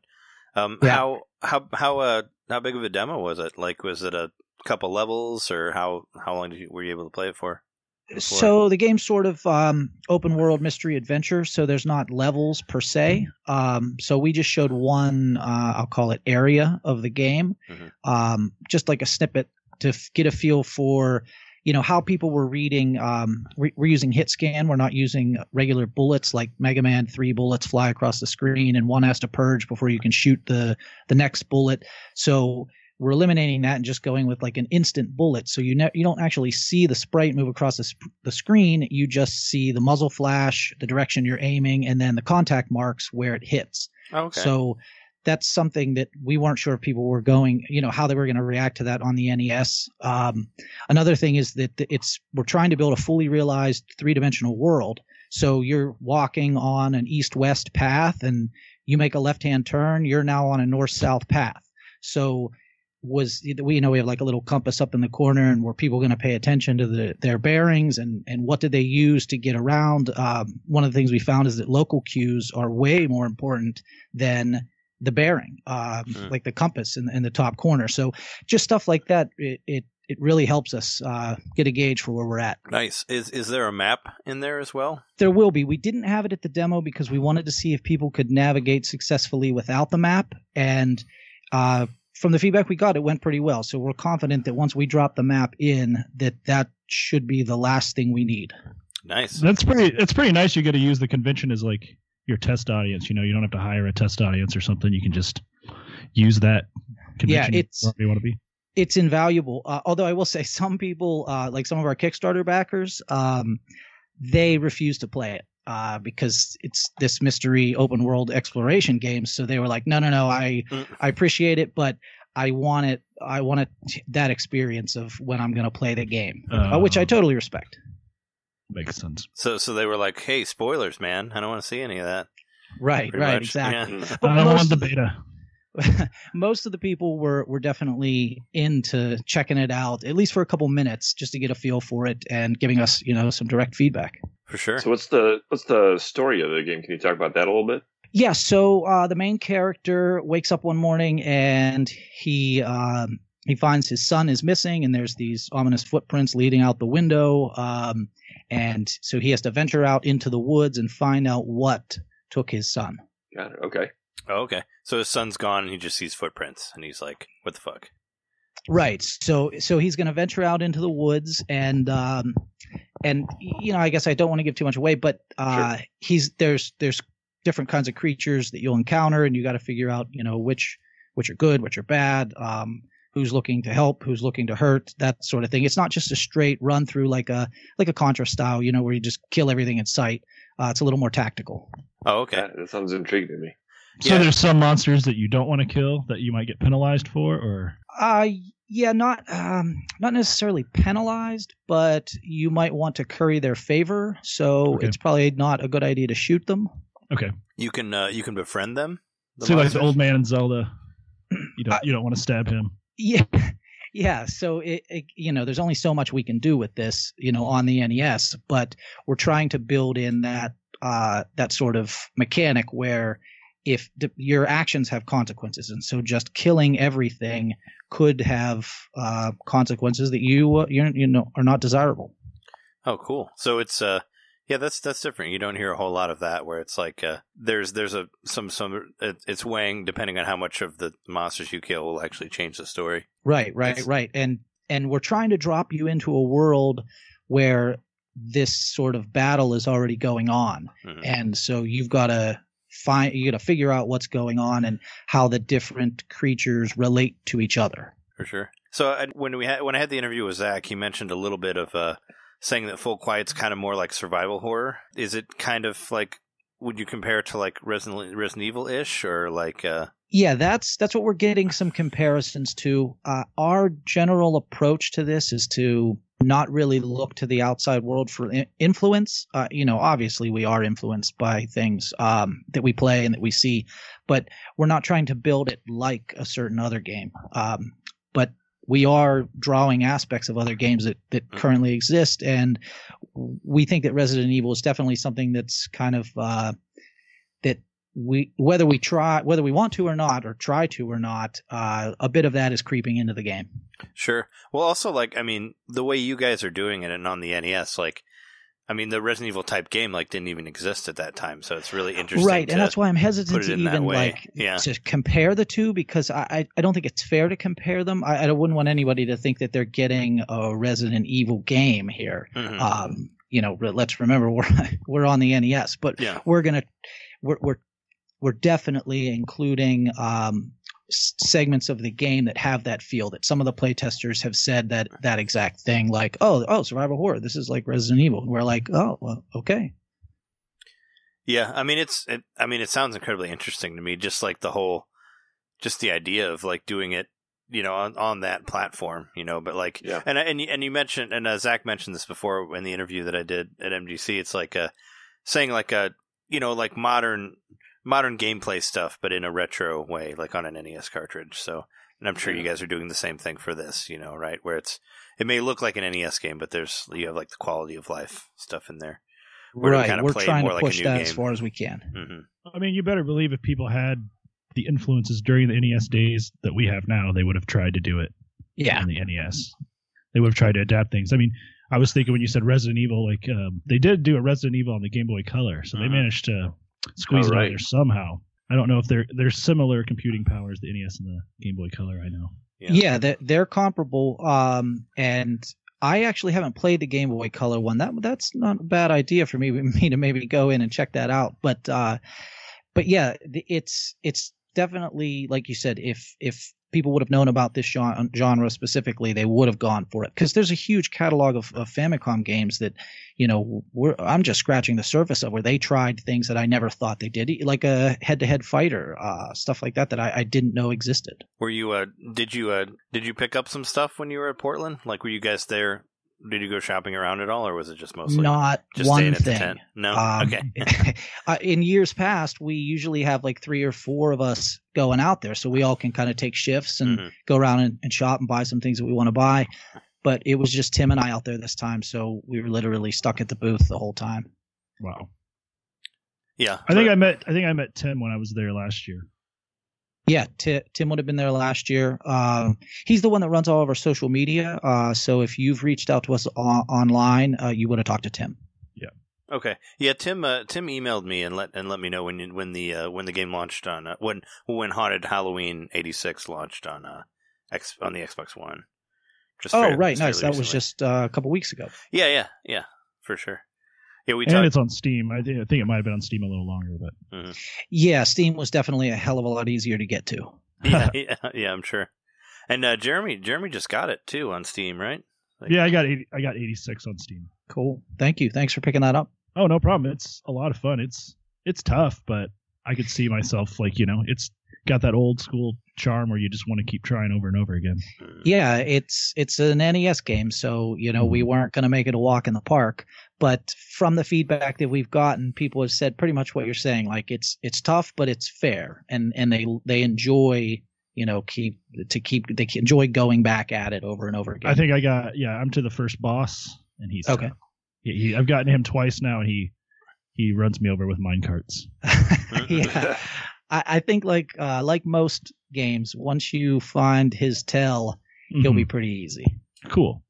Um, Yeah. how how how uh how big of a demo was it? Like, was it a couple levels, or how how long did you, were you able to play it for? Before. so the game's sort of um, open world mystery adventure so there's not levels per se um, so we just showed one uh, i'll call it area of the game Mhm. um, just like a snippet to f- get a feel for you know how people were reading um, we- we're using hit scan we're not using regular bullets like mega man three bullets fly across the screen and one has to purge before you can shoot the the next bullet so we're eliminating that and just going with like an instant bullet so you ne- you don't actually see the sprite move across the, sp- the screen you just see the muzzle flash the direction you're aiming and then the contact marks where it hits Oh, okay. so that's something that we weren't sure if people were going, you know, how they were going to react to that on the NES. Um, another thing is that it's we're trying to build a fully realized three dimensional world. So you're walking on an east west path, and you make a left hand turn, you're now on a north south path. So was we you know we have like a little compass up in the corner and were people going to pay attention to the, their bearings and and what did they use to get around um, one of the things we found is that local cues are way more important than the bearing um, Hmm. like the compass in, in the top corner so just stuff like that it, it it really helps us uh, get a gauge for where we're at. Nice. Is is there a map in there as well? There will be. We didn't have it at the demo because we wanted to see if people could navigate successfully without the map. And uh, from the feedback we got, it went pretty well. So we're confident that once we drop the map in, that that should be the last thing we need. Nice. That's pretty. It's pretty nice. You get to use the convention as like your test audience. You know, you don't have to hire a test audience or something. You can just use that convention. yeah, it's- wherever you want to be. it's invaluable. Uh, although I will say, some people, uh, like some of our Kickstarter backers, um, they refuse to play it uh, because it's this mystery open world exploration game. So they were like, no, no, no, I. I appreciate it, but I want it. I want it that experience of when I'm going to play the game, uh, which I Oh. totally respect. Makes sense. So so they were like, "Hey, spoilers, man! I don't want to see any of that." Right, Pretty right, much. exactly. Yeah. [LAUGHS] But I don't most want the- beta. [LAUGHS] most of the people were were definitely into checking it out at least for a couple minutes just to get a feel for it and giving us you know some direct feedback For sure. So what's the what's the story of the game? Can you talk about that a little bit? yeah so uh, the main character wakes up one morning and he um, he finds his son is missing and there's these ominous footprints leading out the window um, and so he has to venture out into the woods and find out what took his son Got it. Okay. Oh, okay. So his son's gone, and he just sees footprints, and he's like, "What the fuck?" Right. So so he's going to venture out into the woods and um and you know I guess I don't want to give too much away but uh he's there's there's different kinds of creatures that you'll encounter and you got to figure out you know which which are good which are bad um who's looking to help who's looking to hurt that sort of thing it's not just a straight run through like a like a contra style you know where you just kill everything in sight uh, it's a little more tactical Oh, okay. That, that sounds intriguing to me. So Yeah. there's some monsters that you don't want to kill that you might get penalized for, or Uh yeah, not um not necessarily penalized, but you might want to curry their favor. So Okay. it's probably not a good idea to shoot them. okay. You can uh, you can befriend them. the See, like the old man in Zelda, you don't Uh, [CLEARS THROAT] you don't want to stab him. Yeah. [LAUGHS] Yeah, so it, it you know, there's only so much we can do with this, you know, on the NES, but we're trying to build in that uh that sort of mechanic where if the, your actions have consequences and so just killing everything could have uh consequences that you uh, you know are not desirable. Oh, cool. So it's uh, yeah, that's that's different. You don't hear a whole lot of that where it's like uh, there's there's a some some it, it's weighing depending on how much of the monsters you kill will actually change the story. Right, right, It's- right. And and we're trying to drop you into a world where this sort of battle is already going on. Mhm. And so you've got to find you got to figure out what's going on and how the different creatures relate to each other. For sure. So I, when we had when I had the interview with Zach, he mentioned a little bit of uh, saying that Full Quiet's kind of more like survival horror. Is it kind of like? Would you compare it to like Resident Resident Evil ish or like? Uh, Yeah, that's that's what we're getting some comparisons to. Uh, our general approach to this is to not really look to the outside world for in- influence. Uh, you know, obviously we are influenced by things um, that we play and that we see, but we're not trying to build it like a certain other game. Um, but we are drawing aspects of other games that, that Mhm. currently exist, and we think that Resident Evil is definitely something that's kind of uh, that we whether we try whether we want to or not or try to or not uh, a bit of that is creeping into the game Sure. Well, also like I mean, the way you guys are doing it and on the NES, like, I mean, the Resident Evil type game like didn't even exist at that time, so it's really interesting. right and that's why i'm hesitant to even like Yeah. to compare the two because I, I don't think it's fair to compare them i, I wouldn't want anybody to think that they're getting a resident evil game here Mhm. um you know let's remember we're [LAUGHS] we're on the nes but yeah. we're gonna we're we're, we're definitely including um segments of the game that have that feel that some of the playtesters have said that that exact thing like oh oh survival horror this is like resident evil and we're like oh well, okay Yeah, I mean it's it, I mean it sounds incredibly interesting to me just like the whole just the idea of like doing it, you know, on on that platform, you know, but like Yeah. and and you- and you mentioned and uh, Zach mentioned this before in the interview that I did at MGC, it's like a saying like a you know, like modern modern gameplay stuff but in a retro way like on an NES cartridge. So and I'm sure you guys are doing the same thing for this, you know, right? Where it's it may look like an NES game, but there's you have like the quality of life stuff in there. Where we right kinda we're play trying more to like a push new that as far as we can hmm I mean, you better believe if people had the influences during the NES days that we have now, they would have tried to do it yeah on the NES. they would have tried to adapt things. I mean, I was thinking when you said Resident Evil, like um, they did do a Resident Evil on the Game Boy Color, so they Mhm. managed to squeeze Oh, it out there somehow. I don't know if they're they're similar computing powers the NES and the Game Boy Color. I know. Yeah. Yeah, they're, they're comparable. Um, and I actually haven't played the Game Boy Color one. That that's not a bad idea for me, [LAUGHS] me to maybe go in and check that out. But uh, but yeah, it's it's definitely like you said. If if people would have known about this genre specifically, they would have gone for it because there's a huge catalog of, of Famicom games that you know I'm just scratching the surface of where they tried things that I never thought they did, like a head-to-head fighter, uh, stuff like that that I, I didn't know existed. Were you uh did you uh did you pick up some stuff when you were at Portland? Like were you guys there? Did you go shopping around at all, or was it just mostly Not just one staying at thing. the tent? No. Um, okay. [LAUGHS] uh, in years past, we usually have like three or four of us going out there, so we all can kind of take shifts and Mhm. go around and, and shop and buy some things that we want to buy. But it was just Tim and I out there this time, so we were literally stuck at the booth the whole time. Wow. Yeah. I think I met I think I met Tim when I was there last year. Yeah, Ti Tim would have been there last year. Um, he's the one that runs all of our social media. Uh, so if you've reached out to us o- online, uh, you would have talked to Tim. Yeah. Okay. Yeah, Tim. Uh, Tim emailed me and let and let me know when when the uh, when the game launched on uh, when when Haunted Halloween '86 launched on uh X on the Xbox One. Just Oh, fair- right, just nice. fairly That was just uh, a couple weeks ago. Yeah, yeah, yeah, for sure. Yeah, we and it's on Steam. I think it might have been on Steam a little longer, but Yeah, Steam was definitely a hell of a lot easier to get to. yeah, [LAUGHS] yeah, yeah, I'm sure. And uh, Jeremy, Jeremy just got it too on Steam, right? Like- yeah, I got 80, I got 86 on Steam. Cool. Thank you. Thanks for picking that up. Oh, no problem. It's a lot of fun. It's it's tough, but I could see myself like you know, it's got that old school charm where you just want to keep trying over and over again. Yeah, it's it's an NES game, so you know we hmm. weren't going to make it a walk in the park. But from the feedback that we've gotten, people have said pretty much what you're saying. Like it's it's tough, but it's fair, and and they they enjoy you know keep to keep they enjoy going back at it over and over again. I think I got yeah. I'm to the first boss, and he's Okay. he, I've gotten him twice now, and he he runs me over with mine carts. [LAUGHS] yeah, I, I think like uh, like most games, once you find his tail, he'll be Mhm. pretty easy. cool.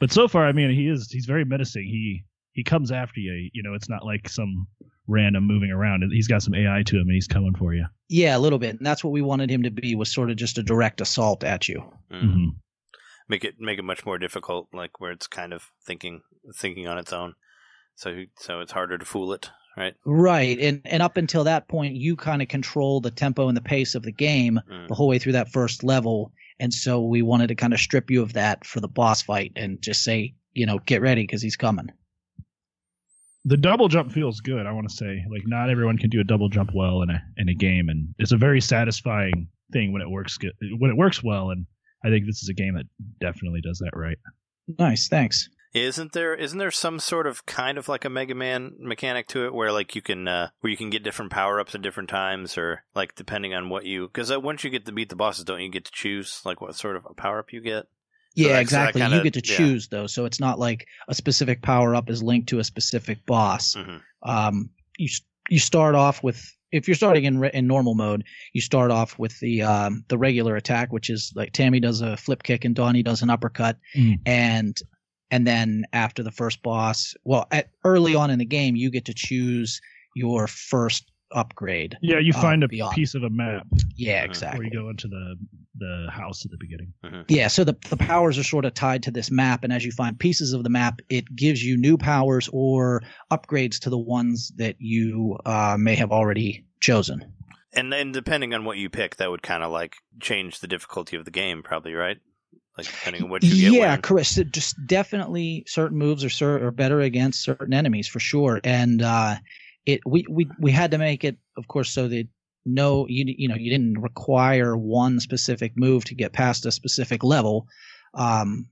But so far, I mean, he is he's very menacing. He he comes after you. You know, it's not like some random moving around. He's got some AI to him, and he's coming for you. Yeah, a little bit, and that's what we wanted him to be was sort of just a direct assault at you. Mm. hmm Make it make it much more difficult, like where it's kind of thinking thinking on its own. So so it's harder to fool it, right? Right, and and up until that point, you kind of control the tempo and the pace of the game Mm. the whole way through that first level, and so we wanted to kind of strip you of that for the boss fight and just say, you know, get ready because he's coming. The double jump feels good. I want to say, like, not everyone can do a double jump well in a in a game, and it's a very satisfying thing when it works good, when it works well. And I think this is a game that definitely does that right. Nice, thanks. Isn't there isn't there some sort of kind of like a Mega Man mechanic to it where like you can uh, where you can get different power ups at different times or like depending on what you because uh, once you get to beat the bosses, don't you get to choose like what sort of a power up you get? So Yeah, that- so that exactly. kinda- you get to yeah. choose though, so it's not like a specific power up is linked to a specific boss. hmm Um, you you start off with if you're starting in in normal mode, you start off with the um, the regular attack, which is like Tammy does a flip kick and Donnie does an uppercut, Mm. and and then after the first boss, well, at, early on in the game, you get to choose your first upgrade. Yeah, you Uh, find a beyond. piece of a map Yeah, Mhm. exactly. where you go into the the house at the beginning. Yeah, so the the powers are sort of tied to this map, and as you find pieces of the map, it gives you new powers or upgrades to the ones that you uh, may have already chosen. And and depending on what you pick, that would kind of like change the difficulty of the game, probably, right? Like depending on what you get. yeah, when. correct. So just definitely certain moves are cer- are better against certain enemies for sure, and uh, it we, we we had to make it, of course, so that no you you know you didn't require one specific move to get past a specific level. Um,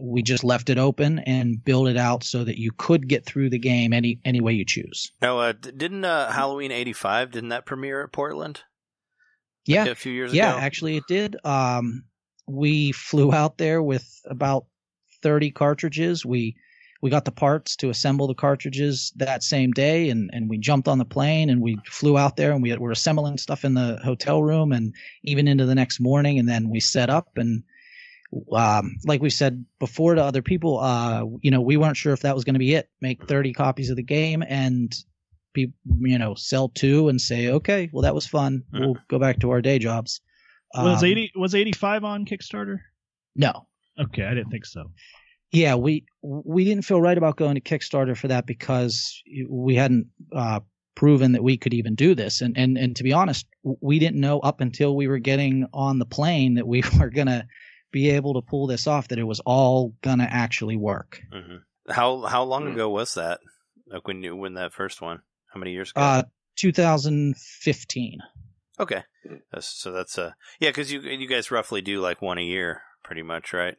we just left it open and built it out so that you could get through the game any any way you choose. No, uh, didn't uh, Halloween '85 didn't that premiere at Portland? Yeah, Like a few years yeah, ago. Yeah, actually it did. Um, we flew out there with about 30 cartridges. We we got the parts to assemble the cartridges that same day, and and we jumped on the plane and we flew out there and we were assembling stuff in the hotel room and even into the next morning, and then we set up and um, like we said before to other people, uh, you know, we weren't sure if that was going to be it. Make 30 copies of the game and be, you know, sell two and say, okay, well, that was fun. We'll go back to our day jobs. Was Um, eighty was eighty five on Kickstarter? No. Okay, I didn't think so. Yeah, we we didn't feel right about going to Kickstarter for that because we hadn't uh, proven that we could even do this, and and and to be honest, we didn't know up until we were getting on the plane that we [LAUGHS] were gonna be able to pull this off, that it was all gonna actually work. hmm How how long Hmm. ago was that? Like when you when that first one? How many years ago? Uh, 2015. Okay, Hmm. That's- so that's uh yeah, because you you guys roughly do like one a year, pretty much, right?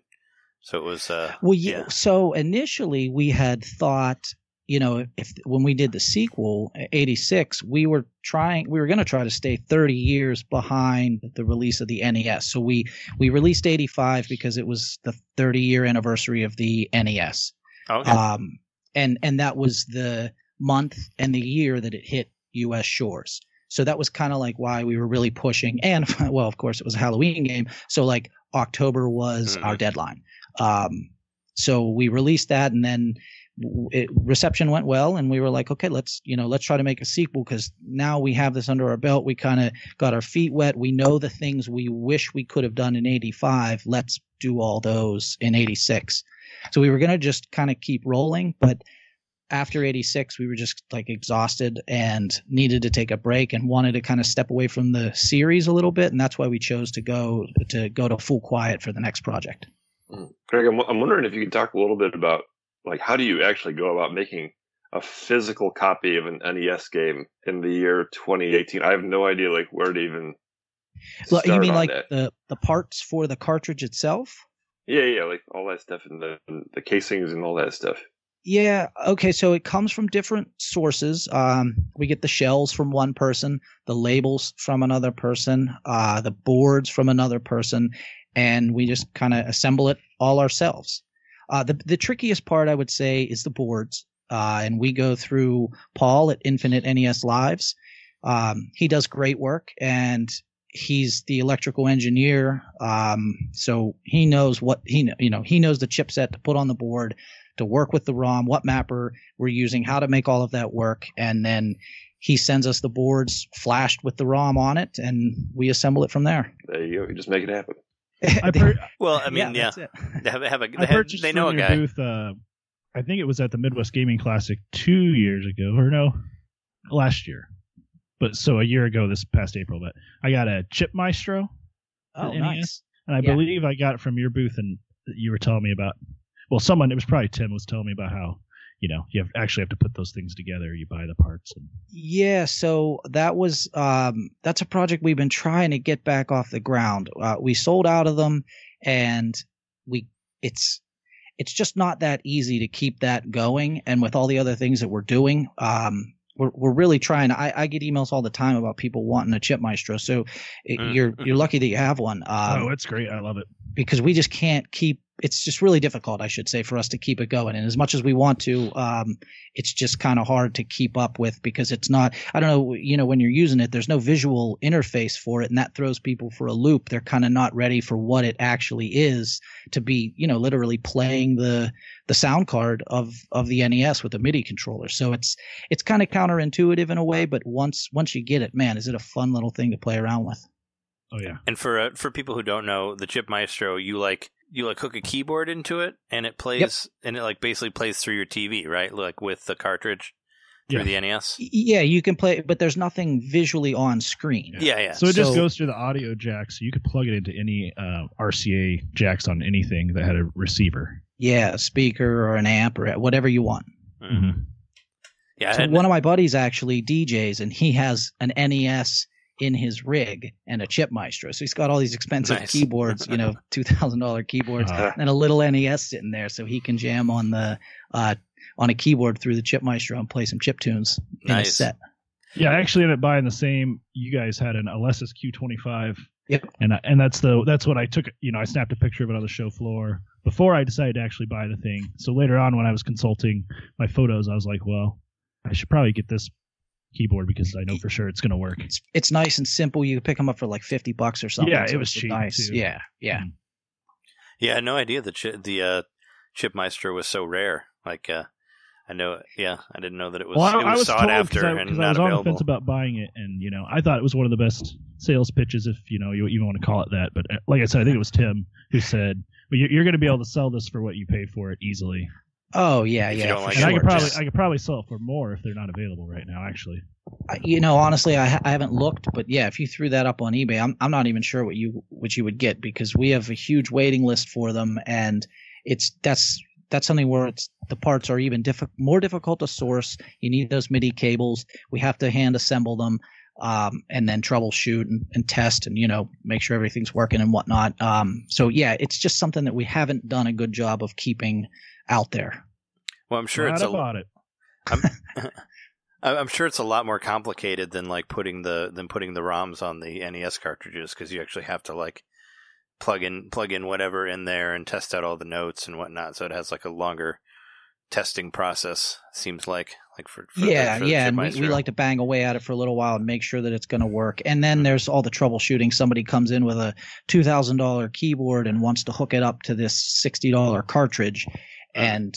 So it was uh Well, yeah. yeah. So initially, we had thought, you know, if when we did the sequel, '86, we were trying, we were going to try to stay 30 years behind the release of the NES. So we we released '85 because it was the 30 year anniversary of the NES, okay. um, and and that was the month and the year that it hit U.S. shores. So that was kind of like why we were really pushing. And [LAUGHS] well, of course, it was a Halloween game. So like October was Mhm. our deadline. Um, so we released that, and then it, reception went well, and we were like, okay, let's you know let's try to make a sequel because now we have this under our belt. We kind of got our feet wet. We know the things we wish we could have done in '85. Let's do all those in '86. So we were gonna just kind of keep rolling, but after 86 we were just like exhausted and needed to take a break and wanted to kind of step away from the series a little bit and that's why we chose to go to go to full quiet for the next project mm. Greg, I'm, I'm wondering if you could talk a little bit about like how do you actually go about making a physical copy of an NES game in the year 2018? I have no idea like where to even. Well, you mean like that. the the parts for the cartridge itself Yeah, yeah, like all that stuff and the the casings and all that stuff. Yeah. Okay. So it comes from different sources. Um, we get the shells from one person, the labels from another person, uh, the boards from another person, and we just kind of assemble it all ourselves. Uh, the the trickiest part, I would say, is the boards. Uh, and we go through Paul at Infinite NES Lives. Um, he does great work, and he's the electrical engineer. Um, so he knows what he you know he knows the chipset to put on the board to work with the ROM, what mapper we're using, how to make all of that work, and then he sends us the boards flashed with the ROM on it, and we assemble it from there. There you go. You just make it happen. I per- [LAUGHS] well, I mean, [LAUGHS] yeah, that's they have, have a they, I have, purchased they know a from your guy. booth. Uh, I think it was at the Midwest Gaming Classic two years ago, or no, last year. But so a year ago, this past April. But I got a Chip Maestro, Oh, NES? nice. and I Yeah. believe I got it from your booth, and you were telling me about. Well, someone it was probably Tim was telling me about how you know you have actually have to put those things together. You buy the parts, and Yeah, so that was um, that's a project we've been trying to get back off the ground. Uh, we sold out of them, and we it's it's just not that easy to keep that going. And with all the other things that we're doing, um, we're we're really trying. I, I get emails all the time about people wanting a chip maestro. So it, Mm. you're you're lucky that you have one. Um, oh, it's great. I love it. Because we just can't keep it's just really difficult i should say for us to keep it going. And as much as we want to um, it's just kind of hard to keep up with because it's not i don't know you know when you're using it there's no visual interface for it and that throws people for a loop. They're kind of not ready for what it actually is to be you know literally playing the the sound card of of the nes with a midi controller. So it's it's kind of counterintuitive in a way but once once you get it man is it a fun little thing to play around with Oh yeah. And for uh, for people who don't know, the Chip Maestro, you like you like hook a keyboard into it, and it plays, and it like basically plays through your TV, right? Like with the cartridge through Yeah. the NES. Yeah you can play but there's nothing visually on screen Yeah, yeah. So it just So- goes through the audio jack, so you could plug it into any uh, RCA jacks on anything that had a receiver. Yeah, a speaker or an amp or whatever you want. Mhm. Yeah, So one of my buddies actually DJs, and he has an NES in his rig and a chip maestro. So he's got all these expensive Nice. keyboards, you know, [LAUGHS] two thousand dollar keyboards, Uh, and a little NES sitting there, so he can jam on the uh, on a keyboard through the chip maestro and play some chip tunes in a set. yeah, I actually ended up buying the same. You guys had an Alesis Q25. Yep. And I, and that's the that's what I took. You know, I snapped a picture of it on the show floor before I decided to actually buy the thing. So later on, when I was consulting my photos, I was like, well, I should probably get this keyboard because I know for sure it's going to work. It's it's nice and simple. You pick them up for like fifty bucks or something. Yeah, it was cheap, Nice. too. Yeah, yeah. Yeah, I had no idea that chi- the uh, Chip Maestro was so rare. Like, uh, I know, yeah, I didn't know that it was, well, I, it I was was sought told after because I, and 'cause I not was on the fence about buying it, and you know, I thought it was one of the best sales pitches, if you know you even want to call it that. But uh, like I said, I think it was Tim who said, "Well, you- you're going to be able to sell this for what you pay for it easily." Oh yeah, If yeah. like and I could probably just- I could probably sell it for more if they're not available right now. Actually, I- you know, honestly, I, ha- I haven't looked, but yeah, if you threw that up on eBay, I'm I'm not even sure what you what you would get because we have a huge waiting list for them, and it's that's that's something where it's the parts are even diffi- more difficult to source. You need those MIDI cables. We have to hand assemble them, um, and then troubleshoot and, and test, and you know, make sure everything's working and whatnot. Um, so yeah, it's just something that we haven't done a good job of keeping out there. well, I'm sure Glad it's I a, bought it. I'm, I- [LAUGHS] [LAUGHS] I'm sure it's a lot more complicated than like putting the than putting the ROMs on the NES cartridges because you actually have to like plug in plug in whatever in there and test out all the notes and whatnot. So it has like a longer testing process. Seems like like for, for yeah, the, for yeah, and we, we like to bang away at it for a little while and make sure that it's going to work. And then mm-hmm. there's all the troubleshooting. Somebody comes in with a two thousand dollar keyboard and wants to hook it up to this sixty dollar cartridge, and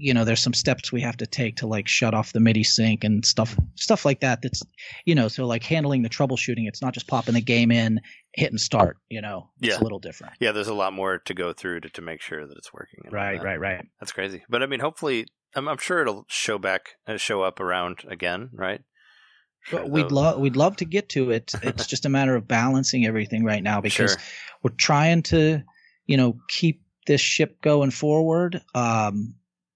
you know there's some steps we have to take to like shut off the MIDI sync and stuff stuff like that. That's you know so like handling the troubleshooting. It's not just popping the game in, hitting start. You know, it's Yeah. a little different. yeah, there's a lot more to go through to, to make sure that it's working. and Right, that. right, right. That's crazy. But I mean, hopefully, I'm, I'm sure it'll show back, uh, show up around again, right? Sure, But we'd love we'd love to get to it. It's just a matter of balancing everything right now [LAUGHS] because Sure. we're trying to, you know, keep this ship going forward. Um,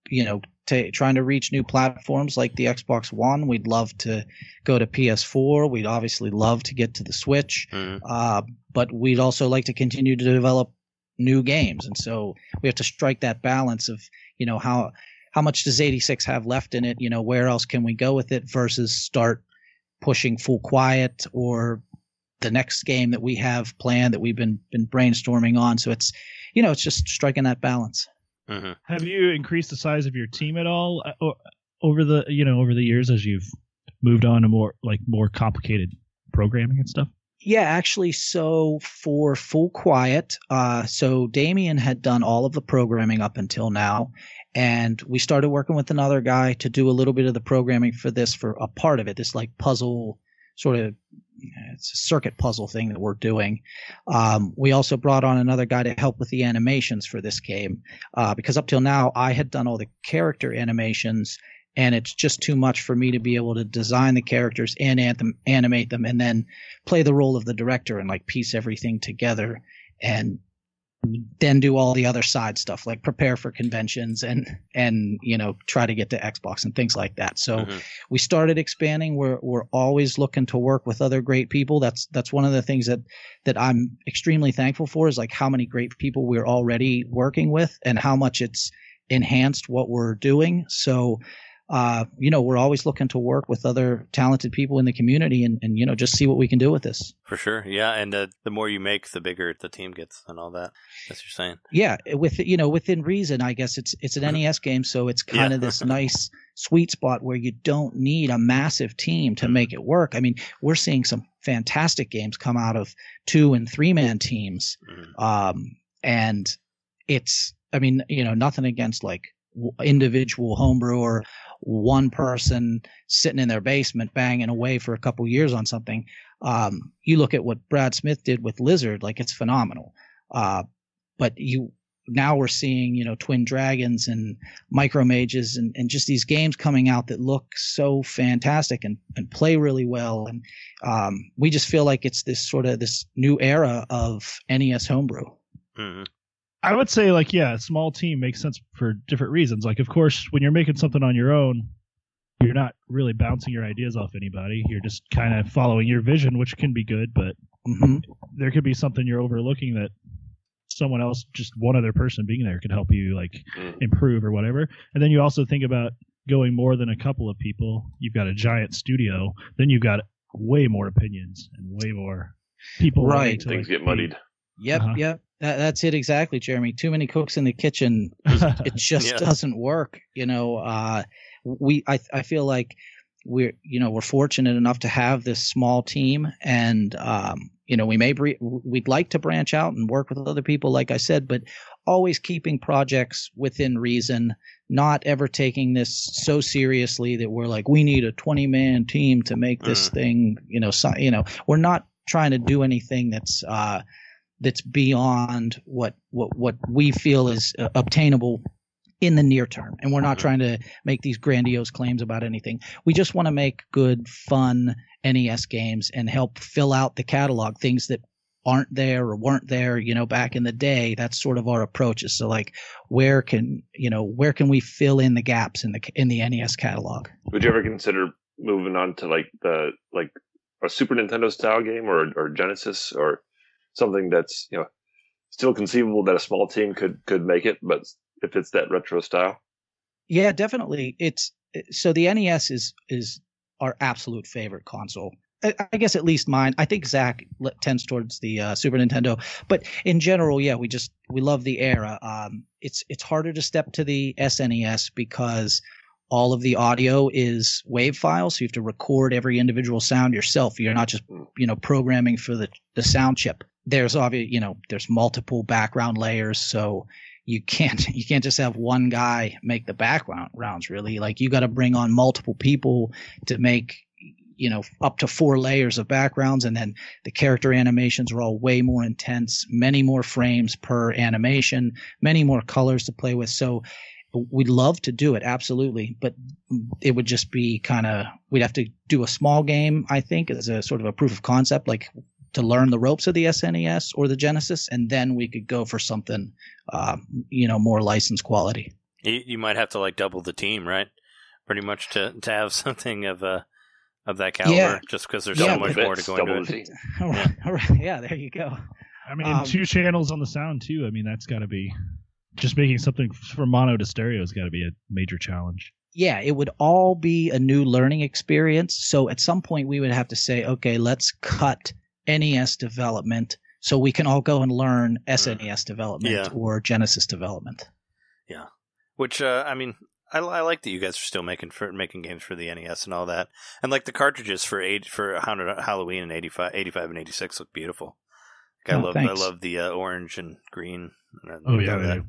you know, to, trying to reach new platforms like the Xbox One. We'd love to go to PS4. We'd obviously love to get to the Switch. Mhm. Uh, but we'd also like to continue to develop new games, and so we have to strike that balance of, you know, how how much does 86 have left in it? You know, where else can we go with it versus start pushing full quiet or the next game that we have planned that we've been been brainstorming on. So it's you know, it's just striking that balance. Mhm. Have you increased the size of your team at all uh, over the you know over the years as you've moved on to more like more complicated programming and stuff? Yeah, actually, so for Full Quiet, uh, so Damien had done all of the programming up until now, and we started working with another guy to do a little bit of the programming for this for a part of it. This like puzzle sort of it's a circuit puzzle thing that we're doing. Um, we also brought on another guy to help with the animations for this game uh, because up till now I had done all the character animations and it's just too much for me to be able to design the characters and anthem, animate them and then play the role of the director and like piece everything together and then do all the other side stuff like prepare for conventions and and you know try to get to Xbox and things like that. So Mhm. we started expanding. We're we're always looking to work with other great people. That's that's one of the things that that I'm extremely thankful for is like how many great people we're already working with and how much it's enhanced what we're doing. So uh, you know, we're always looking to work with other talented people in the community and, and you know, just see what we can do with this. For sure, yeah, and uh, the more you make, the bigger the team gets, and all that. That's what you're saying. Yeah, with you know, within reason, I guess it's it's an NES game, so it's kind Yeah. of this nice sweet spot where you don't need a massive team to make it work. I mean, we're seeing some fantastic games come out of two and three man teams, Mhm. um, and it's I mean, you know, nothing against like individual homebrewer, one person sitting in their basement banging away for a couple years on something. Um, you look at what Brad Smith did with Lizard, like it's phenomenal. Uh, but you now we're seeing you know Twin Dragons and Micro Mages and, and just these games coming out that look so fantastic and, and play really well and um, we just feel like it's this sort of this new era of NES homebrew. Mhm. I would say like yeah, a small team makes sense for different reasons. Like of course, when you're making something on your own, you're not really bouncing your ideas off anybody. You're just kind of following your vision, which can be good, but hmm there could be something you're overlooking that someone else, just one other person being there, could help you like Mm. improve or whatever. And then you also think about going more than a couple of people. You've got a giant studio, then you've got way more opinions and way more people. Right. to, Things like, get muddied. Yep, Uh-huh. yep. That, that's it exactly, Jeremy. Too many cooks in the kitchen. [LAUGHS] It just Yeah. doesn't work. You know, uh, we I I feel like we're you know we're fortunate enough to have this small team, and um, you know we may bre- we'd like to branch out and work with other people, like I said, but always keeping projects within reason, not ever taking this so seriously that we're like, we need a 20 man team to make this Mm. thing, you know, so, you know, we're not trying to do anything that's, uh, that's beyond what, what, what we feel is uh, obtainable in the near term. And we're not Mhm. trying to make these grandiose claims about anything. We just want to make good, fun NES games and help fill out the catalog, things that aren't there or weren't there, you know, back in the day. That's sort of our approach is so like, where can, you know, where can we fill in the gaps in the, in the NES catalog? Would you ever consider moving on to like the like a Super Nintendo style game or or Genesis or something that's you know still conceivable that a small team could could make it, but if it's that retro style, Yeah, definitely. It's so the NES is is our absolute favorite console. I, guess at least mine. I think Zach tends towards the uh, Super Nintendo, but in general, yeah, we just we love the era. Um, it's it's harder to step to the SNES because all of the audio is wave files, so you have to record every individual sound yourself. You're not just you know programming for the the sound chip. There's obvious, you know, there's multiple background layers, so you can't [LAUGHS] you can't just have one guy make the background rounds really like you got to bring on multiple people to make you know up to four layers of backgrounds and then the character animations are all way more intense many more frames per animation many more colors to play with so we'd love to do it absolutely but it would just be kind of we'd have to do a small game i think as a sort of a proof of concept like to learn the ropes of the SNES or the Genesis, and then we could go for something, um, you know, more license quality. You, you might have to like double the team, right? Pretty much to to have [LAUGHS] something of a of that caliber, Yeah. just because there's Yeah, so much more to go into it. the team. All right, all right, yeah, there you go. I mean, Um, two channels on the sound too. I mean, that's got to be just making something from mono to stereo has got to be a major challenge. Yeah, it would all be a new learning experience. So at some point, we would have to say, okay, let's cut NES development so we can all go and learn SNES development Yeah. or Genesis development. Yeah, which uh, I mean, I, I like that you guys are still making for making games for the NES and all that, and like the cartridges for eight for Haunted Halloween and 85, 85 and eighty six look beautiful. Like, I Oh, love thanks. I love the uh, orange and green. and I Oh love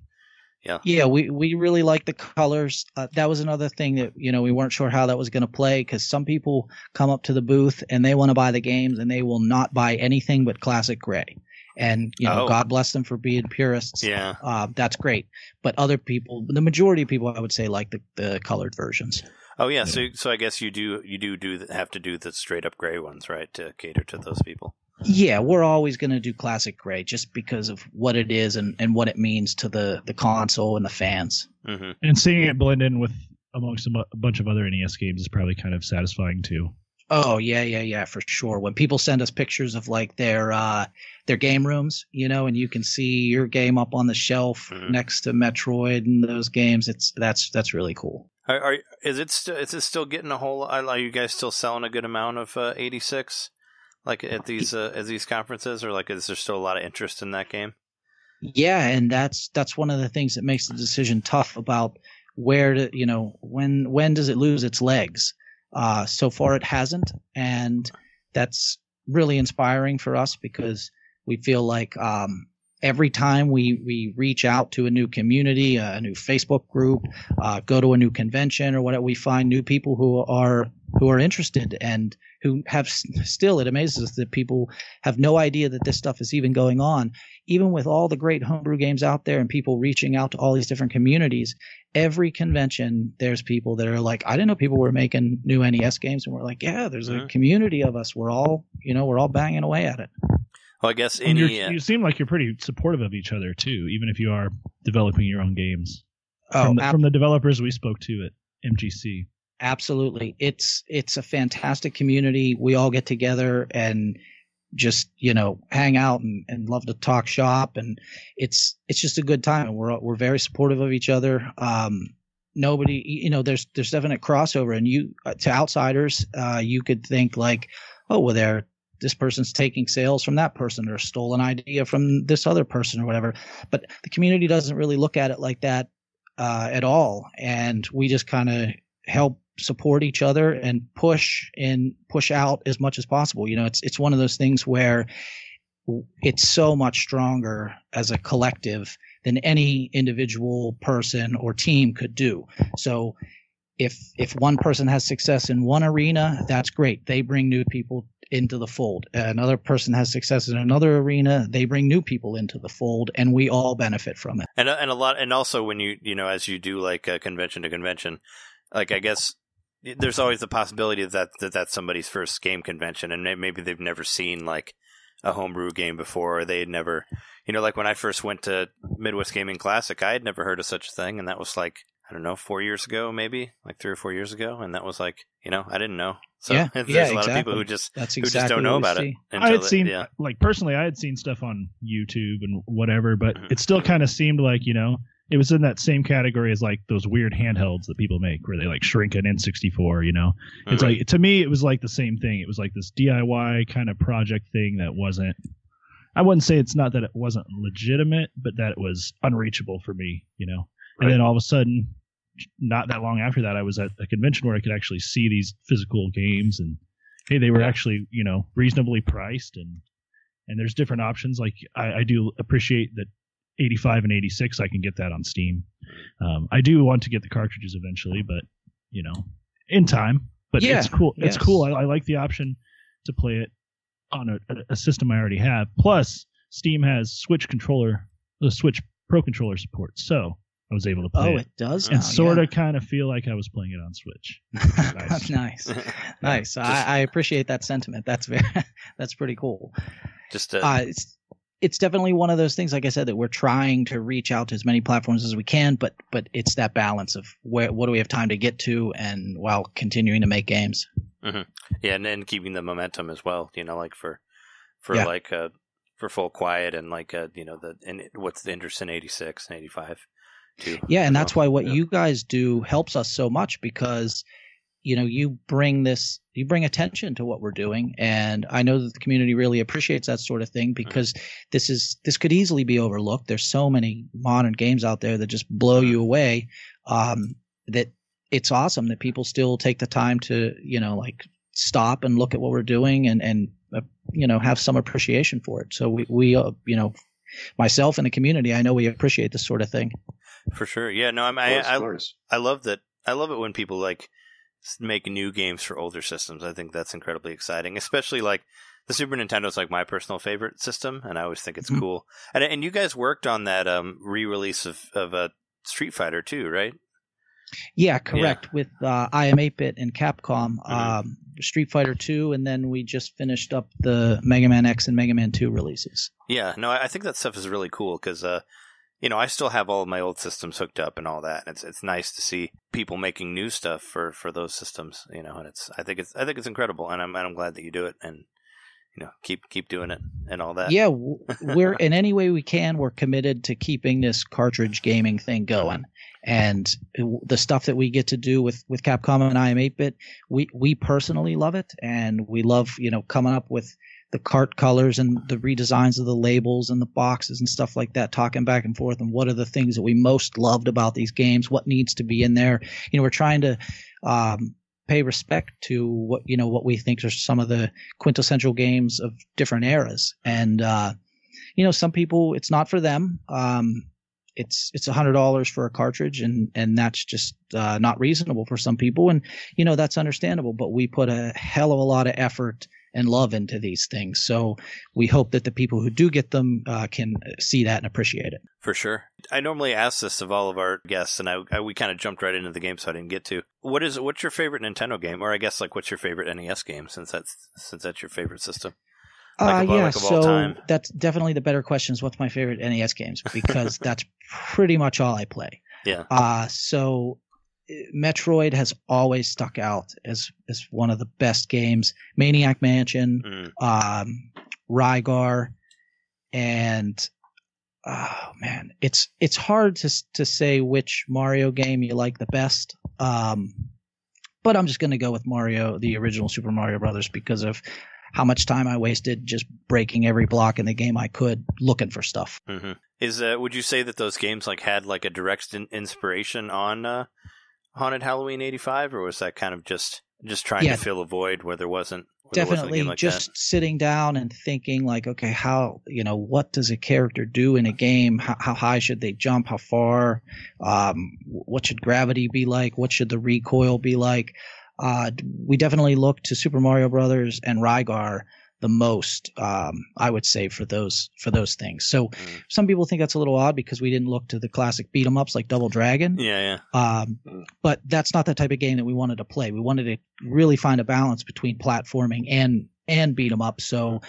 yeah, that. they do. Yeah, we, we really like the colors. Uh, that was another thing that, you know, we weren't sure how that was going to play because some people come up to the booth and they want to buy the games and they will not buy anything but classic gray. And, you know, Oh. God bless them for being purists. Yeah. Uh, that's great. But other people, the majority of people, I would say, like the, the colored versions. Oh yeah. So so I guess you do you do do have to do the straight up gray ones, right, to cater to those people. Yeah, we're always going to do classic gray just because of what it is and, and what it means to the, the console and the fans. hmm And seeing it blend in with amongst a, mu- a bunch of other NES games is probably kind of satisfying too. Oh yeah, yeah, yeah, for sure. When people send us pictures of like their uh their game rooms, you know, and you can see your game up on the shelf Mhm. next to Metroid and those games, it's that's that's really cool. Are, are is it still is it still getting a whole? Are you guys still selling a good amount of uh, eighty six, like at these uh, at these conferences, or like is there still a lot of interest in that game? Yeah, and that's that's one of the things that makes the decision tough about where to, you know, when when does it lose its legs? Uh so far it hasn't and that's really inspiring for us because we feel like um every time we we reach out to a new community, a new Facebook group, uh, go to a new convention or whatever, we find new people who are who are interested and who have still it amazes us that people have no idea that this stuff is even going on even with all the great homebrew games out there and people reaching out to all these different communities, every convention there's people that are like, I didn't know people were making new NES games, and we're like, yeah, there's a Mhm. community of us. We're all, you know, we're all banging away at it. Well, I guess And any. you're, Uh, you seem like you're pretty supportive of each other too, even if you are developing your own games. Oh, from, the, ab- from the developers we spoke to at MGC. Absolutely. It's it's a fantastic community. We all get together and just you know hang out and, and love to talk shop. And it's it's just a good time. And we're we're very supportive of each other. Um nobody you know there's there's definite crossover. And you uh, to outsiders uh you could think like oh well they're this person's taking sales from that person or stole an idea from this other person or whatever. But the community doesn't really look at it like that uh at all. And we just kind of help support each other and push and push out as much as possible. You know, it's it's one of those things where it's so much stronger as a collective than any individual person or team could do. So if if one person has success in one arena, that's great. They bring new people into the fold. Another person has success in another arena, they bring new people into the fold, and we all benefit from it. And and a lot, and also when you you know as you do like a convention to convention, like I guess there's always the possibility that, that that's somebody's first game convention, and maybe they've never seen like a homebrew game before, or they had never, you know, like when I first went to Midwest Gaming Classic, I had never heard of such a thing, and that was like I don't know, four years ago, maybe like three or four years ago, and that was like, you know, I didn't know. So Yeah, [LAUGHS] there's yeah, a lot exactly. of people who just That's who just don't know about see. it. I until had they- seen yeah, like personally, I had seen stuff on YouTube and whatever, but Mhm. it still kind of seemed like you know it was in that same category as like those weird handhelds that people make where they like shrink an N64. You know, it's like to me it was like the same thing. It was like this DIY kind of project thing that wasn't. I wouldn't say it's not that it wasn't legitimate, but that it was unreachable for me. You know, and then all of a sudden, not that long after that, I was at a convention where I could actually see these physical games and hey, they were Yeah. actually you know reasonably priced and and there's different options. Like I, I do appreciate that 85 and 86, I can get that on Steam. Um, I do want to get the cartridges eventually, but you know, in time. But Yeah, it's cool. It's cool. I, I like the option to play it on a, a system I already have. Plus, Steam has Switch controller, the Switch Pro controller support, so I was able to play Oh, it it does. and now, sort yeah. of kind of feel like I was playing it on Switch. [LAUGHS] nice, nice. [LAUGHS] nice. I, I appreciate that sentiment. That's very, [LAUGHS] that's pretty cool. just uh, Uh, it's definitely one of those things, like I said, that we're trying to reach out to as many platforms as we can, but but it's that balance of where what do we have time to get to, and while continuing to make games. yeah, and then keeping the momentum as well. You know, like for for Yeah. like uh for full quiet and like uh you know the and what's the interest in eighty six and eighty five too. Yeah, and that's well. why what Yeah. you guys do helps us so much because you know you bring this you bring attention to what we're doing and i know that the community really appreciates that sort of thing because this is this could easily be overlooked there's so many modern games out there that just blow you away um, that it's awesome that people still take the time to you know like stop and look at what we're doing and and uh, you know have some appreciation for it so we we uh, you know myself and the community i know we appreciate this sort of thing for sure. Yeah, no, I'm, Of I course, I of course. I love that. I love it when people like s- make new games for older systems. I think that's incredibly exciting, especially like the Super Nintendo is like my personal favorite system, and I always think it's Mhm. cool. And and you guys worked on that um, re-release of of uh, Street Fighter too, right? Yeah, correct. With uh, iam8bit and Capcom, Mhm. um, Street Fighter 2, and then we just finished up the Mega Man X and Mega Man 2 releases. Yeah, no, I I think that stuff is really cool because, uh, you know, I still have all of my old systems hooked up and all that, and it's it's nice to see people making new stuff for, for those systems, you know, and it's I think it's I think it's incredible, and I'm and I'm glad that you do it, and you know, keep keep doing it and all that. Yeah, we're [LAUGHS] in any way we can, we're committed to keeping this cartridge gaming thing going. And the stuff that we get to do with, with Capcom and iam8bit, we, we personally love it. And we love, you know, coming up with the cart colors and the redesigns of the labels and the boxes and stuff like that, talking back and forth and what are the things that we most loved about these games, what needs to be in there. You know, we're trying to um, pay respect to what you know what we think are some of the quintessential games of different eras. And uh, you know, some people it's not for them. Um, it's it's a hundred dollars for a cartridge, and and that's just uh, not reasonable for some people. And you know that's understandable. But we put a hell of a lot of effort and love into these things. So we hope that the people who do get them uh, can see that and appreciate it. For sure. I normally ask this of all of our guests, and I, I we kind of jumped right into the game, so I didn't get to. What is what's your favorite Nintendo game, or I guess like what's your favorite NES game, since that's since that's your favorite system? Like uh, yeah, so time. that's definitely the better question is what's my favorite NES games because [LAUGHS] that's pretty much all I play. Yeah. Uh, so uh, Metroid has always stuck out as as one of the best games. Maniac Mansion, Mm, um, Rygar, and oh man, it's it's hard to to say which Mario game you like the best. Um, but I'm just going to go with Mario, the original Super Mario Brothers, because of how much time I wasted just breaking every block in the game I could looking for stuff. hmm Is uh, would you say that those games like had like a direct in- inspiration on uh, Haunted Halloween '85, or was that kind of just just trying Yeah. to fill a void where there wasn't Or there wasn't definitely like just sitting down and thinking like okay how you know what does a character do in a game? How, how high should they jump? How far? Um, what should gravity be like? What should the recoil be like? Uh, we definitely look to super mario brothers and rygar the most um, i would say for those for those things so Mm. some people think that's a little odd because we didn't look to the classic beat 'em ups like double dragon. Yeah, yeah. um, Mm. but that's not the type of game that we wanted to play. We wanted to really find a balance between platforming and and beat 'em up. So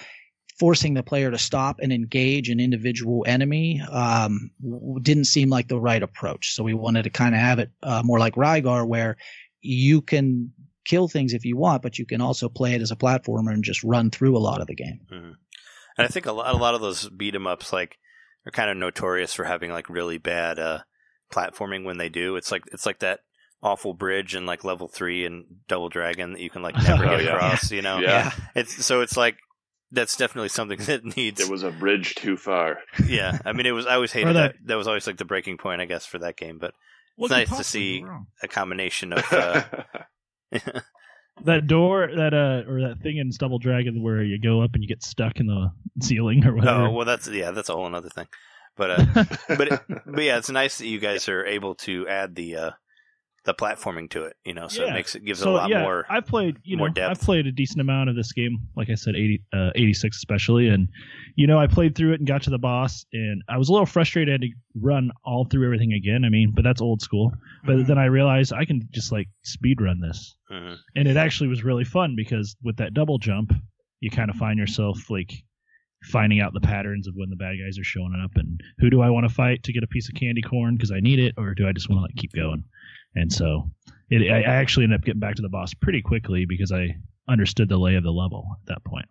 forcing the player to stop and engage an individual enemy um, didn't seem like the right approach. So we wanted to kind of have it uh, more like Rygar, where you can kill things if you want, but you can also play it as a platformer and just run through a lot of the game. And I think a lot, a lot of those beat 'em ups like are kind of notorious for having like really bad uh, platforming when they do. It's like it's like that awful bridge in like level three and Double Dragon that you can like never [LAUGHS] Oh, get yeah. across. You know, Yeah. [LAUGHS] it's so it's like that's definitely something [LAUGHS] that needs. It was a bridge too far. yeah, I mean, it was. I always hated that. that- that. was always like the breaking point, I guess, for that game. But It's nice to see- a combination of. Uh, that door that uh or that thing in Double Dragon where you go up and you get stuck in the ceiling or whatever. oh well, that's yeah, that's a whole other thing. But uh, [LAUGHS] but it, but yeah, it's nice that you guys are able to add the uh, the platforming to it. You know, so it makes it gives it a lot yeah, more. I've played, you more know, depth. I've played a decent amount of this game. Like I said, 80, uh, 86 especially, and you know, I played through it and got to the boss, and I was a little frustrated I had to run all through everything again. I mean, but that's old school. But then I realized I can just like speed run this, Mhm. and it actually was really fun because with that double jump, you kind of find yourself like finding out the patterns of when the bad guys are showing up and who do I want to fight to get a piece of candy corn because I need it, or do I just want to like keep going? And so it, I, actually ended up getting back to the boss pretty quickly because I understood the lay of the level at that point.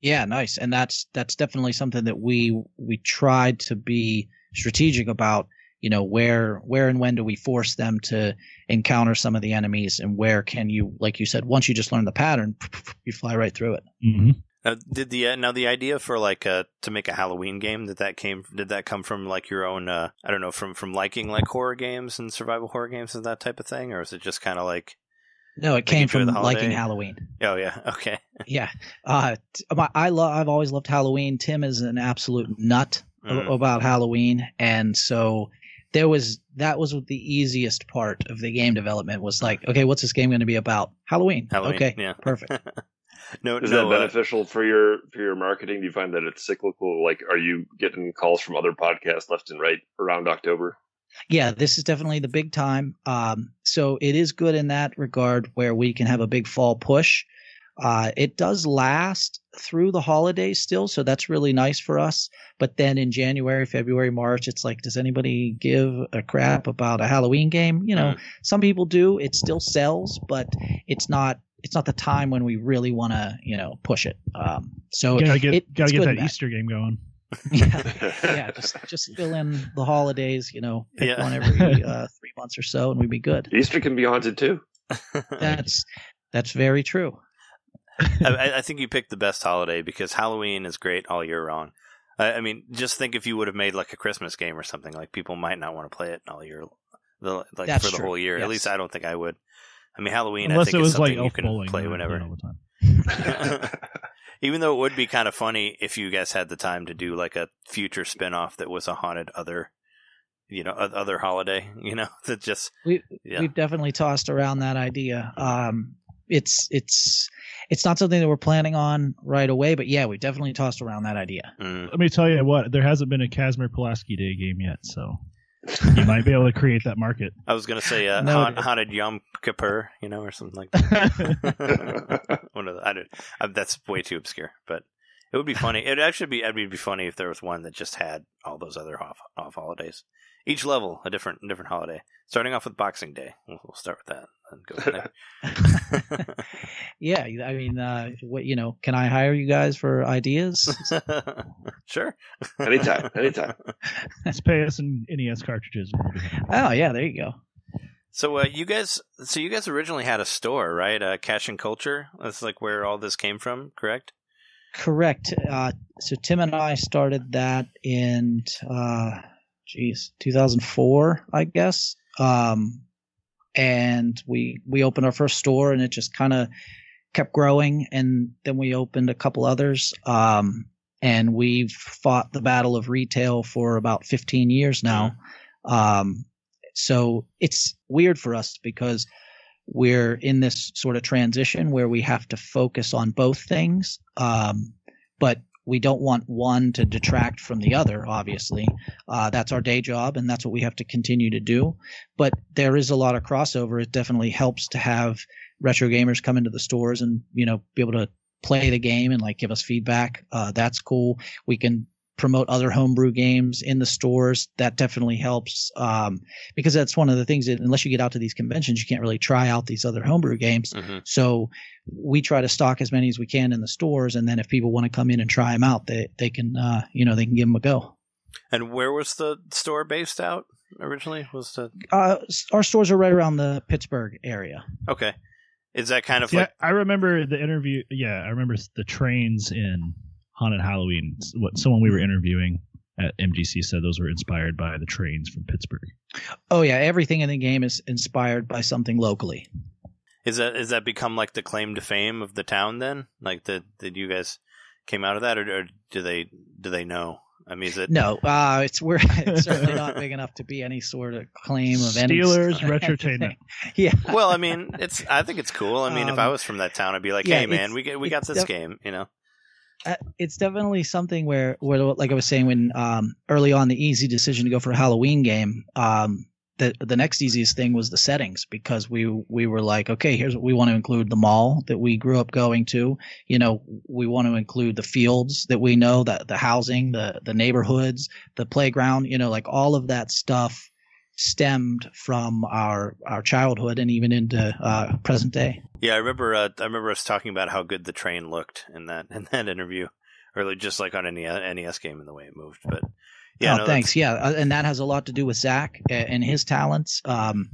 Yeah, nice. And that's that's definitely something that we we tried to be strategic about, you know, where where and when do we force them to encounter some of the enemies and where can you like you said once you just learn the pattern, [LAUGHS] you fly right through it. Mm-hmm. Now, did the uh, now the idea for like uh, to make a Halloween game did that came did that come from like your own uh, I don't know from from liking like horror games and survival horror games and that type of thing or is it just kind of like No, it Like came from liking? Halloween. oh yeah [LAUGHS] okay Yeah. Uh I love I've always loved Halloween. Tim is an absolute nut Mhm. about Halloween and so there was that was the easiest part of the game development was like, okay, what's this game going to be about? Halloween. Halloween Okay. yeah Perfect. [LAUGHS] no Is no that uh, beneficial for your for your marketing? Do you find that it's cyclical? Like, are you getting calls from other podcasts left and right around October? Yeah, this is definitely the big time. Um, so it is good in that regard where we can have a big fall push. Uh, it does last through the holidays still, so that's really nice for us. But then in January, February, March, it's like, does anybody give a crap about a Halloween game? You know, some people do. It still sells, but it's not. It's not the time when we really want to, you know, push it. Um, so gotta get it- gotta get that that. Easter game going. [LAUGHS] yeah, [LAUGHS] yeah, just just fill in the holidays. You know, pick Yeah. one every [LAUGHS] uh, three months or so, and we'd be good. Easter can be haunted too. That's that's very true. I, I think you picked the best holiday because Halloween is great all year round. I, I mean, just think if you would have made like a Christmas game or something, like people might not want to play it all year, the, like That's for the true. whole year. At least I don't think I would. I mean, Halloween, I Unless think it is was like something you can bowling play I would whenever. all the time. [LAUGHS] Even though it would be kind of funny if you guys had the time to do like a future spin-off that was a haunted other, you know, other holiday, [LAUGHS] you know, that just We yeah. we've definitely tossed around that idea. Um, it's it's it's not something that we're planning on right away, but yeah, we definitely tossed around that idea. Mm. Let me tell you what, there hasn't been a Casimir Pulaski Day game yet, so you might be able to create that market. I was gonna say uh, No, it- haunted Yom Kippur, you know, or something like that. [LAUGHS] one of the, I don't, I, that's way too obscure, but it would be funny. It'd actually be, it'd be funny if there was one that just had all those other off off holidays. Each level a different different holiday. Starting off with Boxing Day, we'll, we'll start with that and go from there. [LAUGHS] Yeah, I mean, uh, what you know, can I hire you guys for ideas? [LAUGHS] sure. anytime, anytime. [LAUGHS] Let's pay us in NES cartridges. and we'll be happy. oh yeah, there you go. So uh, you guys, so you guys originally had a store, right? Uh, Cash and Culture. That's like where all this came from, correct? Correct. Uh, so Tim and I started that in, uh, geez, 2004, I guess. Um, and we we opened our first store, and it just kind of kept growing, and then we opened a couple others. Um, and we've fought the battle of retail for about 15 years now. Um, so it's weird for us because we're in this sort of transition where we have to focus on both things. Um, but we don't want one to detract from the other, obviously. Uh, that's our day job, and that's what we have to continue to do. But there is a lot of crossover. It definitely helps to have retro gamers come into the stores and, you know, be able to play the game and like give us feedback. Uh, that's cool. We can promote other homebrew games in the stores. That definitely helps um, because that's one of the things that unless you get out to these conventions, you can't really try out these other homebrew games. Mhm. So we try to stock as many as we can in the stores, and then if people want to come in and try them out, they they can uh, you know they can give them a go. And where was the store based out originally? Was the Uh, our stores are right around the Pittsburgh area. okay? Is that kind of Yeah, like I remember the interview. Yeah, I remember the trains in Haunted Halloween. What someone we were interviewing at MGC said those were inspired by the trains from Pittsburgh. Oh yeah, everything in the game is inspired by something locally. is that is that become like the claim to fame of the town? Then like that did you guys came out of that, or, or do they do they know? I mean, is it No, uh, it's we're [LAUGHS] it's certainly not [LAUGHS] big enough to be any sort of claim of any Steelers sort of Retrotainment. [LAUGHS] Yeah. well, I mean, it's. I think it's cool. I mean, if I Um, was from that town, I'd be like, yeah, "Hey, man, we get we got this def- game," you know. Uh, it's definitely something where, where, like I was saying, when um, early on, the easy decision to go for a Halloween game, um, the the next easiest thing was the settings because we we were like, okay, here's what we want to include: the mall that we grew up going to. You know, we want to include the fields that we know, that the housing, the the neighborhoods, the playground. You know, like all of that stuff stemmed from our our childhood and even into uh, present day. Yeah, I remember. Uh, I remember us talking about how good the train looked in that [LAUGHS] in that interview, or just like on any NES game and the way it moved. But yeah, oh, no, thanks. Yeah, uh, and that has a lot to do with Zach and his talents, um,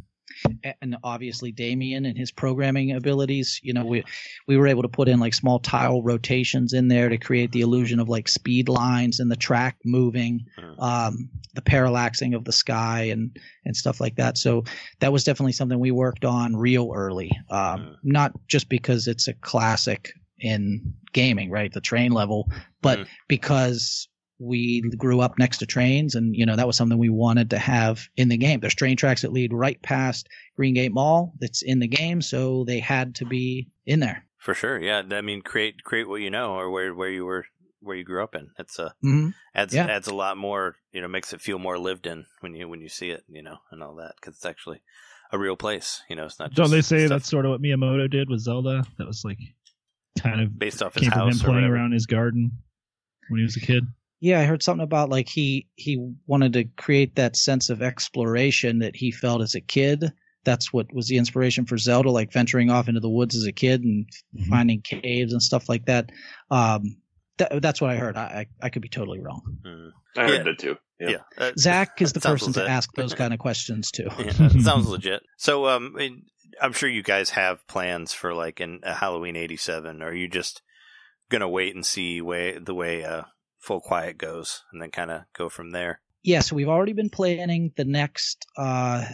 and obviously Damien and his programming abilities. You know, we we were able to put in like small tile rotations in there to create the illusion of like speed lines and the track moving, Mhm. um, the parallaxing of the sky and and stuff like that. So that was definitely something we worked on real early. Um, Mhm. Not just because it's a classic in gaming, right? The train level, but Mhm. because we grew up next to trains and you know that was something we wanted to have in the game there's train tracks that lead right past Greengate Mall that's in the game so they had to be in there for sure. Yeah, I mean, create create what you know or where where you were where you grew up in. It's uh hmm adds Yeah. adds a lot more. You know, makes it feel more lived in when you when you see it. You know, and all that because it's actually a real place. You know, it's not. Don't they say stuff that's sort of what Miyamoto did with Zelda? That was like kind of based off his came from him house or playing whatever? around his garden when he was a kid. Yeah i heard something about like he he wanted to create that sense of exploration that he felt as a kid that's what was the inspiration for zelda like venturing off into the woods as a kid and Mhm. finding caves and stuff like that um that, that's what i heard I, I i could be totally wrong Mm. I heard Yeah. that too. Yeah. Yeah, uh, zach is the [LAUGHS] Sounds person to ask those [LAUGHS] kind of questions too yeah, sounds [LAUGHS] legit. So, um, I mean, I'm sure you guys have plans for like in a Halloween '87. Are you just gonna wait and see way the way uh, Full Quiet goes, and then kind of go from there? yeah, so we've already been planning the next uh,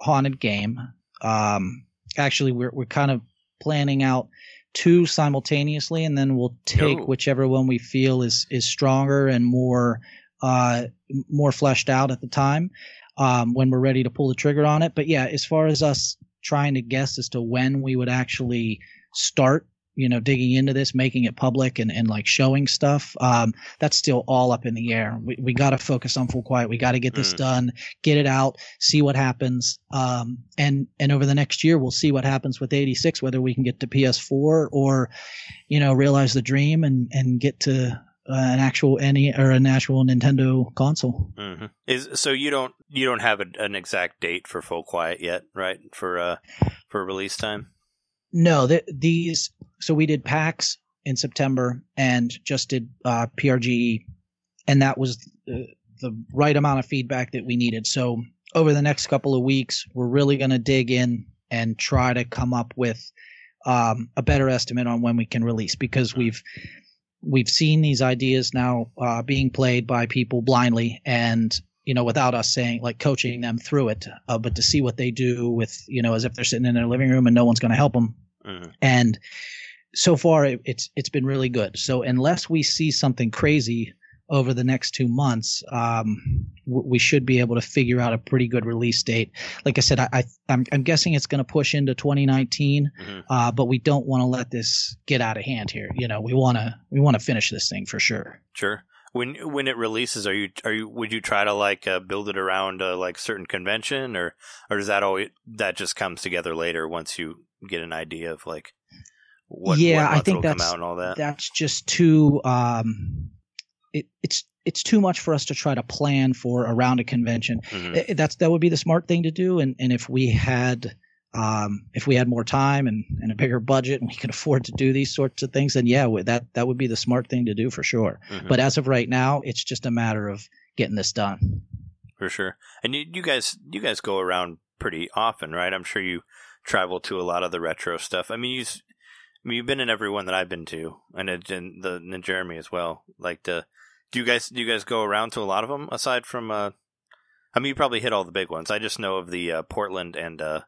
haunted game. Um, actually, we're we're kind of planning out two simultaneously, and then we'll take whichever one we feel is is stronger and more uh, more fleshed out at the time um, when we're ready to pull the trigger on it. But yeah, as far as us trying to guess as to when we would actually start you know digging into this making it public and, and like showing stuff um, that's still all up in the air we, we got to focus on full quiet we got to get this Mm. done get it out see what happens um, and and over the next year we'll see what happens with 86 whether we can get to ps4 or you know realize the dream and and get to uh, an actual any or an actual nintendo console hmm Is so you don't you don't have a, an exact date for Full Quiet yet, right? For uh for release time. No, th- these. So we did PAX in September and just did uh, PRG, and that was the, the right amount of feedback that we needed. So over the next couple of weeks, we're really going to dig in and try to come up with um, a better estimate on when we can release because we've we've seen these ideas now uh, being played by people blindly and you know without us saying like coaching them through it uh, but to see what they do with you know as if they're sitting in their living room and no one's going to help them hmm and so far it, it's it's been really good. So unless we see something crazy over the next two months, um, w- we should be able to figure out a pretty good release date. Like I said, I, I I'm, I'm guessing it's going to push into 2019, Mhm. uh, but we don't want to let this get out of hand here. You know, we want to we want to finish this thing for sure. Sure. When when it releases, are you are you would you try to like uh, build it around uh, like certain convention or or does that always that just comes together later once you get an idea of like what Yeah, what I think that's- out and all that? That's just too um, it, it's it's too much for us to try to plan for around a convention. Mhm. I- that's that would be the smart thing to do and and if we had um if we had more time and, and a bigger budget and we could afford to do these sorts of things then yeah that that would be the smart thing to do for sure Mhm. but as of right now it's just a matter of getting this done for sure. And you, you guys, you guys go around pretty often, right? I'm sure you travel to a lot of the retro stuff. I mean, you, I mean, you've been in every one that I've been to, and it- and the and Jeremy as well. Like, the, do you guys do you guys go around to a lot of them aside from? Uh, I mean, you probably hit all the big ones. I just know of the uh, Portland and uh,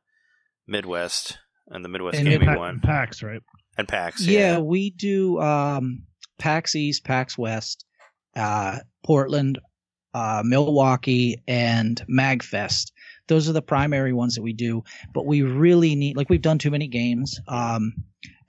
Midwest and the Midwest And Gaming Pa- one PAX, right? and PAX. yeah, Yeah, we do um pax east pax west uh portland uh milwaukee and magfest those are the primary ones that we do but we really need like we've done too many games um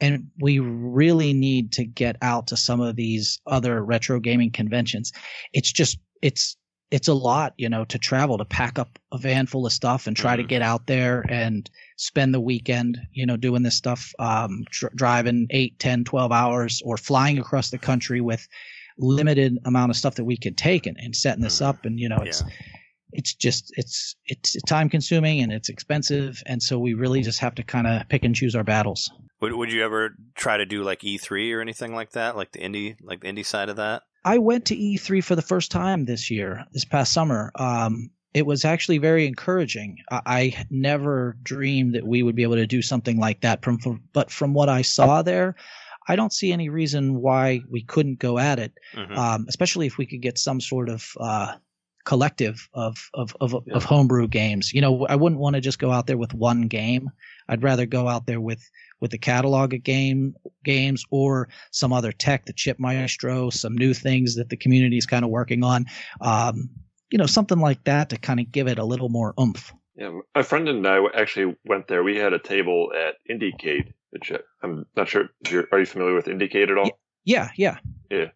and we really need to get out to some of these other retro gaming conventions it's just it's it's a lot you know to travel to pack up a van full of stuff and try to Mhm. get out there and spend the weekend you know doing this stuff um dr- driving 8 10 12 hours or flying across the country with limited amount of stuff that we could take and, and setting this up and you know it's Yeah. it's just it's it's time consuming and it's expensive and so we really just have to kind of pick and choose our battles Would Would you ever try to do like E3 or anything like that, like the indie, like the indie side of that? I went to E3 for the first time this year, this past summer. Um, it was actually very encouraging. I, I never dreamed that we would be able to do something like that. From, from but from what I saw there, I don't see any reason why we couldn't go at it. Mhm. Um, especially if we could get some sort of uh, collective of of of, Yeah. of homebrew games. You know, I wouldn't want to just go out there with one game. I'd rather go out there with with a catalog of game games or some other tech, the chip maestro, some new things that the community is kind of working on. Um, you know, something like that to kind of give it a little more oomph. Yeah, my friend and I actually went there. We had a table at Indiecade, which I'm not sure if you're. Are you familiar with Indiecade at all? Yeah, yeah. Yeah,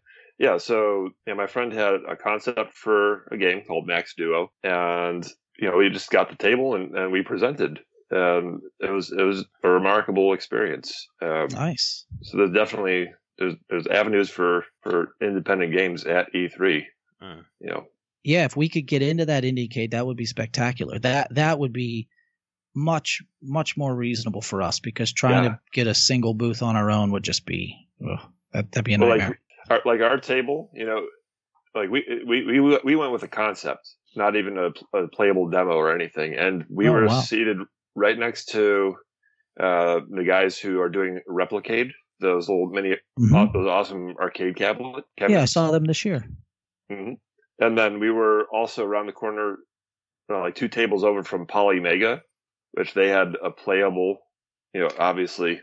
so yeah, my friend had a concept for a game called Max Duo, and you know we just got the table and, and we presented. Um, it was it was a remarkable experience. Um, Nice. so there's definitely there's there's avenues for for independent games at E3. Mm. You know, Yeah, if we could get into that Indiecade, that would be spectacular. That that would be much much more reasonable for us because trying Yeah. to get a single booth on our own would just be ugh, that, that'd be a Well, nightmare. like our, like our table, you know, like we we we we went with a concept, not even a, a playable demo or anything, and we Oh, were wow. seated right next to uh, the guys who are doing Replicade, those little mini, Mhm. those awesome arcade cabinet. yeah, I saw them this year. hmm And then we were also around the corner, uh, like two tables over from Polymega, which they had a playable, you know, obviously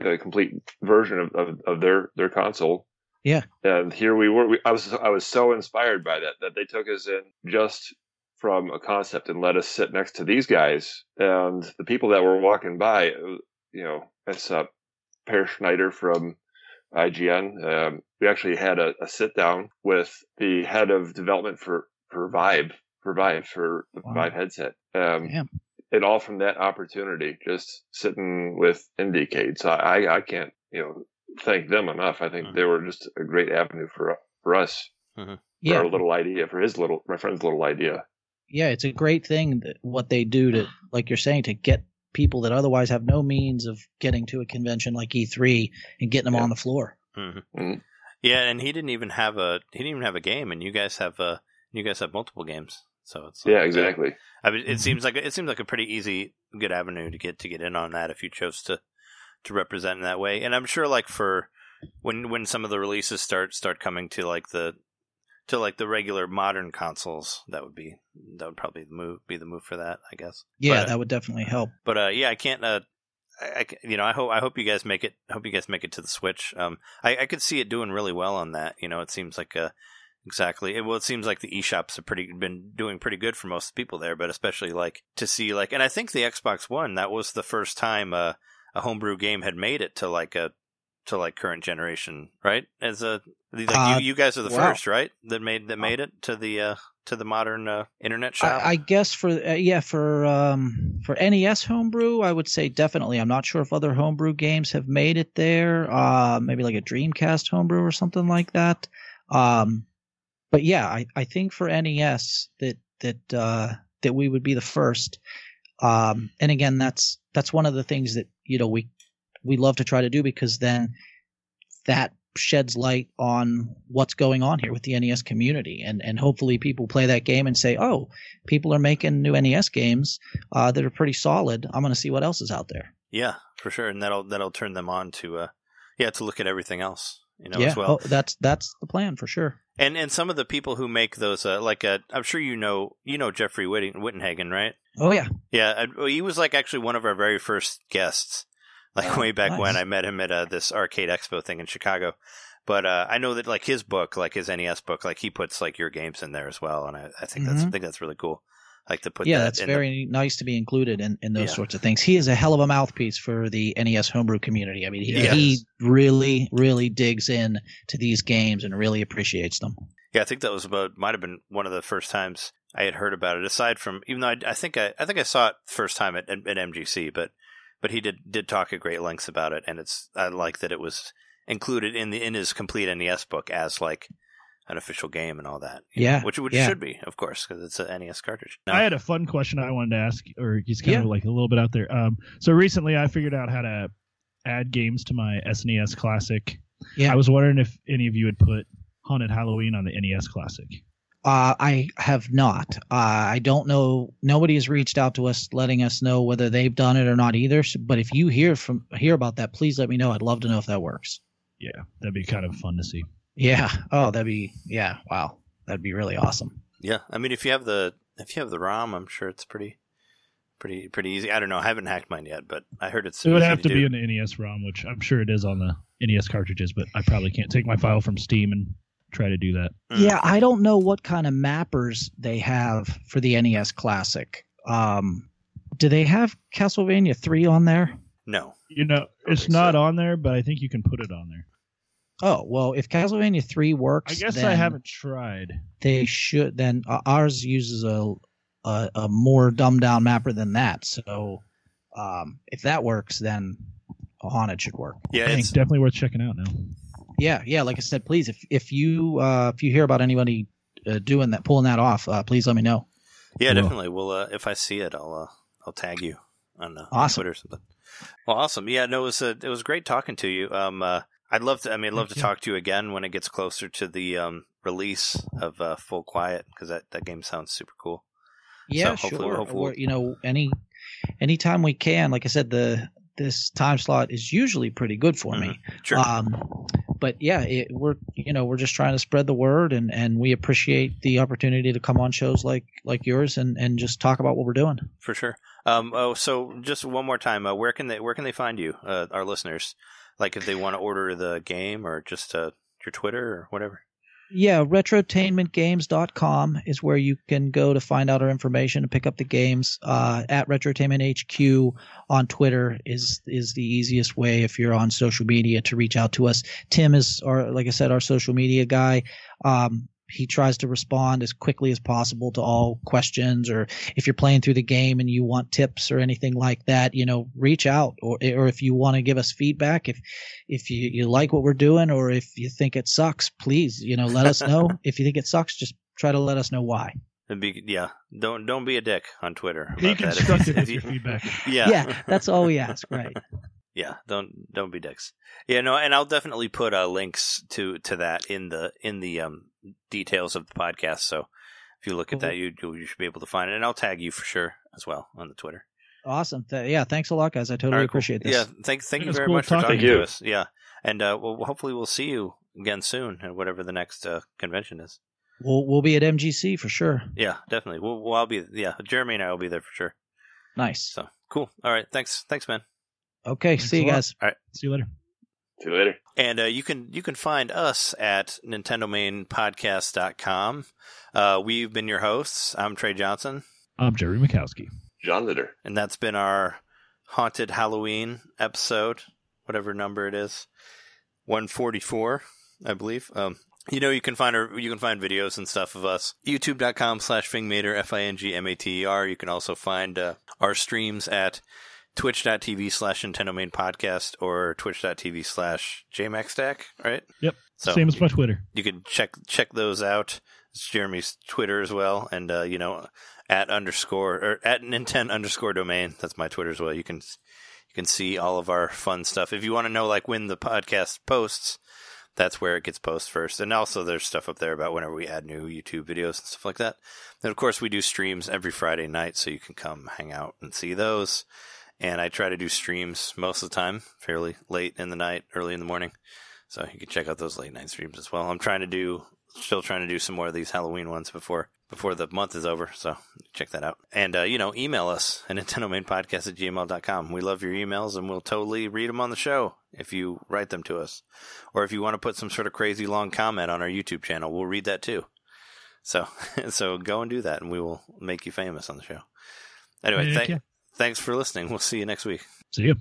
a complete version of, of, of their, their console. Yeah. And here we were. We, I was I was so inspired by that that they took us in just from a concept and let us sit next to these guys and the people that were walking by. You know, it's uh, Peer Schneider from IGN. Um, we actually had a, a sit down with the head of development for for Vibe for Vive for the Wow. Vive headset. Um, Damn. and all from that opportunity, just sitting with Indiecade. So I, I can't, you know, thank them enough. I think Mhm. they were just a great avenue for for us, for Yeah, our little idea, for his little, my friend's little idea. yeah, it's a great thing that what they do to, like you're saying, to get people that otherwise have no means of getting to a convention like E3 and getting them Yeah. on the floor. Mhm. Mhm. Yeah, and he didn't even have a he didn't even have a game, and you guys have uh you guys have multiple games, so it's Yeah, like, uh, exactly. I mean, it seems like it seems like a pretty easy, good avenue to get to get in on that if you chose to to represent in that way. And I'm sure, like for when when some of the releases start start coming to like the to like the regular modern consoles, that would be that would probably the move be the move for that, I guess. Yeah, But- that would definitely help. But uh, yeah, I can't. Uh, I, I you know, I hope I hope you guys make it. Hope you guys make it to the Switch. Um, I, I could see it doing really well on that. You know, it seems like a exactly. Well, it seems like the eShops have pretty been doing pretty good for most people there, but especially like to see like, and I think the Xbox One that was the first time uh, a homebrew game had made it to like a to like current generation, right? As a like Uh, you, you guys are the wow. first, right? That made that made it to the uh, to the modern uh, internet shop. I, I guess for uh, yeah for um for NES homebrew, I would say definitely. I'm not sure if other homebrew games have made it there. Uh, maybe like a Dreamcast homebrew or something like that. Um, but yeah, I, I think for NES that that uh, that we would be the first. Um, and again, that's that's one of the things that you know we we love to try to do because then that sheds light on what's going on here with the NES community, and and hopefully people play that game and say, oh, people are making new NES games uh, that are pretty solid. I'm going to see what else is out there. Yeah, for sure, and that'll that'll turn them on to uh, yeah, to look at everything else, you know, yeah, as well. oh, that's that's the plan for sure. And and some of the people who make those, uh, like uh, I'm sure you know, you know Jeffrey Wittenhagen, right? Oh yeah, Yeah, well, he was like actually one of our very first guests, [LAUGHS] like Oh, way back when. I met him at uh, this arcade expo thing in Chicago. But uh, I know that like his book, like his NES book, like he puts like your games in there as well, and I, I think that's I think that's really cool. Like to put yeah, that that's in the- very nice to be included in, in those Yeah. sorts of things. He is a hell of a mouthpiece for the NES homebrew community. I mean, he, Yes. he really, really digs in to these games and really appreciates them. Yeah, I think that was about might have been one of the first times I had heard about it. Aside from, even though I, I think I, I think I saw it first time at, at, at MGC, but but he did did talk at great lengths about it, and it's I like that it was included in the in his complete NES book as like an official game and all that. you know, Yeah, which which yeah. should be, of course, because it's a NES cartridge. No. I had a fun question I wanted to ask, or he's kind Yeah. of like a little bit out there. Um, so recently I figured out how to add games to my SNES Classic. Yeah. I was wondering if any of you had put Haunted Halloween on the NES Classic. Uh, I have not. Uh, I don't know. Nobody has reached out to us letting us know whether they've done it or not either. So- But if you hear from hear about that, please let me know. I'd love to know if that works. Yeah, that'd be kind of fun to see. Yeah. Oh, that'd be yeah. Wow, that'd be really awesome. yeah, I mean, if you have the if you have the ROM, I'm sure it's pretty pretty pretty easy. I don't know, I haven't hacked mine yet, but I heard it's It would have to do. be in the NES ROM, which I'm sure it is on the NES cartridges, but I probably can't take my file from Steam and try to do that. Mm. Yeah, I don't know what kind of mappers they have for the NES Classic. Um, do they have Castlevania three on there? No, You know, it's not so. on there, but I think you can put it on there. Oh well, if Castlevania three works, I guess I haven't tried. They should. Then uh, ours uses a, a a more dumbed down mapper than that. So, um, if that works, then haunted should work. yeah, it's it's definitely worth checking out now. Yeah, yeah. Like I said, please, if if you uh, if you hear about anybody uh, doing that, pulling that off, uh, please let me know. Yeah, Cool. definitely. Well, uh, if I see it, I'll uh, I'll tag you on, uh, on Awesome. Twitter or something. Well, awesome. Yeah, no, it was uh, it was great talking to you. Um, uh, I'd love to. I mean, I'd love Thank to you. talk to you again when it gets closer to the um, release of uh, Full Quiet because that, that game sounds super cool. Yeah, hopefully- sure. hopefully- Or, you know, any anytime we can. Like I said, the this time slot is usually pretty good for me. Sure. Um, but yeah, it, we're you know we're just trying to spread the word, and and we appreciate the opportunity to come on shows like like yours and and just talk about what we're doing. for sure. Um, oh, so just one more time, uh, where can they where can they find you, uh, our listeners? Like if they want to order the game or just uh, your Twitter or whatever. Yeah, retrotainmentgames.com is where you can go to find out our information and pick up the games. Uh, at Retrotainment HQ on Twitter is is the easiest way if you're on social media to reach out to us. Tim is our, like I said, our social media guy. Um, he tries to respond as quickly as possible to all questions or if you're playing through the game and you want tips or anything like that you know reach out or or if you want to give us feedback if if you, you like what we're doing or if you think it sucks please you know let us [LAUGHS] know if you think it sucks just try to let us know why It'd be, yeah, don't don't be a dick on Twitter. Be about that. If you- if you- feedback. [LAUGHS] yeah, yeah that's all we ask right [LAUGHS] yeah don't don't be dicks. Yeah no and i'll definitely put uh links to to that in the in the um details of the podcast. So if you look at Cool. that you you should be able to find it. And i'll tag you for sure as well on the twitter. Awesome. Th- yeah thanks a lot guys. I totally All right, cool. appreciate this. Yeah thank thank It you very cool much for talking talking to you. to us. Yeah and uh well hopefully we'll see you again soon at whatever the next uh, convention is. We'll, we'll be at mgc for sure. Yeah definitely. We'll, well i'll be yeah jeremy and i will be there for sure. Nice. So cool. All right thanks thanks man Okay, Thanks see you guys. All right. See you later. See you later. And uh, you can you can find us at NintendoMainPodcast.com. Uh, we've been your hosts. I'm Trey Johnson, I'm Jerry Mikowski. John Litter. and that's been our haunted Halloween episode, whatever number it is, 144, I believe. Um, you know, you can find our, you can find videos and stuff of us. YouTube.com slash Fingmater, F-I-N-G-M-A-T-E-R. You can also find uh, our streams at twitch.tv slash Nintendo Main Podcast or twitch.tv slash JMaxStack, right? Yep. So Same as my Twitter. you can check check those out. It's Jeremy's Twitter as well, and uh, you know at underscore or at Nintendo underscore domain. That's my Twitter as well. You can you can see all of our fun stuff. If you want to know like when the podcast posts, that's where it gets posted first. And also there's stuff up there about whenever we add new YouTube videos and stuff like that. Then of course we do streams every Friday night, so you can come hang out and see those. And I try to do streams most of the time, fairly late in the night, early in the morning. So you can check out those late night streams as well. I'm trying to do, still trying to do some more of these Halloween ones before before the month is over. So check that out. And, uh, you know, email us [LAUGHS] at NintendoMainPodcast at gmail.com. We love your emails and we'll totally read them on the show if you write them to us. Or if you want to put some sort of crazy long comment on our YouTube channel, we'll read that too. So, [LAUGHS] so go and do that and we will make you famous on the show. Anyway, thank, you. Thanks for listening. We'll see you next week. See you.